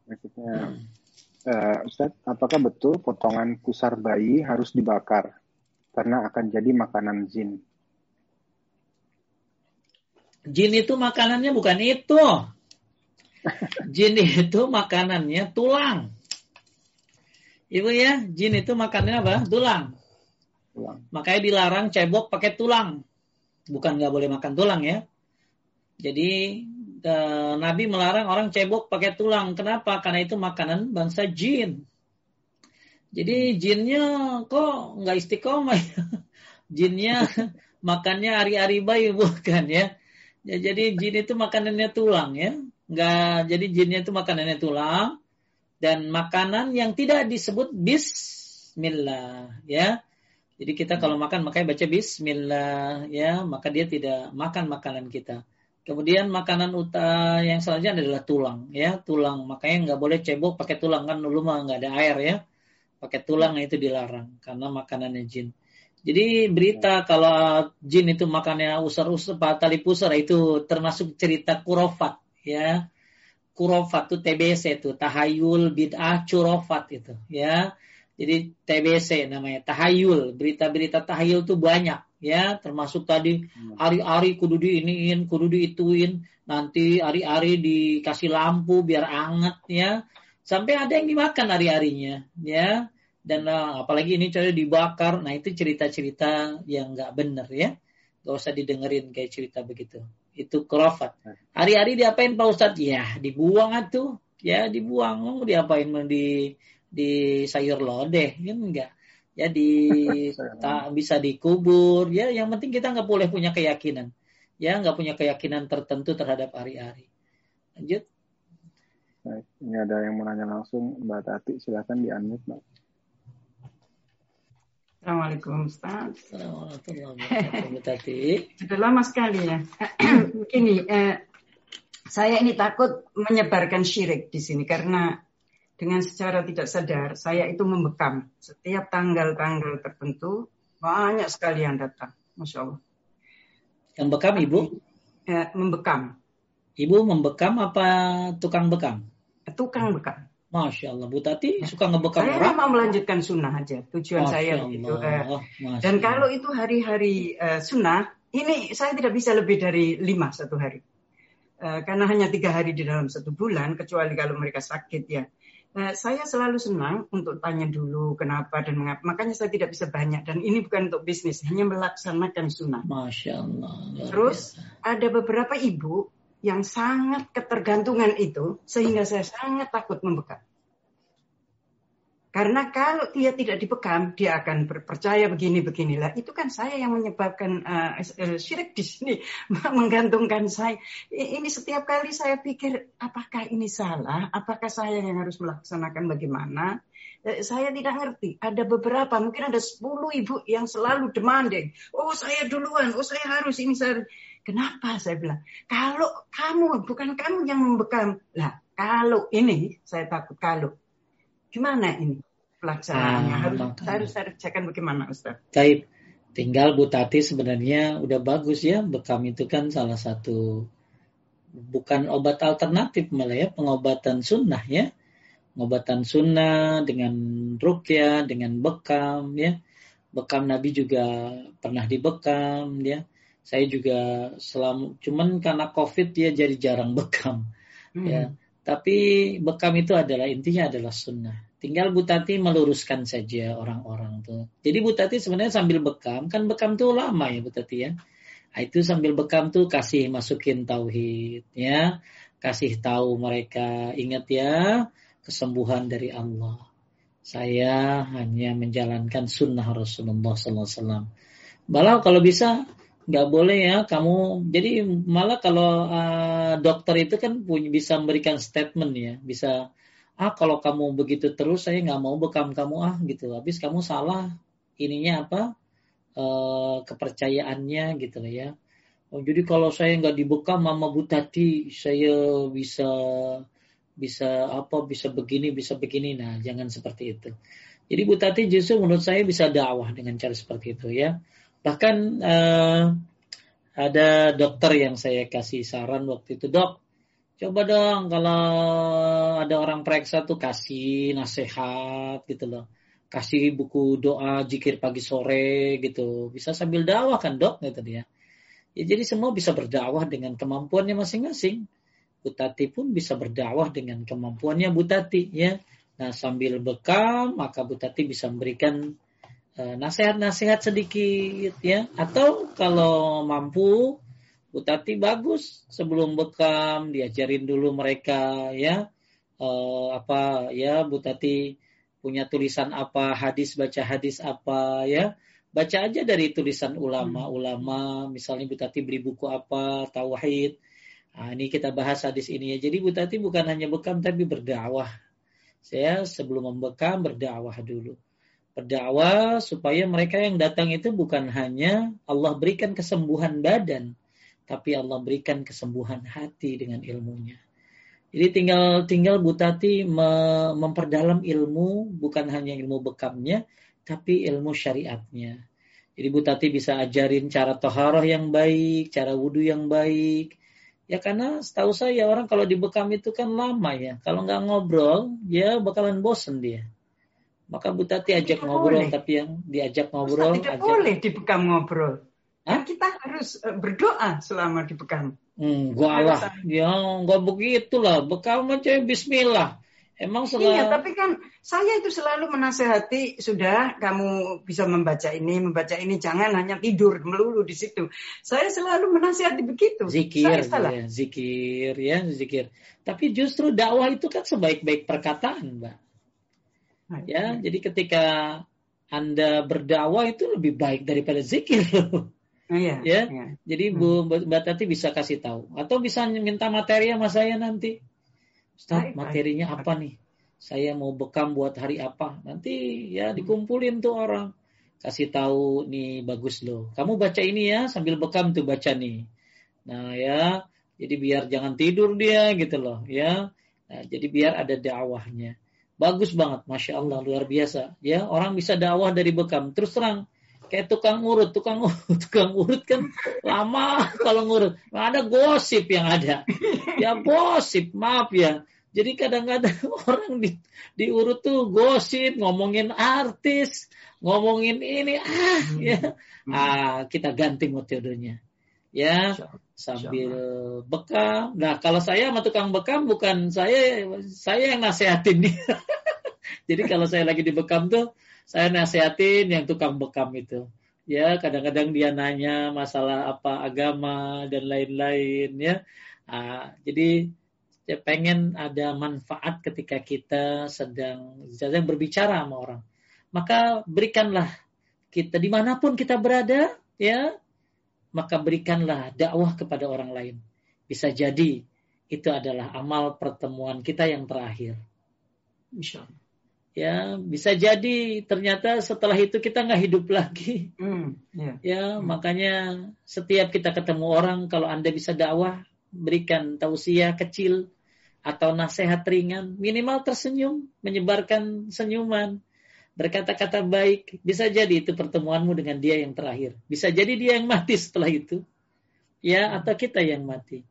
Maksudnya, uh, Ustaz, apakah betul potongan pusar bayi harus dibakar? Karena akan jadi makanan jin. Jin itu makanannya bukan itu. Jin itu makanannya tulang. Ibu ya, jin itu makanannya apa? Tulang tulang. Makanya dilarang cebok pakai tulang. Bukan nggak boleh makan tulang ya. Jadi e, Nabi melarang orang cebok pakai tulang. Kenapa? Karena itu makanan bangsa jin. Jadi jinnya kok nggak istiqomah ya? Jinnya makannya ari-ari bayi bukan ya. Ya. Jadi jin itu makanannya tulang ya. Nggak, jadi jinnya itu makanannya tulang dan makanan yang tidak disebut bismillah ya jadi kita kalau makan makanya baca bismillah ya, maka dia tidak makan makanan kita. Kemudian makanan uta yang selanjutnya adalah tulang ya, tulang. Makanya nggak boleh cebok pakai tulang kan dulu mah nggak ada air ya. Pakai tulang itu dilarang karena makanannya jin. Jadi berita kalau jin itu makannya usar-usar tali pusar itu termasuk cerita kurofat ya. Kurofat itu TBC itu tahayul bid'ah curofat itu ya jadi TBC namanya tahayul. Berita-berita tahayul itu banyak ya, termasuk tadi hmm. ari-ari kudu diiniin, kudu diituin, nanti ari-ari dikasih lampu biar anget ya. Sampai ada yang dimakan ari-arinya ya. Dan uh, apalagi ini coba dibakar. Nah, itu cerita-cerita yang nggak benar ya. Gak usah didengerin kayak cerita begitu. Itu kerofat. Hari-hari diapain Pak Ustadz? Ya, dibuang atuh. Ya, dibuang. Mau diapain? Di di sayur lodeh kan enggak ya di tak bisa dikubur ya yang penting kita nggak boleh punya keyakinan ya nggak punya keyakinan tertentu terhadap hari-hari lanjut Baik, ini ada yang mau nanya langsung Mbak Tati silakan di unmute Mbak Assalamualaikum Ustaz. Assalamualaikum Tati. Sudah lama sekali ya. Begini, eh, saya ini takut menyebarkan syirik di sini karena dengan secara tidak sadar saya itu membekam setiap tanggal-tanggal tertentu banyak sekali yang datang, masya Allah. Yang bekam ibu? Ya, membekam. Ibu membekam apa tukang bekam? Tukang bekam. Masya Allah, Bu Tati suka ngebekam saya orang? Saya mau melanjutkan sunnah aja, tujuan Masya saya itu. Eh, dan kalau itu hari-hari uh, sunnah, ini saya tidak bisa lebih dari lima satu hari. Uh, karena hanya tiga hari di dalam satu bulan, kecuali kalau mereka sakit ya. Nah, saya selalu senang untuk tanya dulu kenapa dan mengapa. Makanya saya tidak bisa banyak dan ini bukan untuk bisnis, hanya melaksanakan sunnah. Masya Allah. Terus ada beberapa ibu yang sangat ketergantungan itu sehingga saya sangat takut membekam. Karena kalau dia tidak dibekam, dia akan percaya begini-beginilah. Itu kan saya yang menyebabkan uh, syirik di sini, menggantungkan saya. Ini setiap kali saya pikir, apakah ini salah? Apakah saya yang harus melaksanakan bagaimana? Eh, saya tidak ngerti. Ada beberapa, mungkin ada 10 ibu yang selalu demanding. Oh saya duluan, oh saya harus ini. Saya... Kenapa saya bilang? Kalau kamu, bukan kamu yang membekam. Lah, kalau ini, saya takut kalau. Gimana ini pelaksanaannya? Ah, harus, harus saya cekkan bagaimana Ustaz? Taib. Tinggal Bu Tati sebenarnya udah bagus ya. Bekam itu kan salah satu bukan obat alternatif malah ya pengobatan sunnah ya pengobatan sunnah dengan rukyah dengan bekam ya bekam Nabi juga pernah dibekam ya saya juga selama cuman karena covid dia jadi jarang bekam hmm. ya tapi bekam itu adalah intinya adalah sunnah tinggal Bu Tati meluruskan saja orang-orang tuh jadi Bu Tati sebenarnya sambil bekam kan bekam tuh lama ya Bu Tati ya nah, itu sambil bekam tuh kasih masukin tauhid ya kasih tahu mereka ingat ya kesembuhan dari Allah. Saya hanya menjalankan sunnah Rasulullah SAW. Malah kalau bisa nggak boleh ya kamu. Jadi malah kalau uh, dokter itu kan punya bisa memberikan statement ya, bisa ah kalau kamu begitu terus saya nggak mau bekam kamu ah gitu. Habis kamu salah ininya apa uh, kepercayaannya gitu ya. Oh, jadi kalau saya nggak dibekam Mama Butati, saya bisa bisa apa bisa begini bisa begini nah jangan seperti itu jadi Bu Tati justru menurut saya bisa dakwah dengan cara seperti itu ya bahkan uh, ada dokter yang saya kasih saran waktu itu dok coba dong kalau ada orang periksa tuh kasih nasihat gitu loh. Kasih buku doa jikir pagi sore gitu. Bisa sambil dakwah kan dok? Gitu dia. Ya jadi semua bisa berdakwah dengan kemampuannya masing-masing. Butati pun bisa berdakwah dengan kemampuannya Butati ya. Nah sambil bekam maka Butati bisa memberikan nasihat-nasihat sedikit ya. Atau kalau mampu Butati bagus sebelum bekam diajarin dulu mereka ya uh, apa ya Butati punya tulisan apa hadis baca hadis apa ya baca aja dari tulisan ulama-ulama misalnya Butati beli buku apa tauhid Nah, ini kita bahas hadis ini ya. Jadi Bu Tati bukan hanya bekam tapi berdakwah. Saya sebelum membekam berdakwah dulu. Berdakwah supaya mereka yang datang itu bukan hanya Allah berikan kesembuhan badan, tapi Allah berikan kesembuhan hati dengan ilmunya. Jadi tinggal tinggal Bu Tati memperdalam ilmu bukan hanya ilmu bekamnya, tapi ilmu syariatnya. Jadi Bu Tati bisa ajarin cara toharoh yang baik, cara wudhu yang baik, Ya karena setahu saya orang kalau dibekam itu kan lama ya. Kalau nggak ngobrol, ya bakalan bosen dia. Maka Bu Tati ajak tidak ngobrol, boleh. tapi yang diajak ngobrol. Ustaz, tidak ajak... boleh dibekam ngobrol. Hah? Kita harus eh, berdoa selama dibekam. Hmm, gua lah, ya nggak begitulah. Bekam aja Bismillah. Emang selalu... Iya, tapi kan saya itu selalu menasehati, sudah kamu bisa membaca ini, membaca ini, jangan hanya tidur melulu di situ. Saya selalu menasehati begitu. Zikir, Ya, zikir, ya, zikir. Tapi justru dakwah itu kan sebaik-baik perkataan, Mbak. Ya, jadi ketika Anda berdakwah itu lebih baik daripada zikir. Iya, ya, iya. jadi Bu hmm. Mbak Tati bisa kasih tahu atau bisa minta materi sama saya nanti. Ustaz, materinya apa nih? Saya mau bekam buat hari apa? Nanti ya hmm. dikumpulin tuh orang. Kasih tahu nih bagus loh. Kamu baca ini ya sambil bekam tuh baca nih. Nah ya, jadi biar jangan tidur dia gitu loh ya. Nah, jadi biar ada dakwahnya. Bagus banget, masya Allah luar biasa. Ya orang bisa dakwah dari bekam. Terus terang, kayak tukang urut, tukang urut, tukang urut kan lama kalau ngurut. Ada gosip yang ada. Ya gosip, maaf ya. Jadi kadang-kadang orang di, diurut tuh gosip, ngomongin artis, ngomongin ini, ah, ya, hmm. ah, kita ganti metodenya, ya, sambil bekam. Nah, kalau saya sama tukang bekam bukan saya, saya yang nasehatin dia. Jadi kalau saya lagi di bekam tuh, saya nasehatin yang tukang bekam itu. Ya, kadang-kadang dia nanya masalah apa agama dan lain-lain ya. Ah, jadi ya pengen ada manfaat ketika kita sedang sedang berbicara sama orang. Maka berikanlah kita di mana pun kita berada, ya, maka berikanlah dakwah kepada orang lain. Bisa jadi itu adalah amal pertemuan kita yang terakhir. Insya ya bisa jadi ternyata setelah itu kita nggak hidup lagi mm, yeah. ya mm. makanya setiap kita ketemu orang kalau anda bisa dakwah berikan tausiah kecil atau nasihat ringan minimal tersenyum menyebarkan senyuman berkata-kata baik bisa jadi itu pertemuanmu dengan dia yang terakhir. Bisa jadi dia yang mati setelah itu. Ya atau kita yang mati.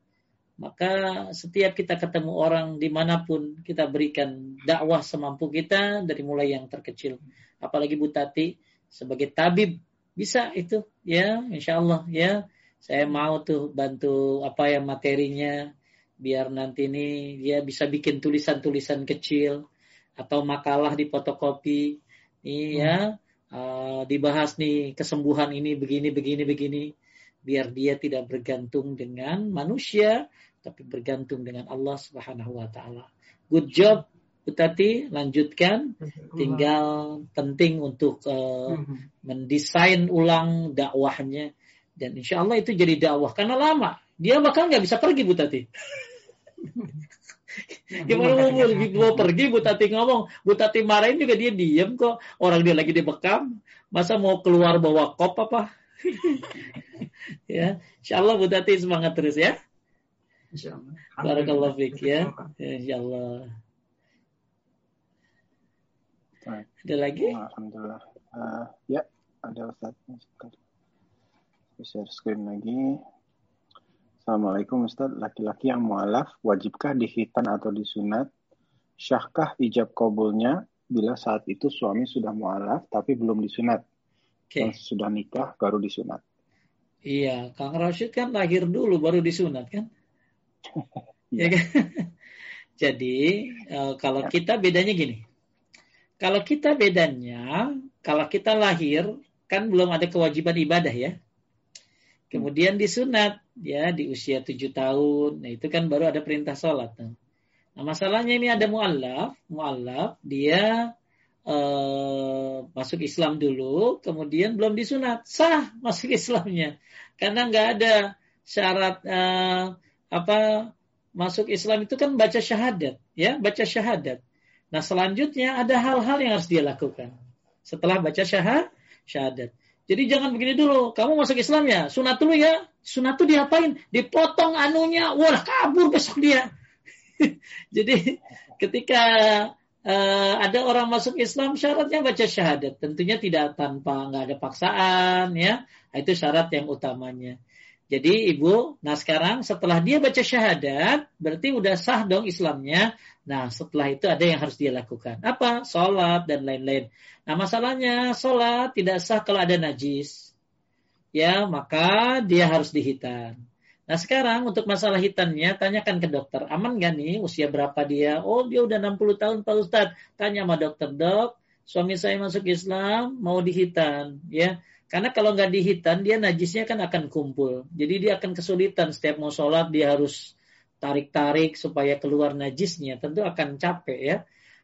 Maka setiap kita ketemu orang di mana pun kita berikan dakwah semampu kita dari mulai yang terkecil. Apalagi Bu Tati sebagai tabib. Bisa itu ya insya Allah ya. Saya mau tuh bantu apa ya materinya biar nanti ini dia bisa bikin tulisan-tulisan kecil atau makalah di fotokopi ini ya uh, dibahas nih kesembuhan ini begini begini begini biar dia tidak bergantung dengan manusia tapi bergantung dengan Allah Subhanahu wa taala. Good job Utati, lanjutkan. Tinggal penting untuk uh, mendesain ulang dakwahnya dan insya Allah itu jadi dakwah karena lama. Dia bakal nggak bisa pergi Butati. Gimana mau, mau pergi Butati ngomong, Butati marahin juga dia diem kok. Orang dia lagi dibekam, masa mau keluar bawa kop apa? ya, insya Allah Butati semangat terus ya. Insyaallah. Barakallah fik ya. Insyaallah. Ada lagi? Alhamdulillah. Uh, ya, ada Ustaz. Share screen lagi. Assalamualaikum Ustaz. Laki-laki yang mualaf wajibkah dihitan atau disunat? Syahkah ijab kabulnya bila saat itu suami sudah mualaf tapi belum disunat? Okay. sudah nikah baru disunat. Iya, Kang Rashid kan lahir dulu baru disunat kan? ya kan? Jadi uh, kalau ya. kita bedanya gini. Kalau kita bedanya, kalau kita lahir kan belum ada kewajiban ibadah ya. Kemudian disunat ya di usia tujuh tahun. Nah itu kan baru ada perintah sholat. Nah masalahnya ini ada muallaf, muallaf dia uh, masuk Islam dulu, kemudian belum disunat, sah masuk Islamnya, karena nggak ada syarat uh, apa masuk Islam itu kan baca syahadat, ya, baca syahadat. Nah, selanjutnya ada hal-hal yang harus dia lakukan setelah baca syahad, syahadat. Jadi jangan begini dulu, kamu masuk Islam ya, sunat dulu ya. Sunat tuh diapain? Dipotong anunya, wah kabur besok dia. Jadi ketika uh, ada orang masuk Islam syaratnya baca syahadat tentunya tidak tanpa nggak ada paksaan ya itu syarat yang utamanya jadi ibu, nah sekarang setelah dia baca syahadat, berarti udah sah dong Islamnya. Nah setelah itu ada yang harus dia lakukan. Apa? Sholat dan lain-lain. Nah masalahnya sholat tidak sah kalau ada najis. Ya, maka dia harus dihitan. Nah sekarang untuk masalah hitannya, tanyakan ke dokter. Aman gak nih usia berapa dia? Oh dia udah 60 tahun Pak Ustadz. Tanya sama dokter, dok, suami saya masuk Islam, mau dihitan. Ya, karena kalau nggak dihitan, dia najisnya kan akan kumpul. Jadi dia akan kesulitan setiap mau sholat, dia harus tarik-tarik supaya keluar najisnya. Tentu akan capek ya.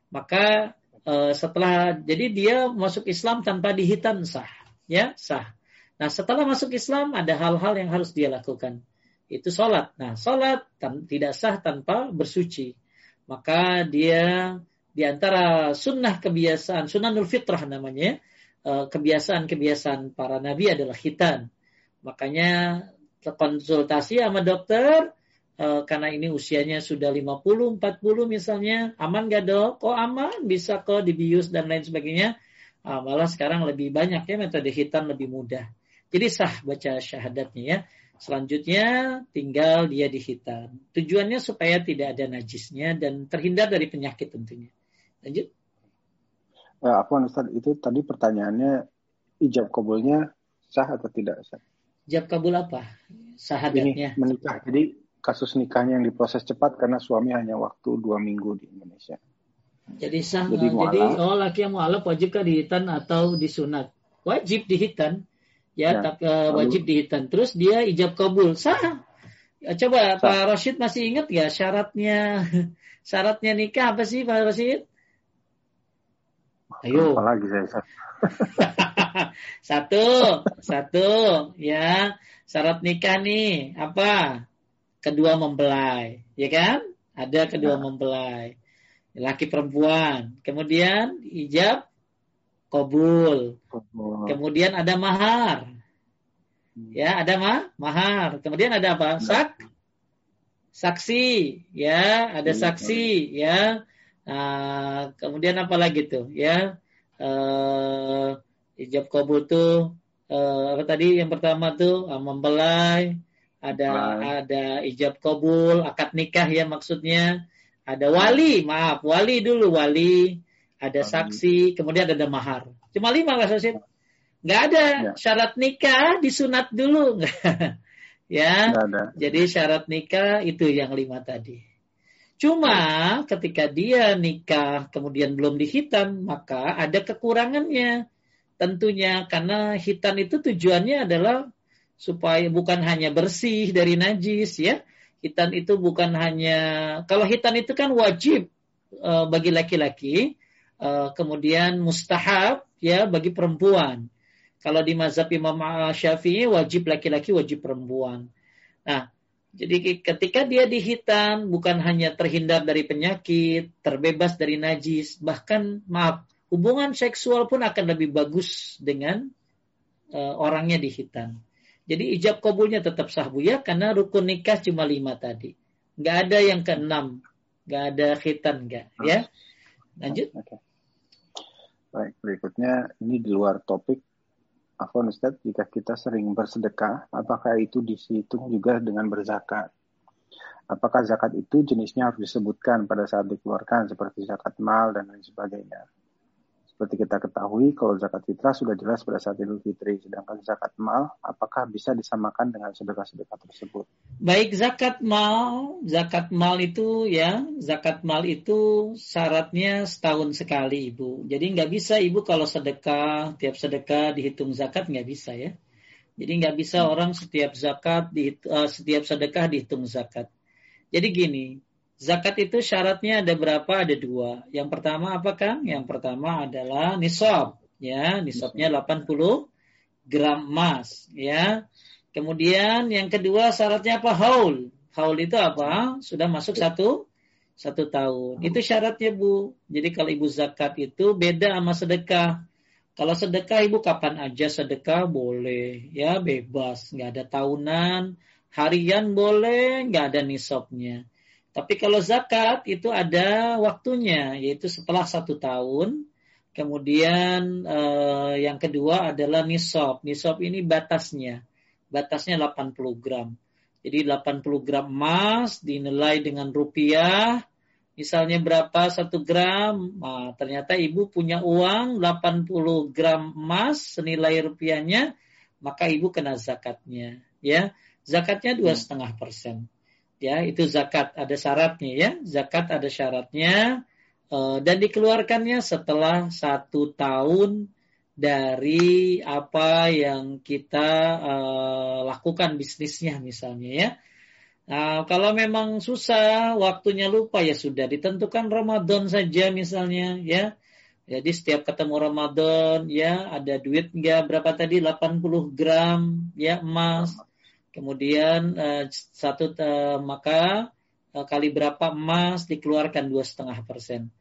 Maka uh, setelah, jadi dia masuk Islam tanpa dihitan sah. Ya, sah. Nah setelah masuk Islam ada hal-hal yang harus dia lakukan. Itu sholat. Nah sholat tidak sah tanpa bersuci. Maka dia di antara sunnah kebiasaan, sunnah fitrah namanya, Eh, kebiasaan-kebiasaan para nabi adalah khitan. Makanya konsultasi sama dokter uh, karena ini usianya sudah 50, 40 misalnya, aman gak dok? Kok aman? Bisa kok dibius dan lain sebagainya. Uh, malah sekarang lebih banyak ya metode hitan lebih mudah. Jadi sah baca syahadatnya ya. Selanjutnya tinggal dia dihitan. Tujuannya supaya tidak ada najisnya dan terhindar dari penyakit tentunya. Lanjut. Ya, apa Ustaz itu tadi pertanyaannya ijab kabulnya sah atau tidak Ustaz? Ijab kabul apa? Sahadatnya. Ini menikah. Jadi kasus nikahnya yang diproses cepat karena suami hanya waktu dua minggu di Indonesia. Jadi sah. Jadi, jadi oh laki yang mualaf wajibkah dihitan atau disunat? Wajib dihitan. Ya, ya tak, uh, wajib dihitan. Terus dia ijab kabul sah. Ya, coba sah. Pak Rashid masih ingat ya syaratnya syaratnya nikah apa sih Pak Rashid? Ayo. Apa lagi saya? satu, satu, ya. Syarat nikah nih apa? Kedua mempelai, ya kan? Ada kedua nah. mempelai. laki perempuan. Kemudian ijab kobul. Kemudian ada mahar. Hmm. Ya, ada ma mahar. Kemudian ada apa? Sak saksi, ya, ada hmm. saksi, ya. Nah, kemudian apa lagi tuh? Ya, uh, ijab kabul tuh uh, apa tadi? Yang pertama tuh uh, membelai, ada ada ijab kabul, akad nikah ya maksudnya. Ada wali, maaf, wali dulu wali, ada saksi, kemudian ada mahar. Cuma lima Mas Sosit. Nggak ada ya. syarat nikah disunat dulu. ya. ada. Jadi syarat nikah itu yang lima tadi. Cuma ketika dia nikah kemudian belum dihitan, maka ada kekurangannya. Tentunya karena hitan itu tujuannya adalah supaya bukan hanya bersih dari najis ya. Hitan itu bukan hanya kalau hitan itu kan wajib uh, bagi laki-laki, uh, kemudian mustahab ya bagi perempuan. Kalau di mazhab Imam Syafi'i wajib laki-laki, wajib perempuan. Nah, jadi ketika dia dihitan bukan hanya terhindar dari penyakit, terbebas dari najis, bahkan maaf, hubungan seksual pun akan lebih bagus dengan uh, orangnya dihitan. Jadi ijab kabulnya tetap sah bu ya, karena rukun nikah cuma lima tadi. Nggak ada yang keenam, nggak ada khitan nggak, ya. Lanjut. Okay. Baik, berikutnya ini di luar topik. Afwan Ustaz, jika kita sering bersedekah, apakah itu dihitung juga dengan berzakat? Apakah zakat itu jenisnya harus disebutkan pada saat dikeluarkan seperti zakat mal dan lain sebagainya? Seperti kita ketahui, kalau zakat fitrah sudah jelas pada saat Idul Fitri, sedangkan zakat mal, apakah bisa disamakan dengan sedekah-sedekah tersebut? Baik zakat mal, zakat mal itu ya, zakat mal itu syaratnya setahun sekali ibu. Jadi nggak bisa ibu kalau sedekah, tiap sedekah dihitung zakat nggak bisa ya. Jadi nggak bisa hmm. orang setiap zakat, uh, setiap sedekah dihitung zakat. Jadi gini, Zakat itu syaratnya ada berapa? Ada dua. Yang pertama apa Kang? Yang pertama adalah nisab. Ya, nisabnya 80 gram emas. Ya. Kemudian yang kedua syaratnya apa? Haul. Haul itu apa? Sudah masuk satu satu tahun. Itu syaratnya Bu. Jadi kalau Ibu zakat itu beda sama sedekah. Kalau sedekah Ibu kapan aja sedekah boleh. Ya bebas. Nggak ada tahunan. Harian boleh. Nggak ada nisabnya. Tapi kalau zakat itu ada waktunya, yaitu setelah satu tahun. Kemudian eh, yang kedua adalah nisab. Nisab ini batasnya. Batasnya 80 gram. Jadi 80 gram emas dinilai dengan rupiah. Misalnya berapa satu gram? Nah, ternyata ibu punya uang 80 gram emas senilai rupiahnya, maka ibu kena zakatnya. Ya, zakatnya dua setengah persen ya itu zakat ada syaratnya ya. Zakat ada syaratnya uh, dan dikeluarkannya setelah satu tahun dari apa yang kita uh, lakukan bisnisnya misalnya ya. Nah kalau memang susah waktunya lupa ya sudah ditentukan Ramadan saja misalnya ya. Jadi setiap ketemu Ramadan ya ada duit nggak? Berapa tadi? 80 gram ya emas Kemudian uh, satu uh, maka uh, kali berapa emas dikeluarkan dua setengah persen.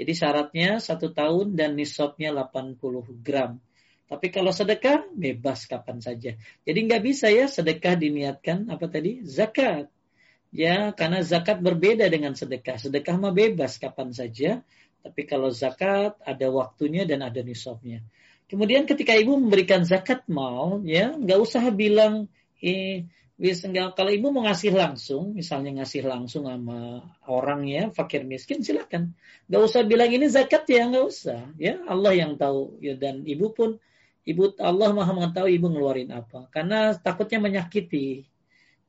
Jadi syaratnya satu tahun dan nisabnya 80 gram. Tapi kalau sedekah bebas kapan saja. Jadi nggak bisa ya sedekah diniatkan apa tadi zakat. Ya karena zakat berbeda dengan sedekah. Sedekah mah bebas kapan saja. Tapi kalau zakat ada waktunya dan ada nisabnya. Kemudian ketika ibu memberikan zakat mau ya nggak usah bilang eh, enggak, kalau ibu mau ngasih langsung, misalnya ngasih langsung sama orang ya, fakir miskin, silakan. Gak usah bilang ini zakat ya, nggak usah. Ya Allah yang tahu. Ya, dan ibu pun, ibu Allah maha mengetahui ibu ngeluarin apa. Karena takutnya menyakiti.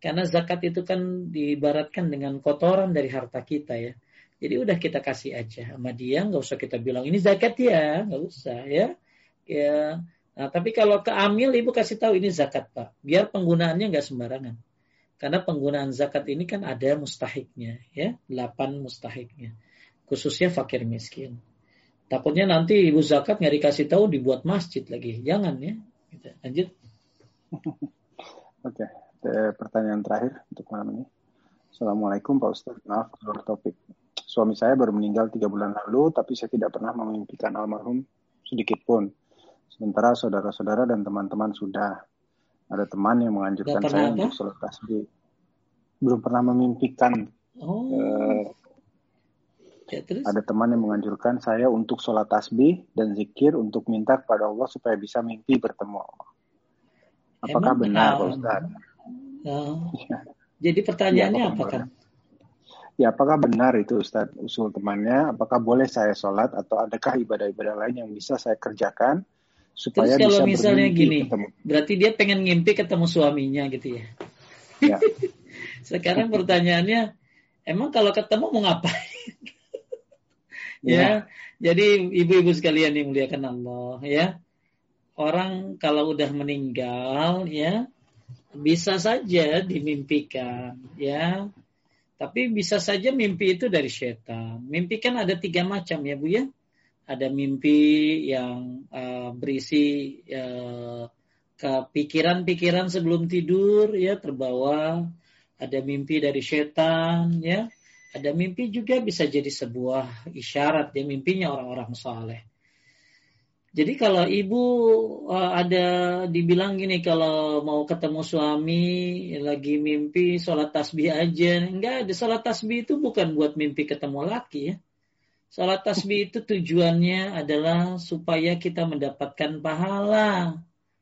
Karena zakat itu kan diibaratkan dengan kotoran dari harta kita ya. Jadi udah kita kasih aja sama dia, nggak usah kita bilang ini zakat ya, nggak usah ya. Ya Nah, tapi kalau ke amil ibu kasih tahu ini zakat pak, biar penggunaannya nggak sembarangan. Karena penggunaan zakat ini kan ada mustahiknya, ya, 8 mustahiknya. Khususnya fakir miskin. Takutnya nanti ibu zakat nggak dikasih tahu dibuat masjid lagi. Jangan ya. Gitu. Lanjut. Oke, okay. pertanyaan terakhir untuk malam ini. Assalamualaikum Pak Ustaz. Maaf keluar topik. suami saya baru meninggal tiga bulan lalu, tapi saya tidak pernah memimpikan almarhum sedikit pun. Sementara saudara-saudara dan teman-teman sudah ada teman yang menganjurkan saya apa? untuk sholat tasbih. Belum pernah memimpikan. Oh. Uh, ya, terus? Ada teman yang menganjurkan saya untuk sholat tasbih dan zikir untuk minta kepada Allah supaya bisa mimpi bertemu Apakah Emang, benar, Pak Ustaz? Oh. Jadi pertanyaannya ya, apa kan? Ya, apakah benar itu Ustaz usul temannya? Apakah boleh saya sholat atau adakah ibadah-ibadah lain yang bisa saya kerjakan supaya Terus kalau bisa misalnya gini, ketemu. berarti dia pengen ngimpi ketemu suaminya gitu ya? ya. Sekarang pertanyaannya, emang kalau ketemu mau ngapain? ya. ya, jadi ibu-ibu sekalian yang muliakan Allah ya, orang kalau udah meninggal ya bisa saja dimimpikan ya tapi bisa saja mimpi itu dari setan mimpi kan ada tiga macam ya bu ya ada mimpi yang uh, berisi uh, kepikiran-pikiran sebelum tidur ya terbawa. Ada mimpi dari setan ya. Ada mimpi juga bisa jadi sebuah isyarat ya mimpinya orang-orang saleh. Jadi kalau ibu uh, ada dibilang gini kalau mau ketemu suami lagi mimpi sholat tasbih aja, enggak ada sholat tasbih itu bukan buat mimpi ketemu laki ya. Sholat tasbih itu tujuannya adalah supaya kita mendapatkan pahala,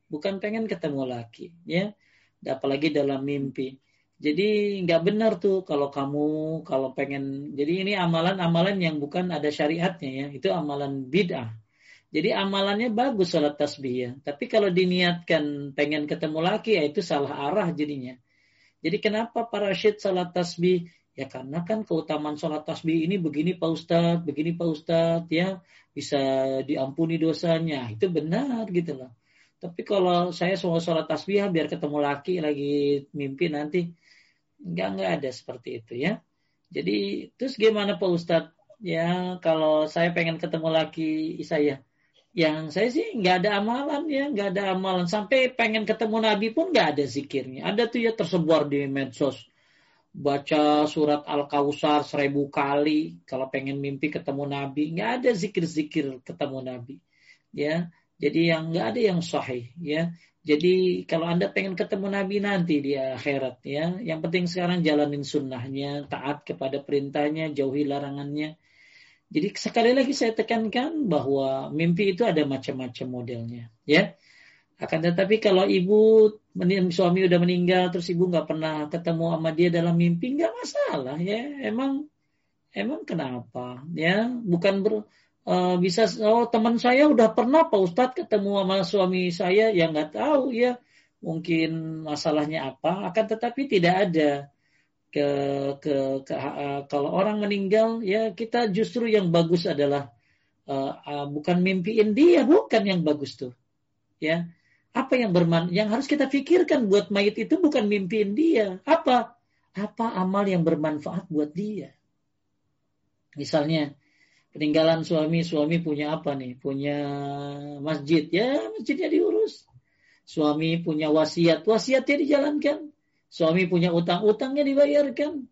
bukan pengen ketemu laki ya. Apalagi dalam mimpi. Jadi nggak benar tuh kalau kamu kalau pengen. Jadi ini amalan-amalan yang bukan ada syariatnya ya. Itu amalan bid'ah jadi amalannya bagus sholat tasbih ya. Tapi kalau diniatkan pengen ketemu laki ya itu salah arah jadinya. Jadi kenapa para syed sholat tasbih? Ya karena kan keutamaan sholat tasbih ini begini Pak Ustadz, begini Pak Ustadz ya. Bisa diampuni dosanya. Itu benar gitu loh. Tapi kalau saya semua sholat tasbih biar ketemu laki lagi mimpi nanti. Enggak, enggak ada seperti itu ya. Jadi terus gimana Pak Ustadz? Ya kalau saya pengen ketemu laki saya yang saya sih nggak ada amalan ya, nggak ada amalan. Sampai pengen ketemu Nabi pun nggak ada zikirnya. Ada tuh ya tersebar di medsos. Baca surat Al-Kausar seribu kali. Kalau pengen mimpi ketemu Nabi. Nggak ada zikir-zikir ketemu Nabi. Ya, jadi yang nggak ada yang sahih. Ya, jadi kalau anda pengen ketemu Nabi nanti di akhirat ya, yang penting sekarang jalanin sunnahnya, taat kepada perintahnya, jauhi larangannya jadi sekali lagi saya tekankan bahwa mimpi itu ada macam-macam modelnya, ya. Akan tetapi kalau ibu suami udah meninggal terus ibu nggak pernah ketemu sama dia dalam mimpi nggak masalah ya. Emang emang kenapa ya? Bukan ber, uh, bisa oh teman saya udah pernah Pak Ustadz ketemu sama suami saya yang nggak tahu ya mungkin masalahnya apa. Akan tetapi tidak ada ke, ke, ke uh, kalau orang meninggal ya kita justru yang bagus adalah uh, uh, bukan mimpiin dia bukan yang bagus tuh ya apa yang berman yang harus kita pikirkan buat mayit itu bukan mimpiin dia. Apa? Apa amal yang bermanfaat buat dia? Misalnya peninggalan suami suami punya apa nih? Punya masjid. Ya masjidnya diurus. Suami punya wasiat. Wasiatnya dijalankan. Suami punya utang-utangnya dibayarkan.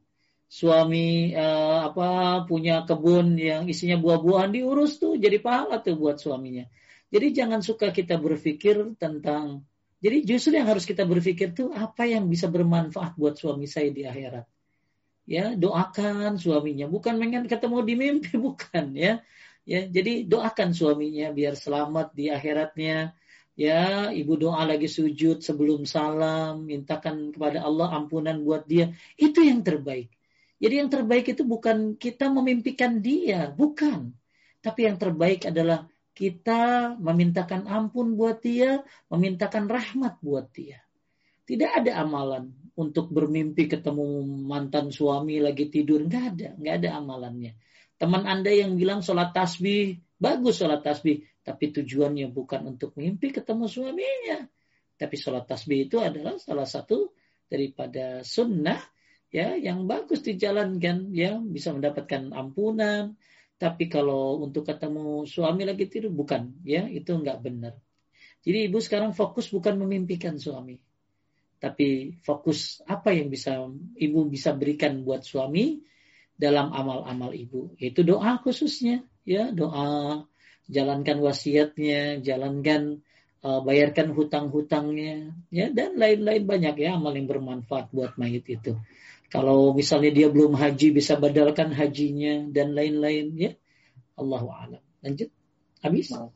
Suami uh, apa punya kebun yang isinya buah-buahan diurus tuh. Jadi pahala tuh buat suaminya. Jadi jangan suka kita berpikir tentang jadi justru yang harus kita berpikir tuh apa yang bisa bermanfaat buat suami saya di akhirat. Ya, doakan suaminya, bukan pengen ketemu di mimpi bukan ya. Ya, jadi doakan suaminya biar selamat di akhiratnya. Ya ibu doa lagi sujud sebelum salam mintakan kepada Allah ampunan buat dia. Itu yang terbaik. Jadi yang terbaik itu bukan kita memimpikan dia bukan. Tapi yang terbaik adalah kita memintakan ampun buat dia memintakan rahmat buat dia tidak ada amalan untuk bermimpi ketemu mantan suami lagi tidur nggak ada nggak ada amalannya teman anda yang bilang sholat tasbih bagus sholat tasbih tapi tujuannya bukan untuk mimpi ketemu suaminya. Tapi sholat tasbih itu adalah salah satu daripada sunnah ya yang bagus dijalankan ya bisa mendapatkan ampunan. Tapi kalau untuk ketemu suami lagi tidur bukan ya itu nggak benar. Jadi ibu sekarang fokus bukan memimpikan suami, tapi fokus apa yang bisa ibu bisa berikan buat suami dalam amal-amal ibu. Itu doa khususnya, ya doa jalankan wasiatnya, jalankan uh, bayarkan hutang-hutangnya, ya dan lain-lain banyak ya amal yang bermanfaat buat mayit itu. Kalau misalnya dia belum haji bisa badalkan hajinya dan lain-lain ya. Allahu a'lam. Lanjut. Habis? Uh,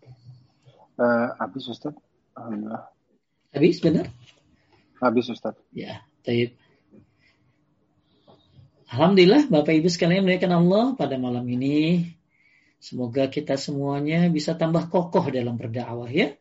habis Ustaz. Alhamdulillah. Habis benar? Habis Ustaz. Ya, baik. Alhamdulillah Bapak Ibu sekalian melihatkan Allah pada malam ini. Semoga kita semuanya bisa tambah kokoh dalam berdakwah ya.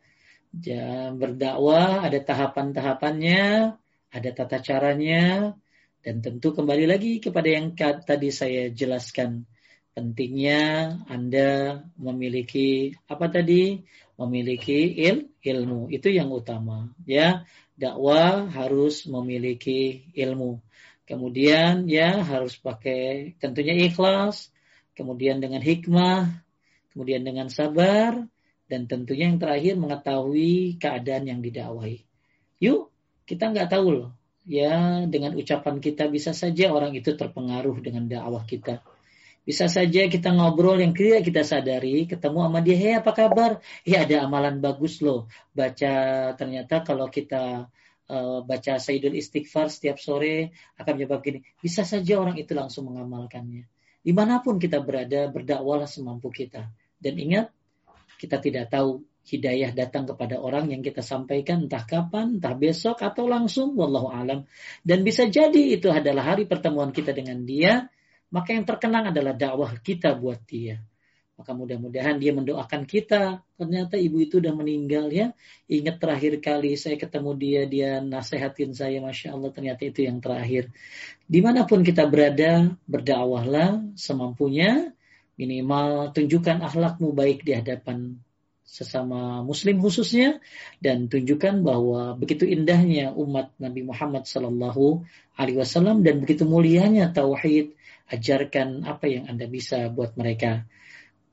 Ya, berdakwah ada tahapan-tahapannya, ada tata caranya, dan tentu kembali lagi kepada yang tadi saya jelaskan. Pentingnya Anda memiliki apa tadi? Memiliki il, ilmu. Itu yang utama. Ya, dakwah harus memiliki ilmu Kemudian ya harus pakai tentunya ikhlas, kemudian dengan hikmah, kemudian dengan sabar, dan tentunya yang terakhir mengetahui keadaan yang didakwahi. Yuk, kita nggak tahu loh. Ya, dengan ucapan kita bisa saja orang itu terpengaruh dengan dakwah kita. Bisa saja kita ngobrol yang tidak kita sadari, ketemu sama dia, hei apa kabar? Ya ada amalan bagus loh. Baca ternyata kalau kita uh, baca Sayyidul Istighfar setiap sore akan menyebabkan gini. Bisa saja orang itu langsung mengamalkannya. Di mana pun kita berada, berdakwalah semampu kita. Dan ingat, kita tidak tahu hidayah datang kepada orang yang kita sampaikan entah kapan, entah besok atau langsung, wallahu alam. Dan bisa jadi itu adalah hari pertemuan kita dengan dia, maka yang terkenang adalah dakwah kita buat dia. Maka mudah-mudahan dia mendoakan kita. Ternyata ibu itu udah meninggal ya. Ingat terakhir kali saya ketemu dia, dia nasehatin saya. Masya Allah ternyata itu yang terakhir. Di mana pun kita berada, berdakwahlah semampunya. Minimal tunjukkan akhlakmu baik di hadapan sesama muslim khususnya dan tunjukkan bahwa begitu indahnya umat Nabi Muhammad Sallallahu Alaihi Wasallam dan begitu mulianya tauhid ajarkan apa yang anda bisa buat mereka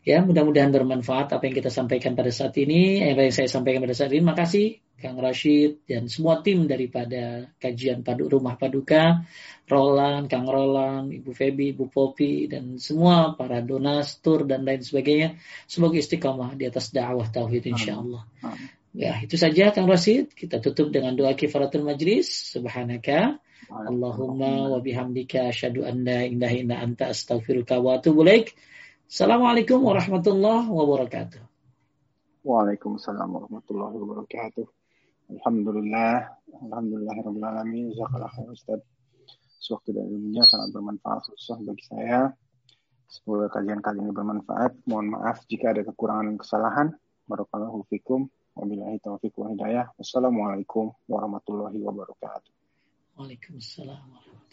Ya, mudah-mudahan bermanfaat apa yang kita sampaikan pada saat ini, apa yang saya sampaikan pada saat ini. Makasih Kang Rashid dan semua tim daripada kajian Padu Rumah Paduka, Roland, Kang Roland, Ibu Febi, Ibu Popi, dan semua para donatur dan lain sebagainya. Semoga istiqomah di atas dakwah tauhid insya Allah. Ya, itu saja Kang Rashid. Kita tutup dengan doa kifaratul majlis. Subhanaka. Allahumma wa bihamdika asyhadu an la ilaha illa anta astaghfiruka wa atubu ilaik. Assalamualaikum warahmatullahi wabarakatuh. Waalaikumsalam warahmatullahi wabarakatuh. Alhamdulillah, alhamdulillah. Jazakallah khair Ustaz. Sewaktu dan ilmunya sangat bermanfaat khusus bagi saya. Semoga kajian kali ini bermanfaat. Mohon maaf jika ada kekurangan dan kesalahan. Barakallahu fikum. Wabillahi taufiq wa hidayah. Wassalamualaikum warahmatullahi wabarakatuh. Waalaikumsalam warahmatullahi